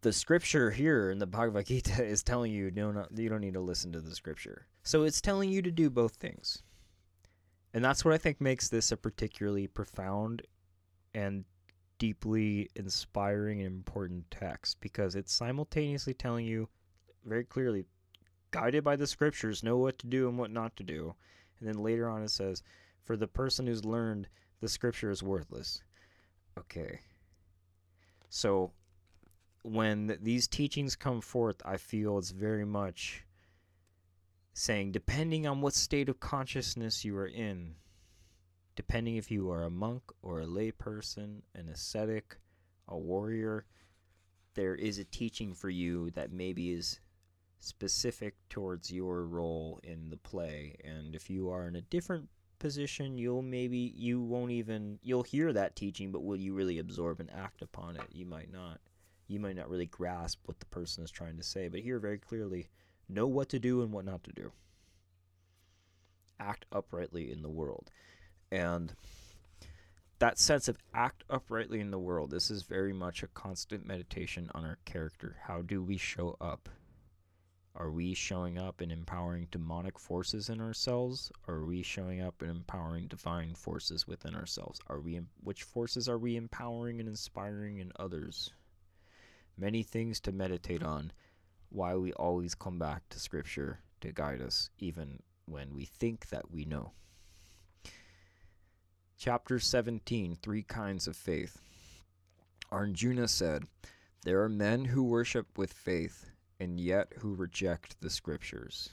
the scripture here in the Bhagavad Gita is telling you no, you don't need to listen to the scripture. So it's telling you to do both things. And that's what I think makes this a particularly profound and deeply inspiring and important text because it's simultaneously telling you very clearly, guided by the scriptures, know what to do and what not to do. And then later on it says, for the person who's learned, the scripture is worthless. Okay. So when these teachings come forth, I feel it's very much saying, depending on what state of consciousness you are in, depending if you are a monk or a layperson, an ascetic, a warrior, there is a teaching for you that maybe is specific towards your role in the play. And if you are in a different position, you'll maybe, you won't even, you'll hear that teaching, but will you really absorb and act upon it? You might not. You might not really grasp what the person is trying to say. But here, very clearly, know what to do and what not to do. Act uprightly in the world. And that sense of act uprightly in the world, this is very much a constant meditation on our character. How do we show up? Are we showing up and empowering demonic forces in ourselves? Are we showing up and empowering divine forces within ourselves? Are we which forces are we empowering and inspiring in others? Many things to meditate on. Why we always come back to scripture to guide us even when we think that we know. Chapter 17 Three Kinds of Faith. Arjuna said, There are men who worship with faith, and yet who reject the scriptures.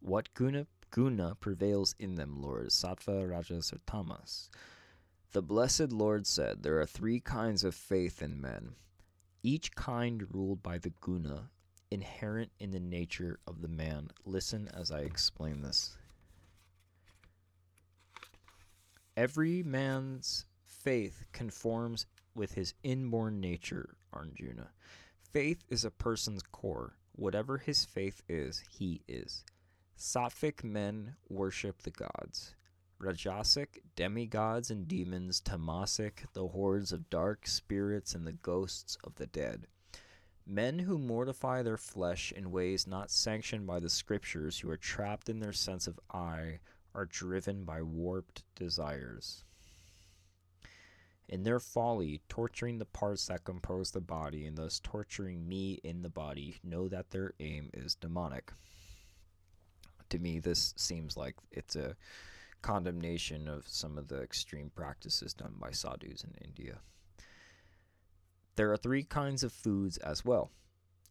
What guna, guna prevails in them, Lord? Sattva, Rajas, or Tamas? The blessed Lord said, There are three kinds of faith in men, each kind ruled by the guna inherent in the nature of the man. Listen as I explain this. Every man's faith conforms with his inborn nature, Arjuna. Faith is a person's core. Whatever his faith is, he is. Sattvic men worship the gods. Rajasic, demigods and demons. Tamasic, the hordes of dark spirits and the ghosts of the dead. Men who mortify their flesh in ways not sanctioned by the scriptures, who are trapped in their sense of I, are driven by warped desires. In their folly, torturing the parts that compose the body and thus torturing me in the body, know that their aim is demonic. To me, this seems like it's a condemnation of some of the extreme practices done by sadhus in India. There are three kinds of foods as well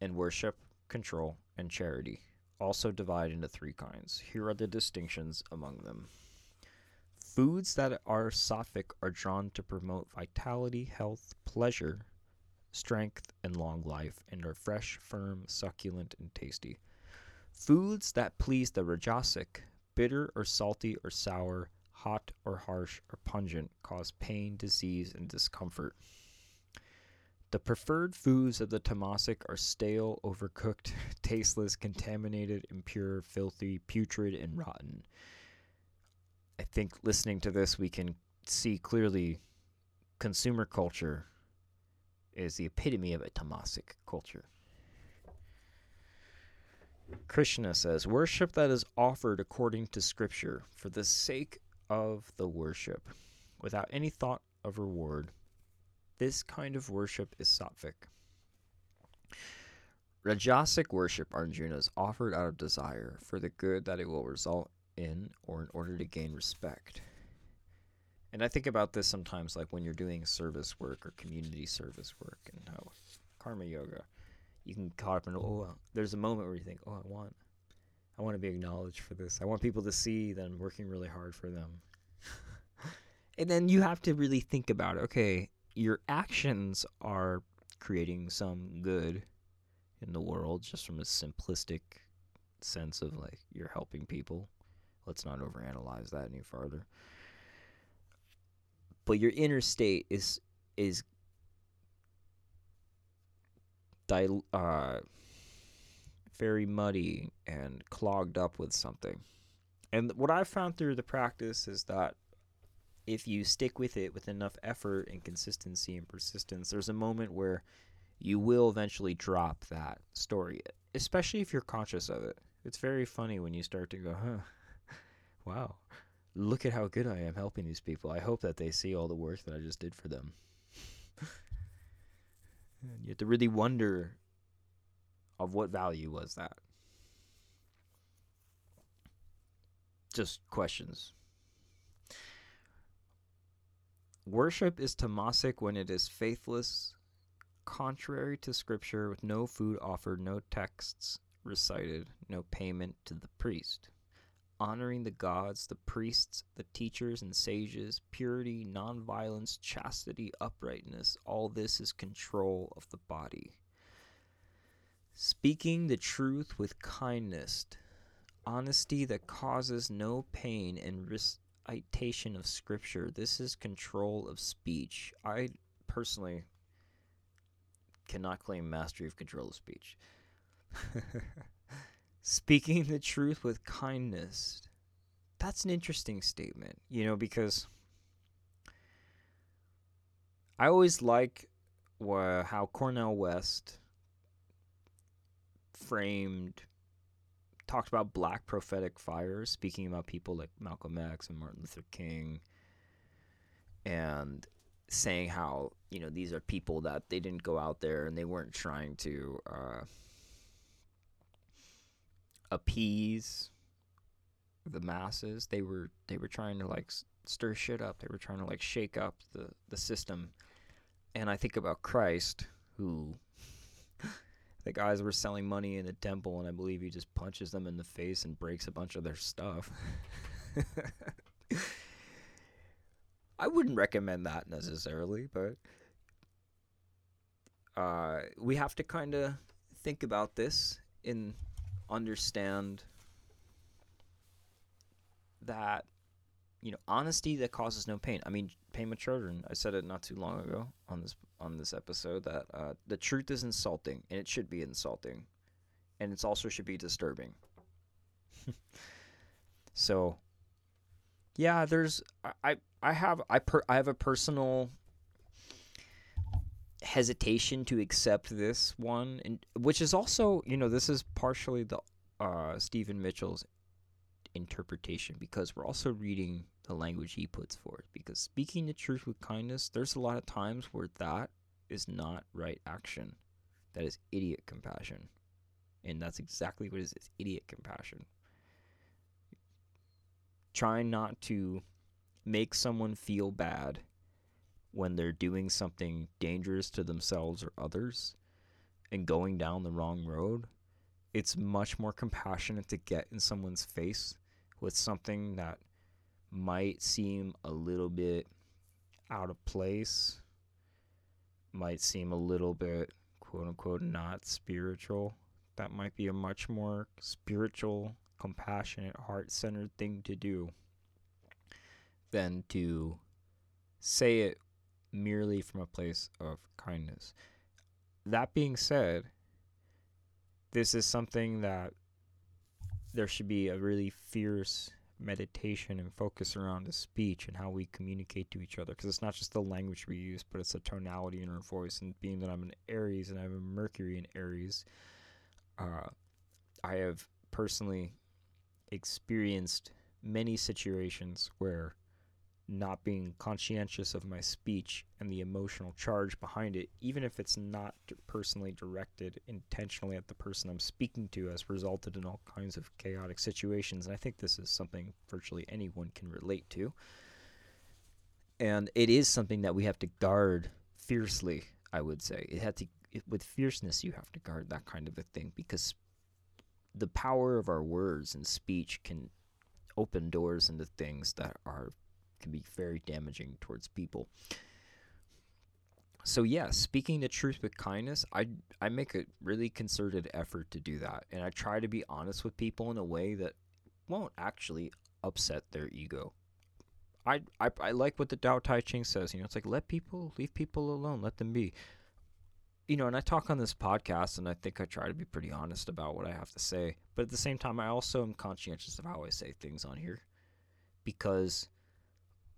in worship, control, and charity also divide into three kinds. Here are the distinctions among them. Foods that are sattvic are drawn to promote vitality, health, pleasure, strength, and long life, and are fresh, firm, succulent, and tasty. Foods that please the rajasic, bitter or salty or sour, hot or harsh or pungent, cause pain, disease, and discomfort. The preferred foods of the tamasic are stale, overcooked, tasteless, contaminated, impure, filthy, putrid, and rotten. I think listening to this, we can see clearly consumer culture is the epitome of a tamasic culture. Krishna says, Worship that is offered according to Scripture for the sake of the worship, without any thought of reward. This kind of worship is sattvic. Rajasic worship, Arjuna, is offered out of desire for the good that it will result in or in order to gain respect. And I think about this sometimes, like when you're doing service work or community service work, and how karma yoga, you can caught up in oh, there's a moment where you think, oh, I want, I want to be acknowledged for this. I want people to see that I'm working really hard for them. and then you have to really think about. Okay, your actions are creating some good in the world, just from a simplistic sense of like you're helping people. Let's not overanalyze that any farther but your inner state is is dil- uh, very muddy and clogged up with something. And what I've found through the practice is that if you stick with it with enough effort and consistency and persistence, there's a moment where you will eventually drop that story, especially if you're conscious of it. It's very funny when you start to go, huh, wow, look at how good I am helping these people. I hope that they see all the work that I just did for them. and you have to really wonder of what value was that. Just questions. Worship is tamasic when it is faithless, contrary to scripture, with no food offered, no texts recited, no payment to the priest honoring the gods, the priests, the teachers and sages, purity, nonviolence, chastity, uprightness, all this is control of the body. Speaking the truth with kindness, honesty that causes no pain, and recitation of scripture. This is control of speech. I personally cannot claim mastery of control of speech. speaking the truth with kindness. That's an interesting statement, you know, because I always like how Cornel West framed, talked about black prophetic fires, speaking about people like Malcolm X and Martin Luther King, and saying how, you know, these are people that they didn't go out there and they weren't trying to. Uh, appease the masses. They were they were trying to like stir shit up. They were trying to like shake up the the system. And I think about Christ, who the guys were selling money in a temple, and I believe he just punches them in the face and breaks a bunch of their stuff. I wouldn't recommend that necessarily, but uh, we have to kind of think about this and understand that you know honesty that causes no pain. I mean, Pema Chodron. I said it not too long ago on this on this episode that uh, the truth is insulting, and it should be insulting, and it also should be disturbing. so, yeah, there's I I have I per I have a personal hesitation to accept this one, and which is also, you know, this is partially the uh, Stephen Mitchell's interpretation because we're also reading the language he puts forth. Because speaking the truth with kindness, there's a lot of times where that is not right action. That is idiot compassion. And that's exactly what it is. It's idiot compassion. Trying not to make someone feel bad when they're doing something dangerous to themselves or others and going down the wrong road, it's much more compassionate to get in someone's face with something that might seem a little bit out of place, might seem a little bit quote unquote not spiritual. That might be a much more spiritual, compassionate, heart centered thing to do than to say it merely from a place of kindness. That being said, this is something that there should be a really fierce meditation and focus around the speech and how we communicate to each other. Because it's not just the language we use but it's the tonality in our voice. And being that i'm an aries and i have a mercury in aries uh, i have personally experienced many situations where not being conscientious of my speech and the emotional charge behind it, even if it's not personally directed intentionally at the person I'm speaking to, has resulted in all kinds of chaotic situations. And I think this is something virtually anyone can relate to. And it is something that we have to guard fiercely, I would say. It had to, it, with fierceness, you have to guard that kind of a thing because the power of our words and speech can open doors into things that are can be very damaging towards people. So yeah, speaking the truth with kindness, I I make a really concerted effort to do that, and I try to be honest with people in a way that won't actually upset their ego. I, I, I like what the Tao Te Ching says. You know, it's like let people leave people alone, let them be. You know, and I talk on this podcast, and I think I try to be pretty honest about what I have to say. But at the same time, I also am conscientious of how I say things on here, because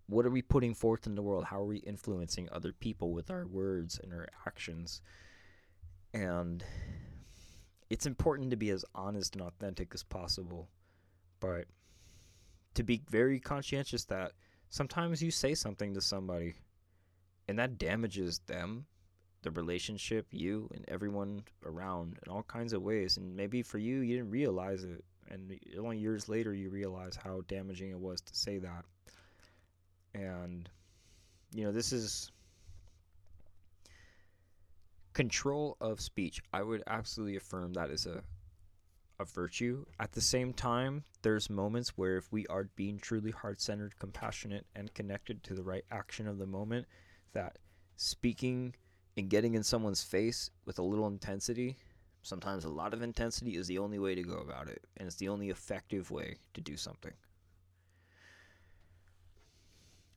what are we putting forth in the world? How are we influencing other people with our words and our actions? And it's important to be as honest and authentic as possible, but to be very conscientious that sometimes you say something to somebody and that damages them, the relationship, you, and everyone around in all kinds of ways. And maybe for you, you didn't realize it. And only years later, you realize how damaging it was to say that and you know this is control of speech. I would absolutely affirm that is a a virtue. At the same time there's moments where if we are being truly heart-centered compassionate and connected to the right action of the moment that speaking and getting in someone's face with a little intensity sometimes a lot of intensity is the only way to go about it. And it's the only effective way to do something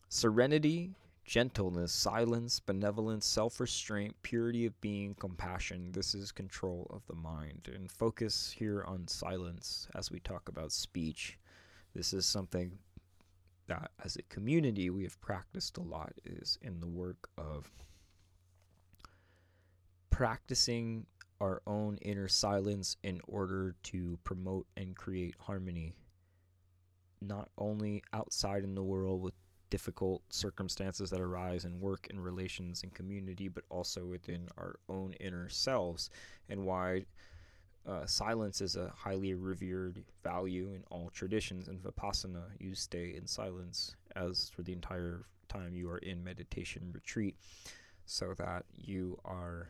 Serenity, gentleness, silence, benevolence, self restraint, purity of being, compassion. This is control of the mind. And focus here on silence as we talk about speech. This is something that as a community we have practiced a lot is in the work of practicing our own inner silence in order to promote and create harmony not only outside in the world with difficult circumstances that arise in work and relations and community, but also within our own inner selves, and why uh, silence is a highly revered value in all traditions. In Vipassana, you stay in silence as for the entire time you are in meditation retreat, so that you are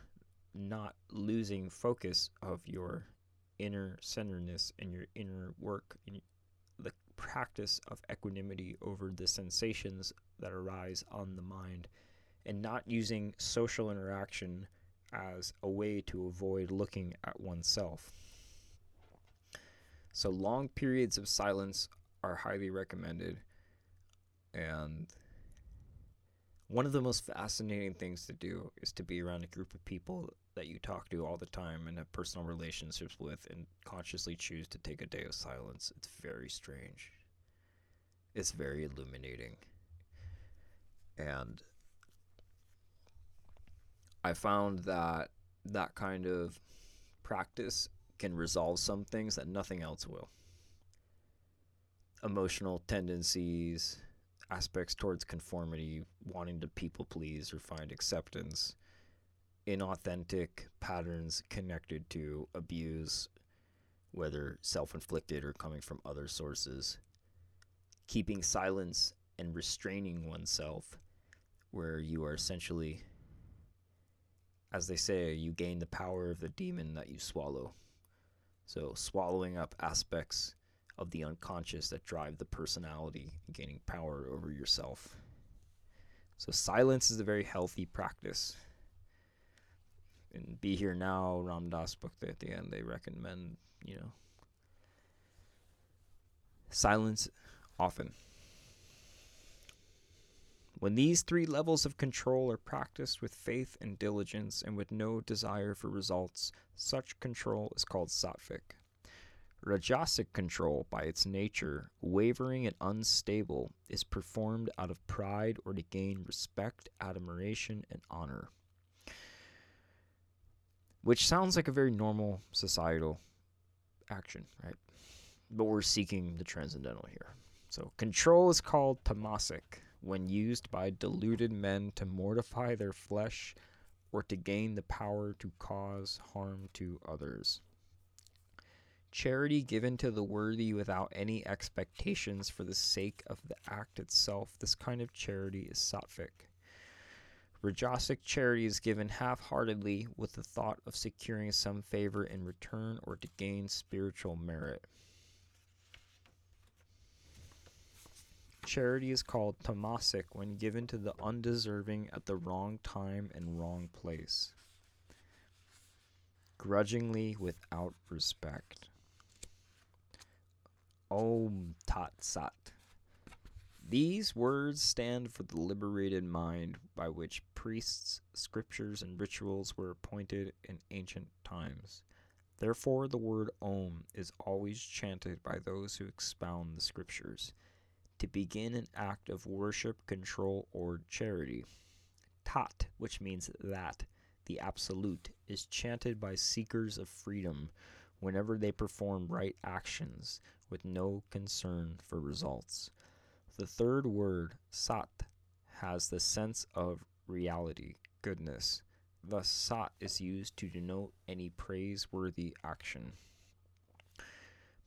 not losing focus of your inner centeredness and your inner work practice of equanimity over the sensations that arise on the mind and not using social interaction as a way to avoid looking at oneself. So, long periods of silence are highly recommended. And one of the most fascinating things to do is to be around a group of people that you talk to all the time and have personal relationships with and consciously choose to take a day of silence. It's very strange. It's very illuminating. And I found that that kind of practice can resolve some things that nothing else will. Emotional tendencies, aspects towards conformity, wanting to people please or find acceptance, inauthentic patterns connected to abuse, whether self inflicted or coming from other sources, keeping silence and restraining oneself, where you are essentially, as they say, you gain the power of the demon that you swallow. So, swallowing up aspects of the unconscious that drive the personality and gaining power over yourself. So, silence is a very healthy practice. In Be Here Now, Ram Dass book at the end, they recommend, you know, silence often. When these three levels of control are practiced with faith and diligence and with no desire for results, such control is called sattvic. Rajasic control, by its nature, wavering and unstable, is performed out of pride or to gain respect, admiration, and honor. Which sounds like a very normal societal action, right? But we're seeking the transcendental here. So, control is called tamasic when used by deluded men to mortify their flesh or to gain the power to cause harm to others. Charity given to the worthy without any expectations for the sake of the act itself, this kind of charity is sattvic. Rajasic charity is given half heartedly with the thought of securing some favor in return or to gain spiritual merit. Charity is called tamasic when given to the undeserving at the wrong time and wrong place, grudgingly without respect. Om Tat Sat. These words stand for the liberated mind by which priests, scriptures, and rituals were appointed in ancient times. Therefore, the word Om is always chanted by those who expound the scriptures to begin an act of worship, control, or charity. Tat, which means that, the absolute, is chanted by seekers of freedom whenever they perform right actions with no concern for results. The third word, sat, has the sense of reality, goodness. Thus, sat is used to denote any praiseworthy action.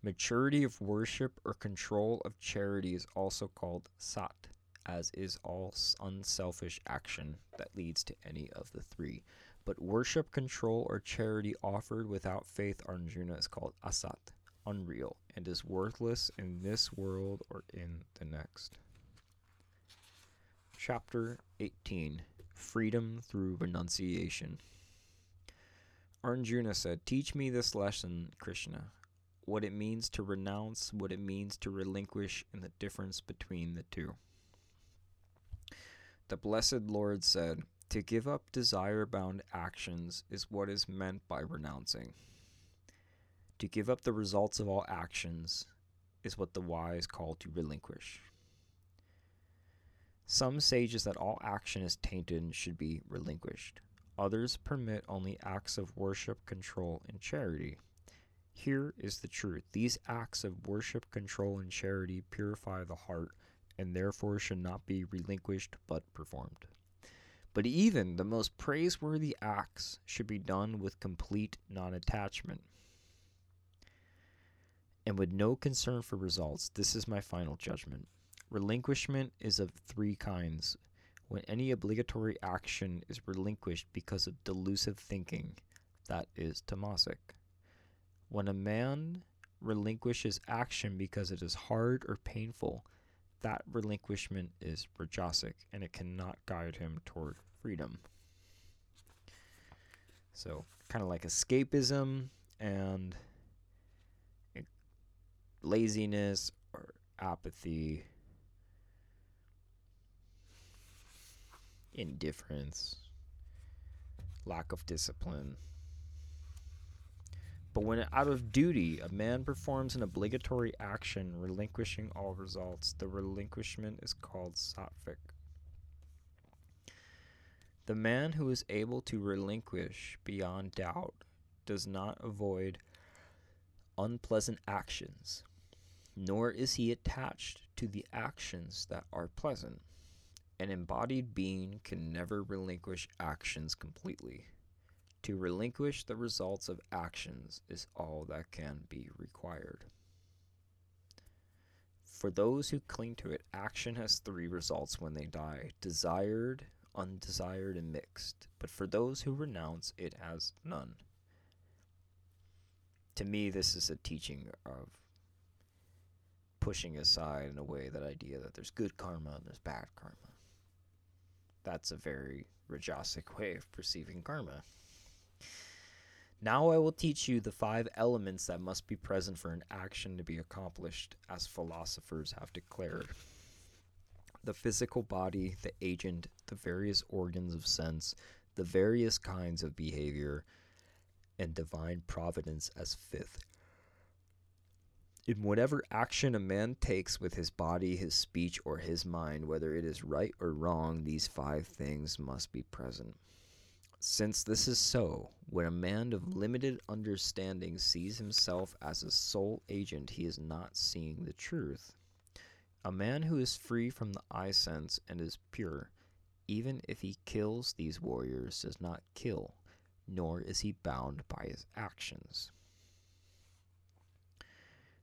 Maturity of worship or control of charity is also called sat, as is all unselfish action that leads to any of the three. But worship, control, or charity offered without faith, Arjuna, is called asat, unreal, and is worthless in this world or in the next. Chapter 18 Freedom through Renunciation. Arjuna said, Teach me this lesson, Krishna what it means to renounce, what it means to relinquish, and the difference between the two. The Blessed Lord said, To give up desire bound actions is what is meant by renouncing. To give up the results of all actions is what the wise call to relinquish. Some sages that all action is tainted and should be relinquished. Others permit only acts of worship, control, and charity. Here is the truth. These acts of worship, control, and charity purify the heart and therefore should not be relinquished but performed. But even the most praiseworthy acts should be done with complete non attachment and with no concern for results. This is my final judgment. Relinquishment is of three kinds. When any obligatory action is relinquished because of delusive thinking, that is tamasic. When a man relinquishes action because it is hard or painful, that relinquishment is rajasic and it cannot guide him toward freedom. So, kind of like escapism and laziness or apathy, indifference, lack of discipline. But when out of duty a man performs an obligatory action relinquishing all results, the relinquishment is called sattvic. The man who is able to relinquish beyond doubt does not avoid unpleasant actions, nor is he attached to the actions that are pleasant. An embodied being can never relinquish actions completely. To relinquish the results of actions is all that can be required. For those who cling to it, action has three results when they die desired, undesired, and mixed. But for those who renounce, it has none. To me, this is a teaching of pushing aside in a way that idea that there's good karma and there's bad karma. That's a very Rajasic way of perceiving karma. Now I will teach you the five elements that must be present for an action to be accomplished, as philosophers have declared the physical body, the agent, the various organs of sense, the various kinds of behavior, and divine providence as fifth. In whatever action a man takes with his body, his speech, or his mind, whether it is right or wrong, these five things must be present. Since this is so, when a man of limited understanding sees himself as a sole agent, he is not seeing the truth. A man who is free from the I sense and is pure, even if he kills these warriors, does not kill, nor is he bound by his actions.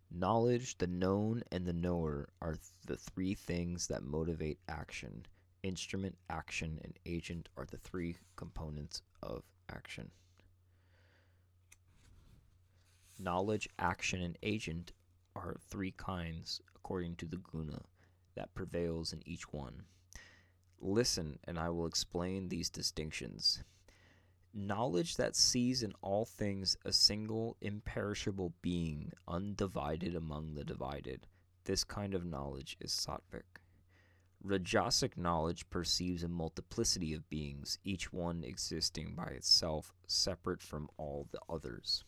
Knowledge, the known, and the knower are the three things that motivate action. Instrument, action, and agent are the three components of action. Knowledge, action, and agent are three kinds, according to the guna, that prevails in each one. Listen, and I will explain these distinctions. Knowledge that sees in all things a single imperishable being, undivided among the divided. This kind of knowledge is sattvic. Rajasic knowledge perceives a multiplicity of beings, each one existing by itself, separate from all the others.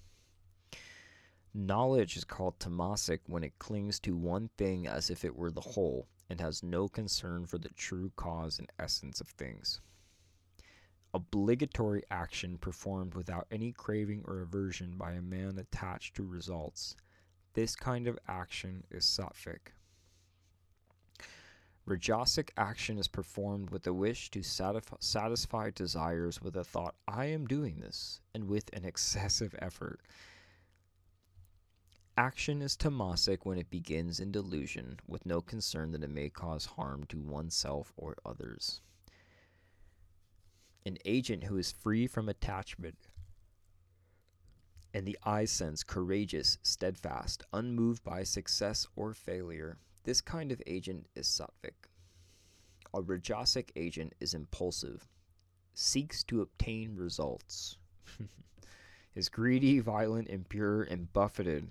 Knowledge is called tamasic when it clings to one thing as if it were the whole, and has no concern for the true cause and essence of things obligatory action performed without any craving or aversion by a man attached to results. This kind of action is sattvic. Rajasic action is performed with a wish to satisfy desires with a thought, I am doing this, and with an excessive effort. Action is tamasic when it begins in delusion, with no concern that it may cause harm to oneself or others an agent who is free from attachment and the I sense courageous, steadfast, unmoved by success or failure. This kind of agent is sattvic. A rajasic agent is impulsive, seeks to obtain results, is greedy, violent, impure, and buffeted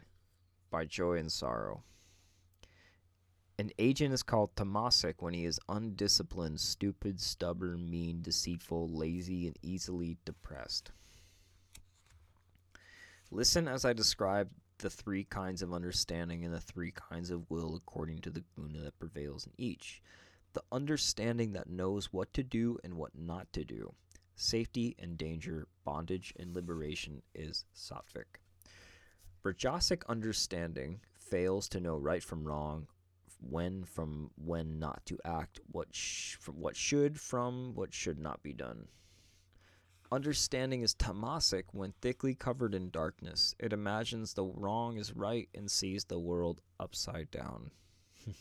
by joy and sorrow. An agent is called tamasic when he is undisciplined, stupid, stubborn, mean, deceitful, lazy, and easily depressed. Listen as I describe the three kinds of understanding and the three kinds of will according to the guna that prevails in each. The understanding that knows what to do and what not to do. Safety and danger, bondage and liberation is sattvic. Rajasic understanding fails to know right from wrong, when from when not to act, what sh- from what should from what should not be done. Understanding is tamasic when thickly covered in darkness. It imagines the wrong is right and sees the world upside down.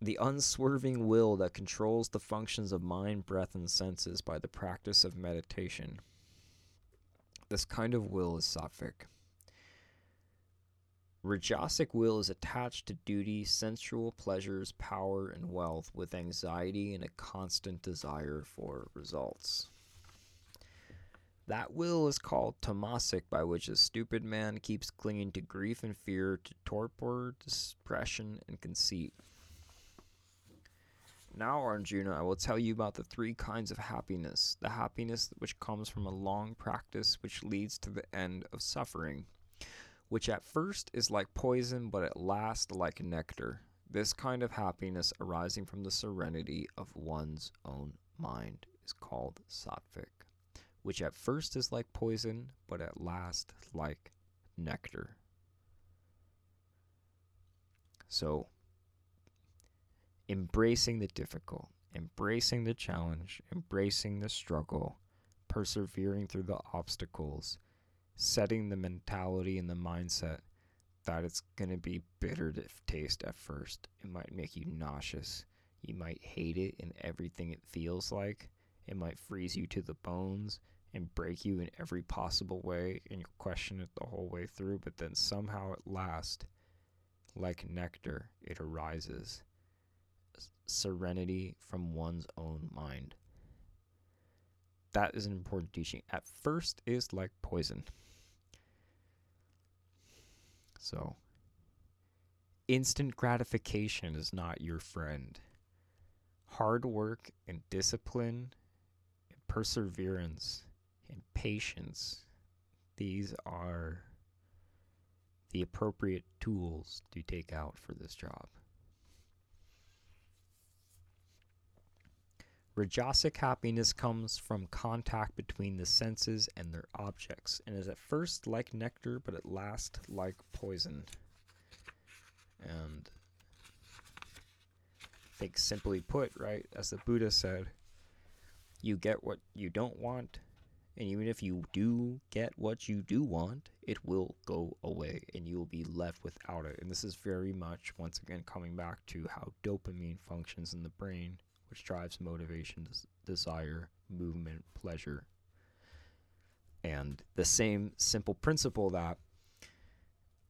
the unswerving will that controls the functions of mind, breath, and senses by the practice of meditation. This kind of will is sattvic. Rajasic will is attached to duty, sensual pleasures, power, and wealth with anxiety and a constant desire for results. That will is called tamasic, by which a stupid man keeps clinging to grief and fear, to torpor, depression, and conceit. Now, Arjuna, I will tell you about the three kinds of happiness the happiness which comes from a long practice, which leads to the end of suffering which at first is like poison, but at last like nectar. This kind of happiness arising from the serenity of one's own mind is called sattvic, which at first is like poison, but at last like nectar. So, embracing the difficult, embracing the challenge, embracing the struggle, persevering through the obstacles setting the mentality and the mindset that it's going to be bitter to taste at first. It might make you nauseous. You might hate it and everything it feels like. It might freeze you to the bones and break you in every possible way, and you'll question it the whole way through. But then somehow at last, like nectar, it arises serenity from one's own mind. That is an important teaching. At first, is like poison. So, instant gratification is not your friend. Hard work and discipline and perseverance and patience, these are the appropriate tools to take out for this job. Rajasic happiness comes from contact between the senses and their objects, and is at first like nectar, but at last like poison. And I think simply put, right, as the Buddha said, you get what you don't want, and even if you do get what you do want, it will go away and you will be left without it. And this is very much, once again, coming back to how dopamine functions in the brain which drives motivation, des- desire, movement, pleasure. And the same simple principle that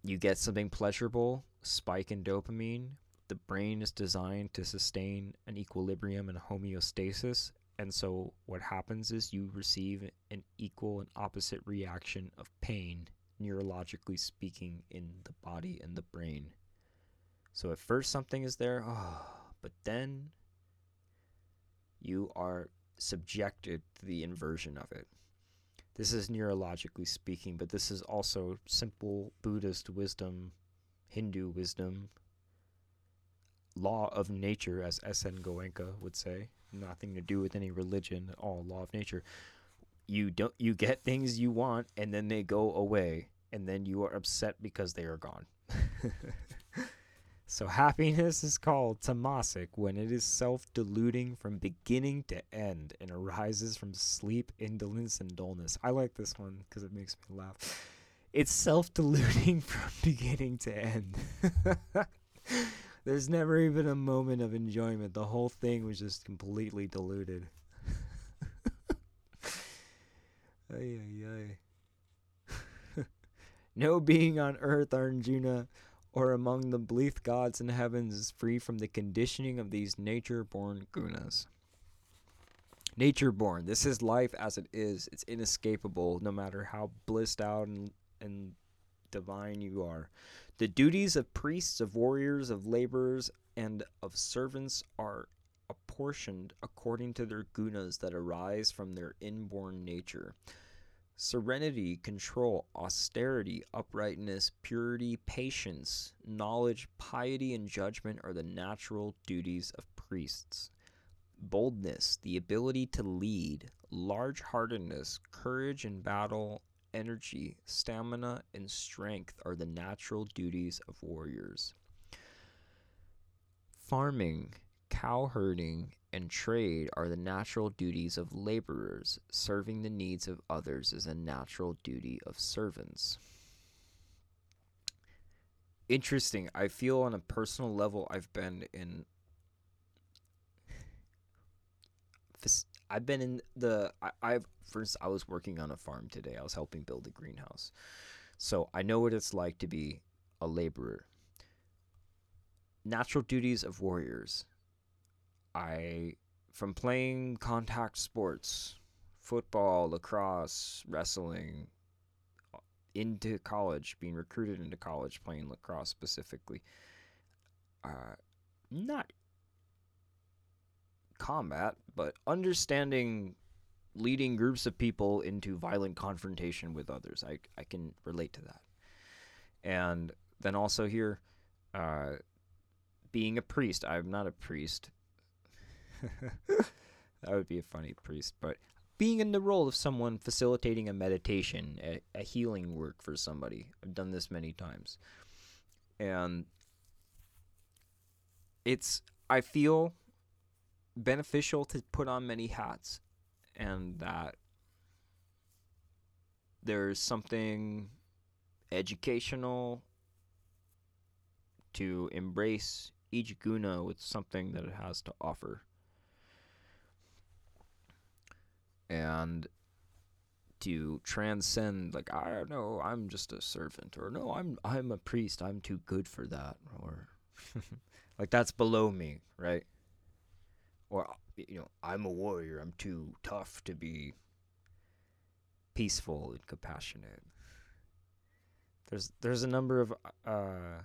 you get something pleasurable, spike in dopamine, the brain is designed to sustain an equilibrium and homeostasis. And so what happens is you receive an equal and opposite reaction of pain, neurologically speaking, in the body and the brain. So at first something is there, oh, but then you are subjected to the inversion of it. This is neurologically speaking, but this is also simple Buddhist wisdom, Hindu wisdom, law of nature, as S.N. Goenka would say. Nothing to do with any religion, all law of nature. You don't you get things you want and then they go away and then you are upset because they are gone. So happiness is called tamasic when it is self-deluding from beginning to end and arises from sleep, indolence, and dullness. I like this one because it makes me laugh. It's self-deluding from beginning to end. There's never even a moment of enjoyment. The whole thing was just completely deluded. ay, ay, ay. no being on earth, Arjuna or among the bleak gods in heavens is free from the conditioning of these nature born gunas. Nature born. This is life as it is. It's inescapable, no matter how blissed out and, and divine you are. The duties of priests, of warriors, of laborers, and of servants are apportioned according to their gunas that arise from their inborn nature. Serenity, control, austerity, uprightness, purity, patience, knowledge, piety, and judgment are the natural duties of priests. Boldness, the ability to lead, large heartedness, courage in battle, energy, stamina, and strength are the natural duties of warriors. Farming, cow herding, and trade are the natural duties of laborers. Serving the needs of others is a natural duty of servants. Interesting. I feel on a personal level, I've been in. I've been in the. I, I've first. I was working on a farm today. I was helping build a greenhouse, so I know what it's like to be a laborer. Natural duties of warriors I from playing contact sports, football, lacrosse, wrestling, uh, into college, being recruited into college, playing lacrosse specifically. Uh, not combat, but understanding leading groups of people into violent confrontation with others. I, I can relate to that. And then also here, uh, being a priest. I'm not a priest, that would be a funny priest, but being in the role of someone facilitating a meditation, a, a healing work for somebody. I've done this many times. And it's, I feel, beneficial to put on many hats and that there's something educational to embrace each guna with something that it has to offer. And to transcend like I don't know, I'm just a servant or no, I'm I'm a priest, I'm too good for that or like that's below me, right? Or you know, I'm a warrior, I'm too tough to be peaceful and compassionate. There's there's a number of uh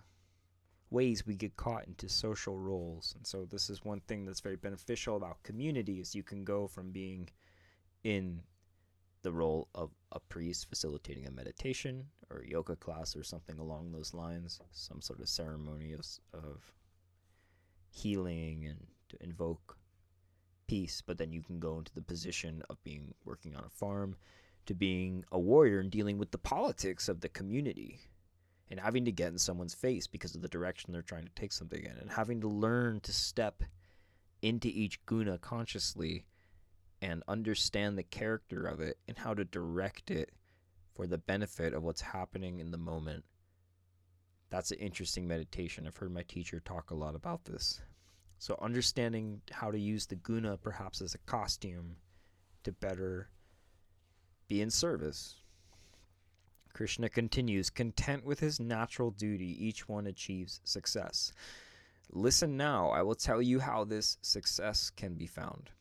ways we get caught into social roles. And so this is one thing that's very beneficial about community is you can go from being in the role of a priest facilitating a meditation or yoga class or something along those lines, some sort of ceremony of, of healing and to invoke peace. But then you can go into the position of being working on a farm to being a warrior and dealing with the politics of the community and having to get in someone's face because of the direction they're trying to take something in and having to learn to step into each guna consciously and understand the character of it and how to direct it for the benefit of what's happening in the moment. That's an interesting meditation. I've heard my teacher talk a lot about this. So, understanding how to use the guna perhaps as a costume to better be in service. Krishna continues, content with his natural duty, each one achieves success. Listen now, I will tell you how this success can be found.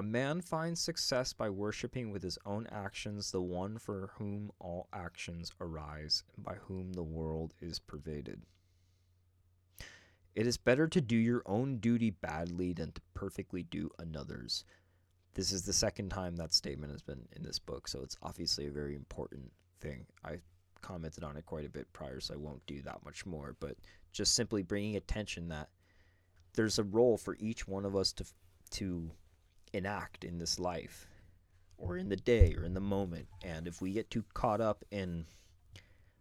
A man finds success by worshipping with his own actions the one for whom all actions arise, and by whom the world is pervaded. It is better to do your own duty badly than to perfectly do another's. This is the second time that statement has been in this book, so it's obviously a very important thing. I commented on it quite a bit prior, so I won't do that much more, but just simply bringing attention that there's a role for each one of us to to enact in this life or in the day or in the moment. And if we get too caught up in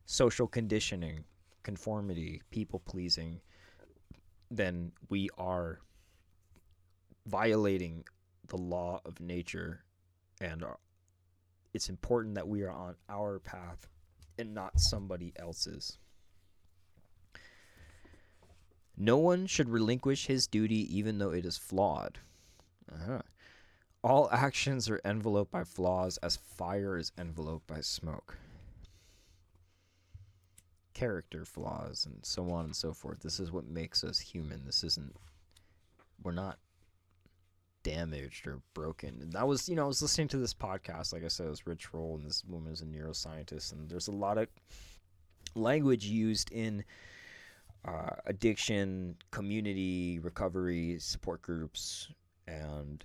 social conditioning, conformity, people pleasing, then we are violating the law of nature and it's important that we are on our path and not somebody else's. No one should relinquish his duty even though it is flawed. Uh-huh. All actions are enveloped by flaws as fire is enveloped by smoke. Character flaws and so on and so forth. This is what makes us human. This isn't, we're not damaged or broken. And that was, you know, I was listening to this podcast. Like I said, it was Rich Roll, and this woman is a neuroscientist, and there's a lot of language used in uh, addiction, community recovery support groups, and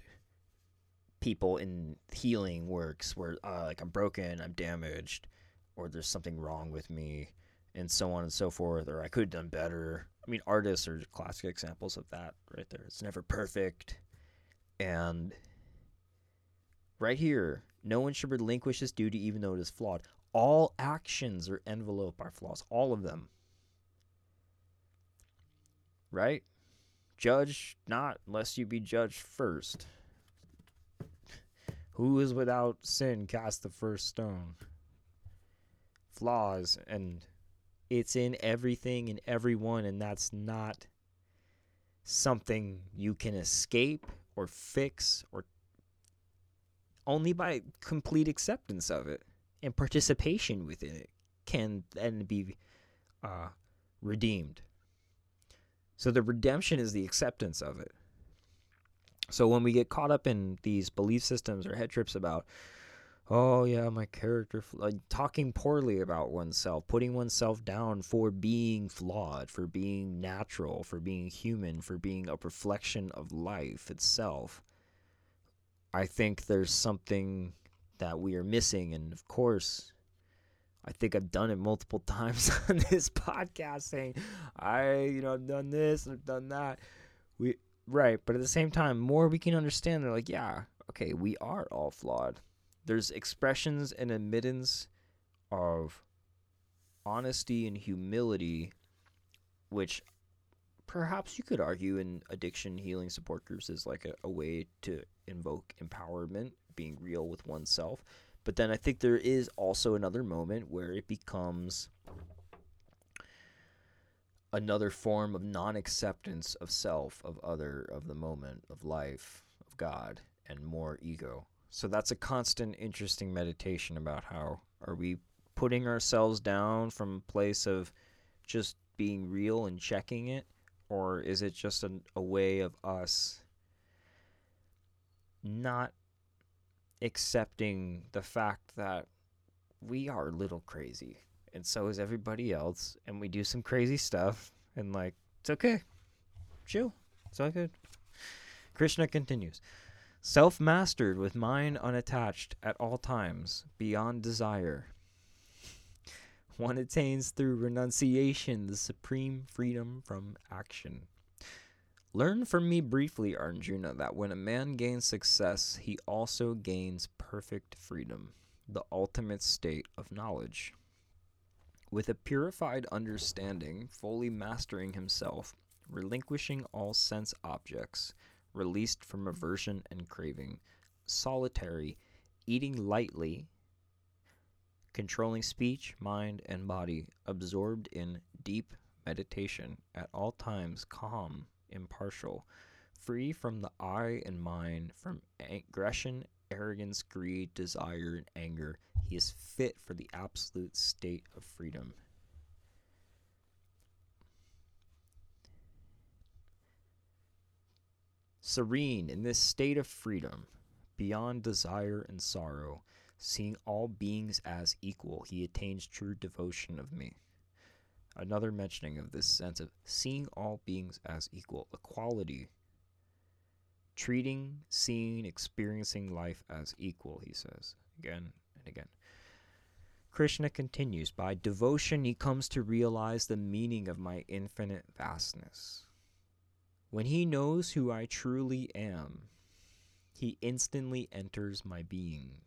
people in healing works where uh, like I'm broken, I'm damaged, or there's something wrong with me, and so on and so forth, or I could have done better. I mean, artists are classic examples of that right there. It's never perfect. And right here, no one should relinquish his duty even though it is flawed. All actions are enveloped by flaws, all of them. Right? Judge not unless you be judged first. Who is without sin cast the first stone? Flaws, and it's in everything and everyone, and that's not something you can escape or fix or only by complete acceptance of it and participation within it can then be uh, redeemed. So the redemption is the acceptance of it. So when we get caught up in these belief systems or head trips about, oh yeah, my character, like talking poorly about oneself, putting oneself down for being flawed, for being natural, for being human, for being a reflection of life itself. I think there's something that we are missing, and of course, I think I've done it multiple times on this podcast, saying I, you know, I've done this, I've done that. We right, but at the same time, more we can understand. They're like, yeah, okay, we are all flawed there's expressions and admittance of honesty and humility, which perhaps you could argue in addiction healing support groups is like a, a way to invoke empowerment, being real with oneself. But then I think there is also another moment where it becomes another form of non acceptance of self, of other, of the moment, of life, of God, and more ego. So that's a constant interesting meditation about how are we putting ourselves down from a place of just being real and checking it or is it just a, a way of us not accepting the fact that we are a little crazy and so is everybody else and we do some crazy stuff and like it's okay chill it's all good krishna continues Self mastered with mind unattached at all times, beyond desire. One attains through renunciation the supreme freedom from action. Learn from me briefly, Arjuna, that when a man gains success, he also gains perfect freedom, the ultimate state of knowledge. With a purified understanding, fully mastering himself, relinquishing all sense objects, released from aversion and craving, solitary, eating lightly, controlling speech, mind, and body, absorbed in deep meditation, at all times calm impartial, free from the I and mine, from aggression, arrogance, greed, desire, and anger. He is fit for the absolute state of freedom. Serene in this state of freedom, beyond desire and sorrow, seeing all beings as equal, he attains true devotion of me another mentioning of this sense of seeing all beings as equal, equality, treating, seeing, experiencing life as equal, he says again and again. Krishna continues By devotion, he comes to realize the meaning of my infinite vastness. When he knows who I truly am, he instantly enters my being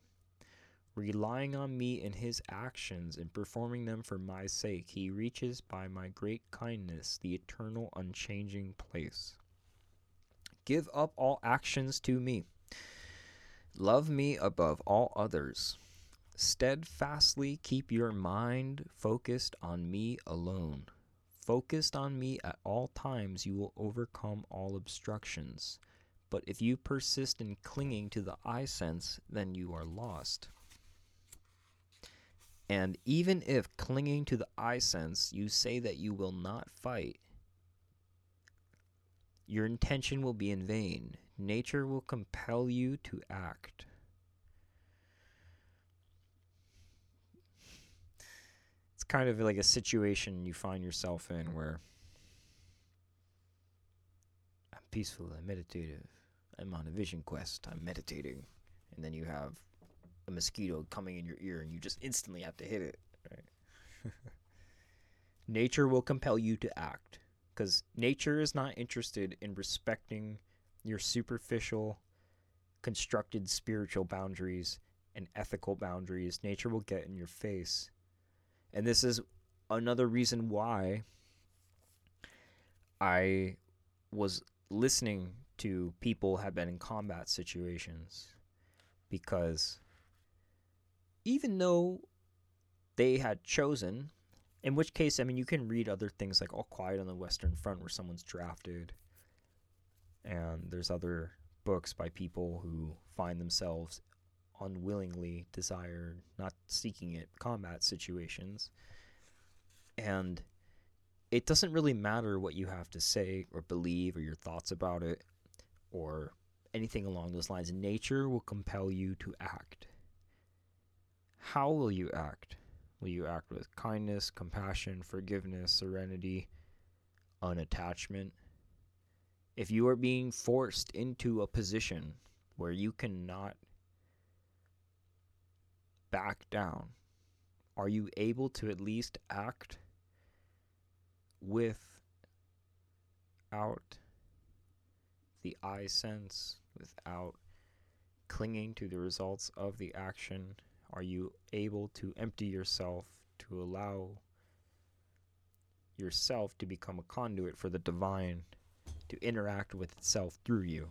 relying on me in his actions and performing them for my sake, he reaches by my great kindness the eternal unchanging place. Give up all actions to me. Love me above all others. Steadfastly keep your mind focused on me alone. Focused on me at all times, you will overcome all obstructions. But if you persist in clinging to the I sense, then you are lost. And even if clinging to the I sense, you say that you will not fight, your intention will be in vain. Nature will compel you to act. It's kind of like a situation you find yourself in where I'm peaceful, I'm meditative, I'm on a vision quest, I'm meditating. And then you have a mosquito coming in your ear and you just instantly have to hit it. Right? nature will compel you to act because nature is not interested in respecting your superficial, constructed spiritual boundaries and ethical boundaries. Nature will get in your face. And this is another reason why I was listening to people have been in combat situations because even though they had chosen, in which case, I mean, you can read other things like All Quiet on the Western Front where someone's drafted, and there's other books by people who find themselves unwillingly desired, not seeking it, combat situations. And it doesn't really matter what you have to say or believe or your thoughts about it or anything along those lines. Nature will compel you to act. How will you act? Will you act with kindness, compassion, forgiveness, serenity, unattachment? If you are being forced into a position where you cannot back down, are you able to at least act without the I sense, without clinging to the results of the action? Are you able to empty yourself to allow yourself to become a conduit for the divine to interact with itself through you?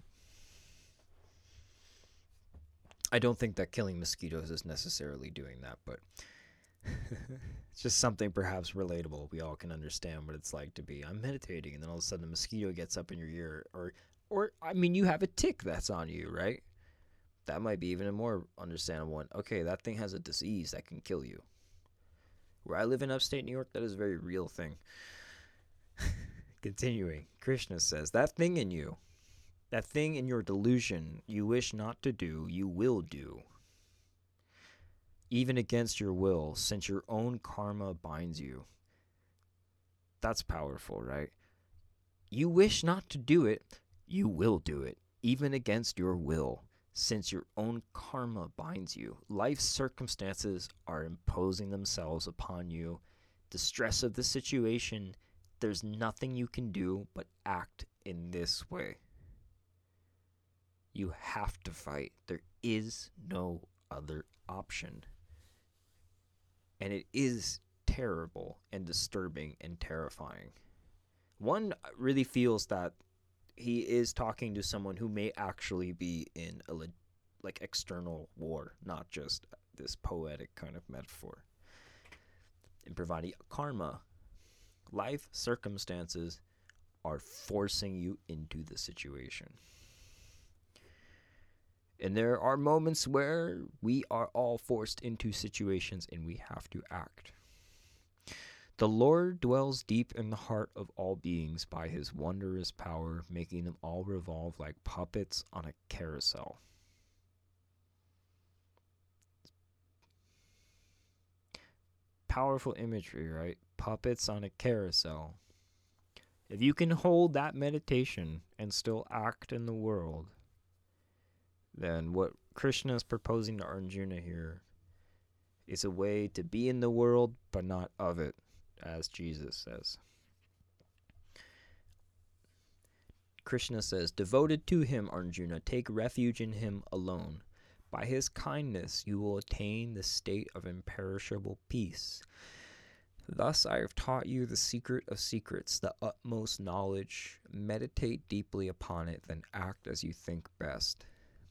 I don't think that killing mosquitoes is necessarily doing that, but it's just something perhaps relatable. We all can understand what it's like to be. I'm meditating, and then all of a sudden a mosquito gets up in your ear, or, or I mean, you have a tick that's on you, right? That might be even a more understandable one. Okay, that thing has a disease that can kill you. Where I live in upstate New York, that is a very real thing. Continuing, Krishna says, That thing in you, that thing in your delusion you wish not to do, you will do. Even against your will, since your own karma binds you. That's powerful, right? You wish not to do it, you will do it, even against your will since your own karma binds you. Life circumstances are imposing themselves upon you. The stress of the situation, there's nothing you can do but act in this way. You have to fight. There is no other option. And it is terrible and disturbing and terrifying. One really feels that he is talking to someone who may actually be in a like external war, not just this poetic kind of metaphor. In providing karma, life circumstances are forcing you into the situation. And there are moments where we are all forced into situations and we have to act. The Lord dwells deep in the heart of all beings by his wondrous power, making them all revolve like puppets on a carousel. Powerful imagery, right? Puppets on a carousel. If you can hold that meditation and still act in the world, then what Krishna is proposing to Arjuna here is a way to be in the world but not of it as Jesus says. Krishna says, Devoted to him, Arjuna, take refuge in him alone. By his kindness you will attain the state of imperishable peace. Thus I have taught you the secret of secrets, the utmost knowledge. Meditate deeply upon it, then act as you think best.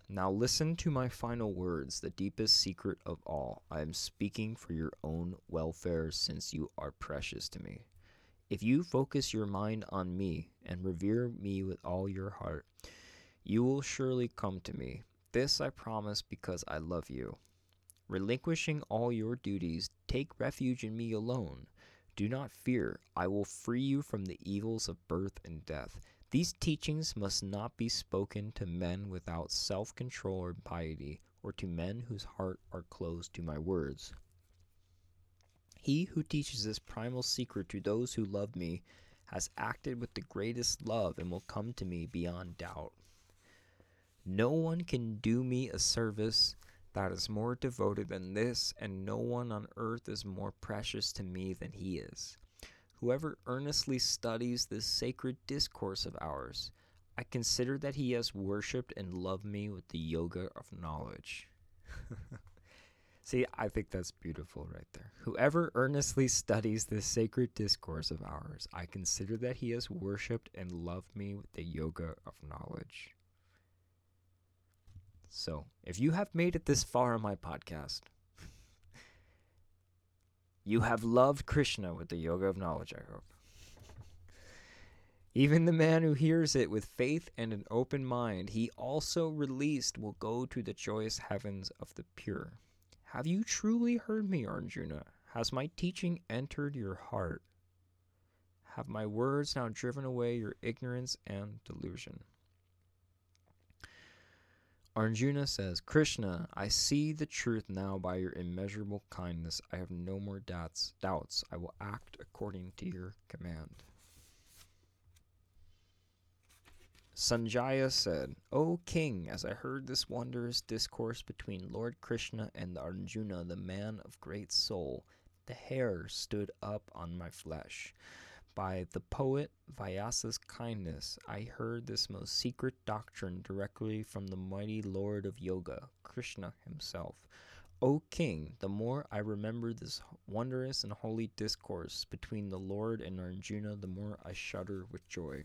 Now listen to my final words, the deepest secret of all. I am speaking for your own welfare since you are precious to me. If you focus your mind on me and revere me with all your heart, you will surely come to me. This I promise because I love you. Relinquishing all your duties, take refuge in me alone. Do not fear, I will free you from the evils of birth and death. These teachings must not be spoken to men without self control or piety, or to men whose heart are closed to my words. He who teaches this primal secret to those who love me has acted with the greatest love and will come to me beyond doubt. No one can do me a service that is more devoted than this, and no one on earth is more precious to me than he is. Whoever earnestly studies this sacred discourse of ours, I consider that he has worshipped and loved me with the yoga of knowledge. See, I think that's beautiful right there. Whoever earnestly studies this sacred discourse of ours, I consider that he has worshipped and loved me with the yoga of knowledge. So, if you have made it this far on my podcast, you have loved Krishna with the yoga of knowledge, I hope. Even the man who hears it with faith and an open mind, he also released will go to the joyous heavens of the pure. Have you truly heard me, Arjuna? Has my teaching entered your heart? Have my words now driven away your ignorance and delusion? Arjuna says, Krishna, I see the truth now by your immeasurable kindness. I have no more doubts. Doubts. I will act according to your command. Sanjaya said, O king, as I heard this wondrous discourse between Lord Krishna and Arjuna, the man of great soul, the hair stood up on my flesh. By the poet Vyasa's kindness, I heard this most secret doctrine directly from the mighty Lord of Yoga, Krishna himself. O king, the more I remember this wondrous and holy discourse between the Lord and Arjuna, the more I shudder with joy.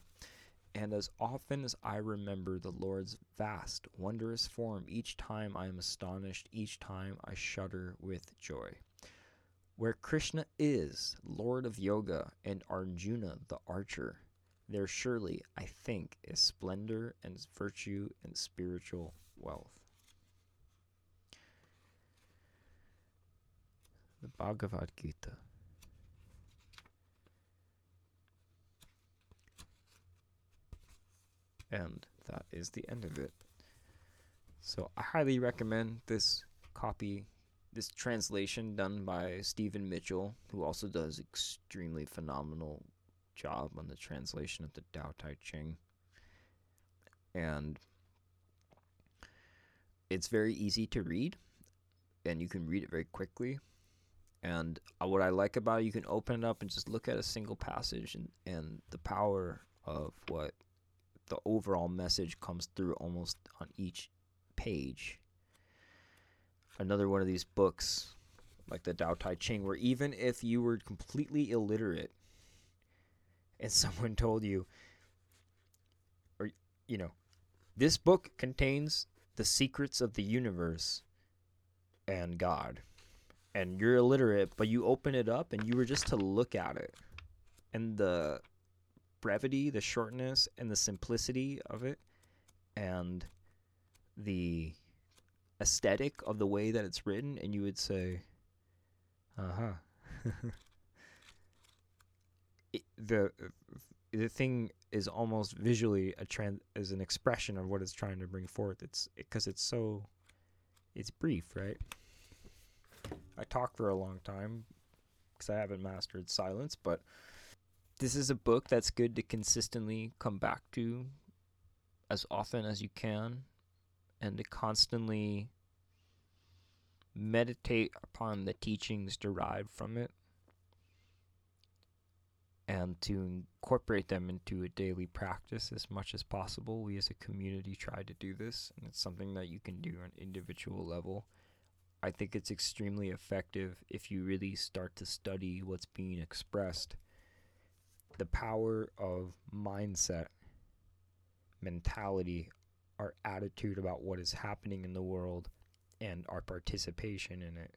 And as often as I remember the Lord's vast, wondrous form, each time I am astonished, each time I shudder with joy. Where Krishna is, Lord of Yoga, and Arjuna, the archer, there surely, I think, is splendor and virtue and spiritual wealth. The Bhagavad Gita. And that is the end of it. So I highly recommend this copy this translation done by Stephen Mitchell, who also does extremely phenomenal job on the translation of the Tao Te Ching. And it's very easy to read, and you can read it very quickly. And uh, what I like about it, you can open it up and just look at a single passage, and, and the power of what the overall message comes through almost on each page. Another one of these books, like the Tao Te Ching, where even if you were completely illiterate and someone told you, or, you know, this book contains the secrets of the universe and God. And you're illiterate, but you open it up and you were just to look at it. And the brevity, the shortness, and the simplicity of it, and the aesthetic of the way that it's written, and you would say, uh huh. the the thing is almost visually a trans is an expression of what it's trying to bring forth. It's because it's so it's brief, right? I talk for a long time because I haven't mastered silence, but this is a book that's good to consistently come back to as often as you can and to constantly meditate upon the teachings derived from it and to incorporate them into a daily practice as much as possible. We as a community try to do this, and it's something that you can do on an individual level. I think it's extremely effective if you really start to study what's being expressed the power of mindset, mentality, our attitude about what is happening in the world, and our participation in it.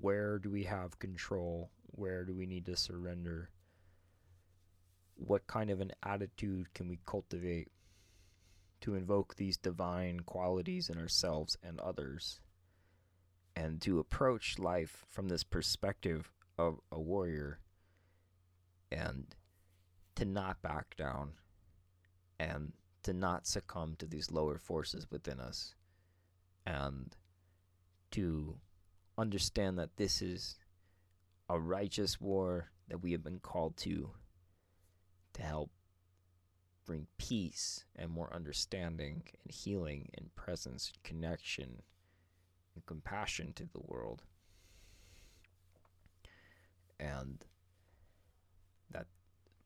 Where do we have control? Where do we need to surrender? What kind of an attitude can we cultivate to invoke these divine qualities in ourselves and others? And to approach life from this perspective of a warrior and to not back down and to not succumb to these lower forces within us and to understand that this is a righteous war that we have been called to to help bring peace and more understanding and healing and presence and connection and compassion to the world. And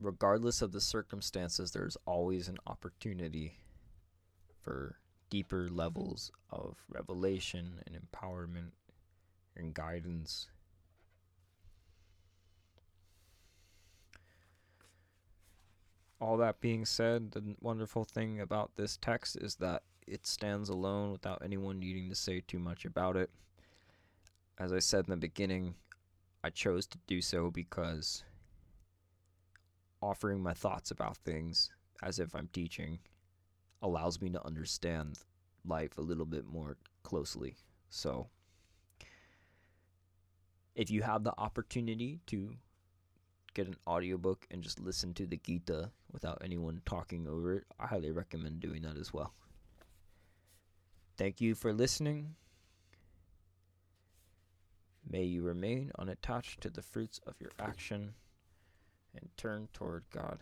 regardless of the circumstances, there's always an opportunity for deeper levels of revelation and empowerment and guidance. All that being said, the wonderful thing about this text is that it stands alone without anyone needing to say too much about it. As I said in the beginning, I chose to do so because offering my thoughts about things as if I'm teaching allows me to understand life a little bit more closely. So, if you have the opportunity to get an audiobook and just listen to the Gita without anyone talking over it, I highly recommend doing that as well. Thank you for listening. May you remain unattached to the fruits of your action and turn toward God.